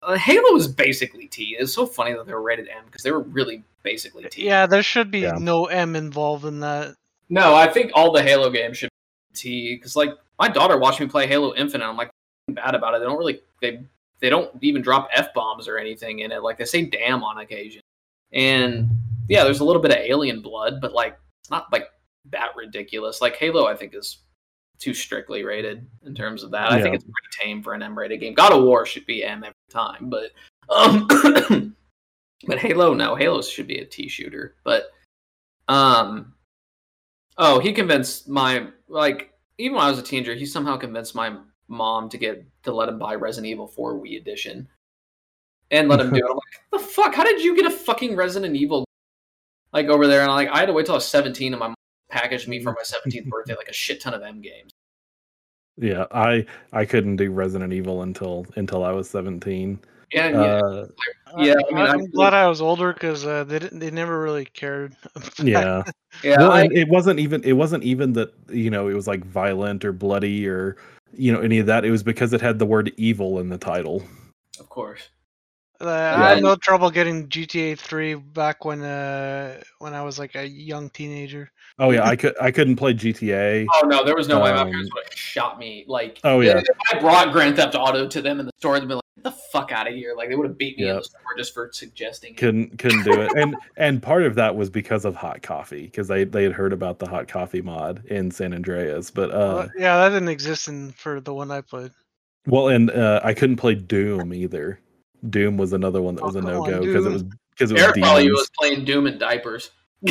uh, Halo was basically T. It's so funny that they were rated M because they were really basically T. Yeah, there should be Yeah. no M involved in that. No, I think all the Halo games should be T because like my daughter watched me play Halo Infinite. I'm like bad about it. They don't really they they don't even drop f bombs or anything in it. Like they say damn on occasion, and yeah, there's a little bit of alien blood, but like it's not like that ridiculous. Like Halo, I think is too strictly rated in terms of that. I think it's pretty tame for an M rated game. God of War should be M every time, but um, but Halo no, Halo should be a T shooter. But um, oh, he convinced my like even when I was a teenager, he somehow convinced my mom to get to let him buy Resident Evil 4 Wii Edition and let him do it. I'm like, the fuck? How did you get a fucking Resident Evil like over there? And I like, I had to wait till I was 17, and my mom packaged me for my 17th birthday like a shit ton of M games. yeah, I, I couldn't do Resident Evil until, until I was 17. Yeah, yeah. Uh, Yeah, I mean, I, am I- glad I was older because uh, they didn't, they never really cared. yeah. yeah. well, I- and it wasn't even it wasn't even that you know it was like violent or bloody or you know any of that. It was because it had the word evil in the title. of course. Uh, I had no trouble getting GTA 3 back when uh, when I was like a young teenager. Oh yeah, I could I couldn't play GTA. Oh no, there was no way my Um, parents would have shot me. Like, Oh, yeah. if I brought Grand Theft Auto to them in the store, they'd be like, Get the fuck out of here! Like they would have beat me in Yep. the store just for suggesting couldn't couldn't do it and and part of that was because of hot coffee because they they had heard about the hot coffee mod in san andreas but uh Well, yeah, that didn't exist in for the one I played. well and uh i couldn't play doom either doom was another one that Oh, was a no-go because it was because it was Eric probably was playing Doom in diapers.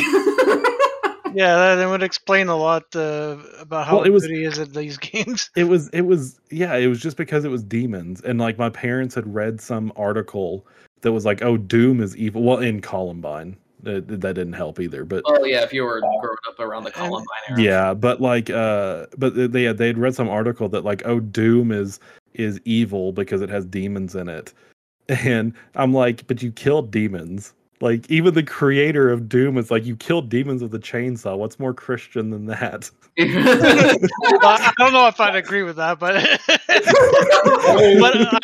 Yeah, that, that would explain a lot uh, about how Well, it was- good he is at these games. it was it was yeah it was just because it was demons and like my parents had read some article that was like oh doom is evil well in columbine that, that didn't help either but oh yeah, if you were growing up around the Columbine era. yeah but like uh but they- they had they had read some article that like oh doom is is evil because it has demons in it and i'm like but you killed demons like even the creator of doom is like you killed demons with a chainsaw what's more christian than that Well, I don't know if I'd agree with that, but but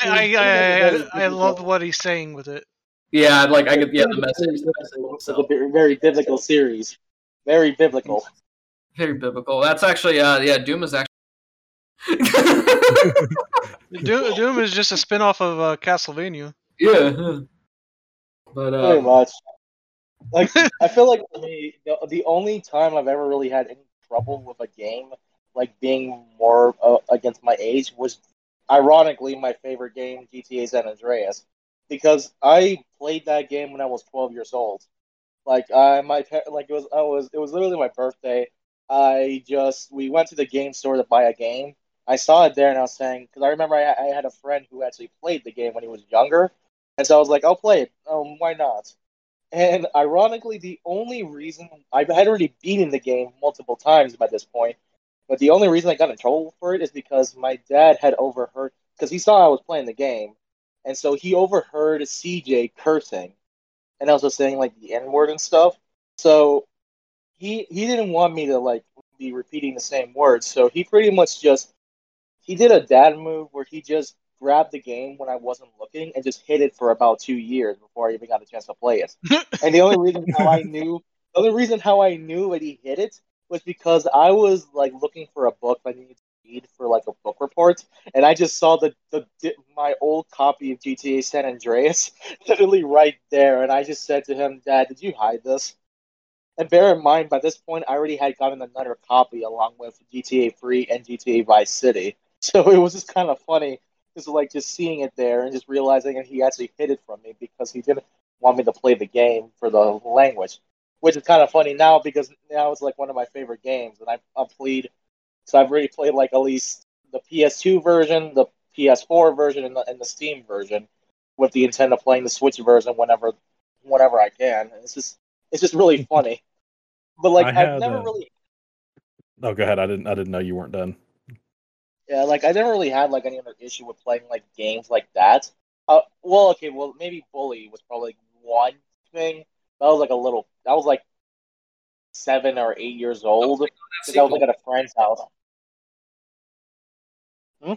I I, I, I love what he's saying with it. yeah, like I could yeah the message. The message It's a very, very biblical series. Very biblical. Very biblical. That's actually uh yeah, Doom is actually Doom, Doom is just a spin-off of uh, Castlevania. yeah. But Very uh, much. Like I feel like for me, the, the only time I've ever really had any trouble with a game, like being more uh, against my age, was ironically my favorite game, GTA San Andreas, because I played that game when I was 12 years old. Like I, my like it was, I was, it was literally my birthday. I just we went to the game store to buy a game. I saw it there and I was saying because I remember I, I had a friend who actually played the game when he was younger, and so I was like, I'll play it. Um, why not? And ironically, the only reason I had already beaten the game multiple times by this point, but the only reason I got in trouble for it is because my dad had overheard because he saw I was playing the game, and so he overheard CJ cursing, and also saying like the N word and stuff. So he he didn't want me to like be repeating the same words, so he pretty much just he did a dad move where he just grabbed the game when I wasn't looking and just hit it for about two years before I even got a chance to play it. and the only reason how I knew the only reason how I knew that he hit it was because I was like looking for a book I needed to read for like a book report, and I just saw the, the my old copy of GTA San Andreas literally right there, and I just said to him, "Dad, did you hide this?" And bear in mind, by this point, I already had gotten another copy along with GTA 3 and GTA Vice City. So it was just kind of funny, just like just seeing it there and just realizing that he actually hid it from me because he didn't want me to play the game for the language, which is kind of funny now because now it's like one of my favorite games, and I've, I've played. So I've already played like at least the PS2 version, the PS4 version, and the, and the Steam version, with the intent of playing the Switch version whenever, whenever I can. And it's just it's just really funny. But like I I've never uh, really oh go ahead i didn't i didn't know you weren't done Yeah, like I never really had like any other issue with playing like games like that. Uh, well, okay, well maybe Bully was probably one thing. That was like a little. That was like seven or eight years old. 'cause I was like at a friend's house. Hmm?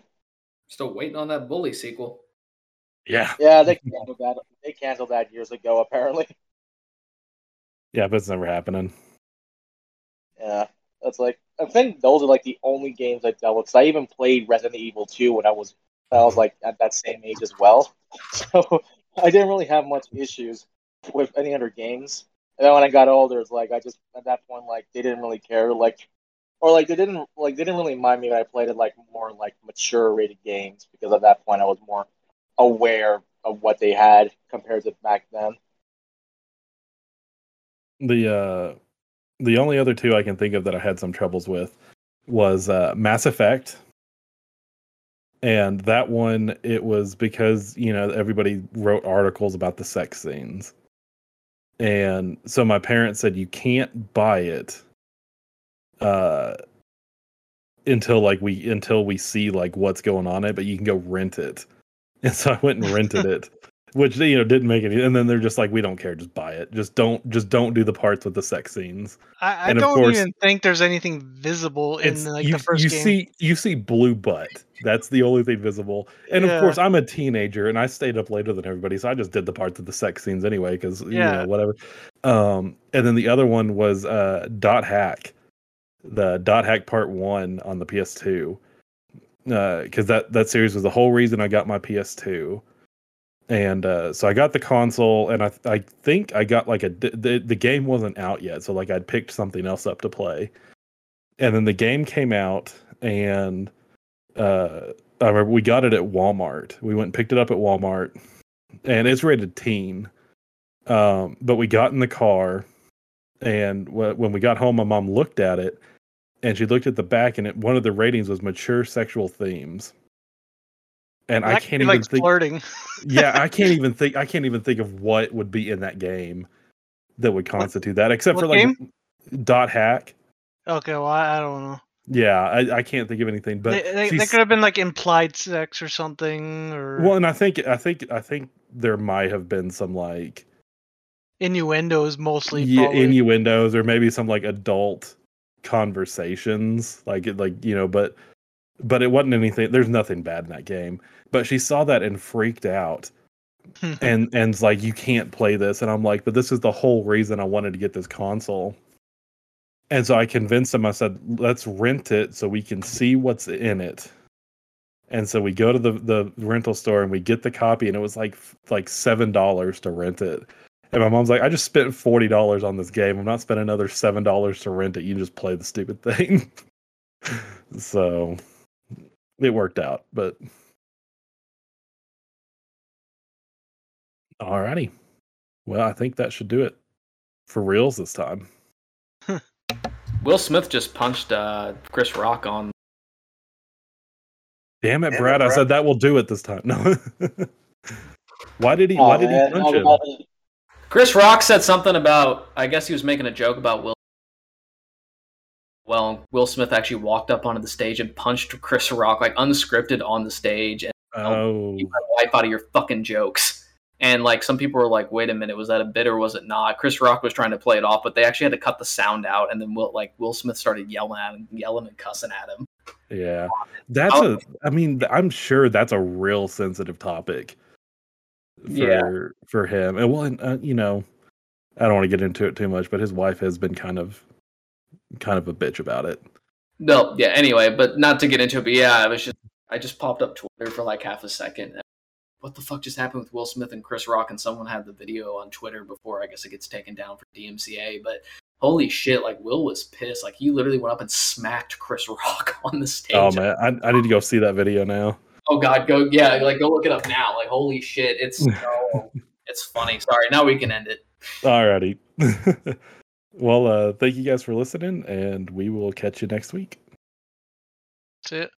Still waiting on that bully sequel. yeah Yeah, they canceled that. They canceled that years ago, apparently. yeah but it's never happening Yeah, that's like I think those are like the only games I dealt with. Cause I even played Resident Evil 2 when I was I was like at that same age as well. So I didn't really have much issues with any other games. And then when I got older, it's like I just at that point like they didn't really care like or like they didn't like they didn't really mind me that I played it like more like mature rated games because at that point I was more aware of what they had compared to back then. the uh the only other two i can think of that i had some troubles with was uh mass effect. And that one it was because you know everybody wrote articles about the sex scenes. And so my parents said you can't buy it uh until like we until we see like what's going on it but you can go rent it. And so i went and rented it which you know didn't make any and then they're just like we don't care. Just buy it. Just don't just don't do the parts with the sex scenes. I, I don't course- even think there's anything visible in like you, the first you game. see you see blue butt. That's the only thing visible. And Yeah. of course i'm a teenager and i stayed up later than everybody so i just did the parts of the sex scenes anyway because you Yeah. know whatever. Um and then the other one was uh dot hack. The dot hack part one on the ps2 because that that series was the whole reason i got my ps2 and uh, so I got the console, and I I think I got like a the the game wasn't out yet, so like I'd picked something else up to play, and then the game came out, and uh, I remember we got it at Walmart. We went and picked it up at Walmart, and it's rated teen. Um, but we got in the car, and w- when we got home, my mom looked at it, and she looked at the back, and it, one of the ratings was mature sexual themes. And I can't even like think. flirting. yeah, I can't even think. I can't even think of what would be in that game that would constitute that, except for like dot hack. Okay, well I, I don't know. Yeah, I, I can't think of anything. But they, they, they could have been like implied sex or something, or well, and I think I think I think there might have been some like innuendos mostly. yeah, probably. innuendos or maybe some like adult conversations, like like you know, but but it wasn't anything. There's nothing bad in that game. But she saw that and freaked out. and and's like you can't play this. And i'm like but this is the whole reason i wanted to get this console. And so i convinced him i said let's rent it so we can see what's in it. And so we go to the the rental store and we get the copy and it was like like seven dollars to rent it. And my mom's like i just spent forty dollars on this game. I'm not spending another seven dollars to rent it. You can just play the stupid thing. So it worked out but Alrighty. Well, I think that should do it for reals this time. Will Smith just punched uh, Chris Rock on. Damn it, Damn it, Brad! I said that will do it this time. No. why did he? Aw, why did man, he punch him? it. Chris Rock said something about. I guess he was making a joke about Will. Well, Will Smith actually walked up onto the stage and punched Chris Rock like unscripted on the stage and Oh, keep my wipe out of your fucking jokes. And like some people were like, "Wait a minute, was that a bit or was it not?" Chris Rock was trying to play it off, but they actually had to cut the sound out. And then Will, like Will Smith started yelling at him, yelling and cussing at him. yeah. That's Oh. a. I mean, I'm sure that's a real sensitive topic for Yeah. for him. And well, and, uh, you know, I don't want to get into it too much, but his wife has been kind of, kind of a bitch about it. No, yeah. Anyway, but not to get into it, but yeah, I was just I just popped up Twitter for like half a second. And What the fuck just happened with Will Smith and Chris Rock? And someone had the video on Twitter before I guess it gets taken down for DMCA. But holy shit, like Will was pissed. Like he literally went up and smacked Chris Rock on the stage. Oh man, I, I need to go see that video now. Oh god, go yeah, like go look it up now. Like holy shit, it's so it's funny. Sorry, now we can end it. Alrighty. well, uh, thank you guys for listening, and we will catch you next week. That's it.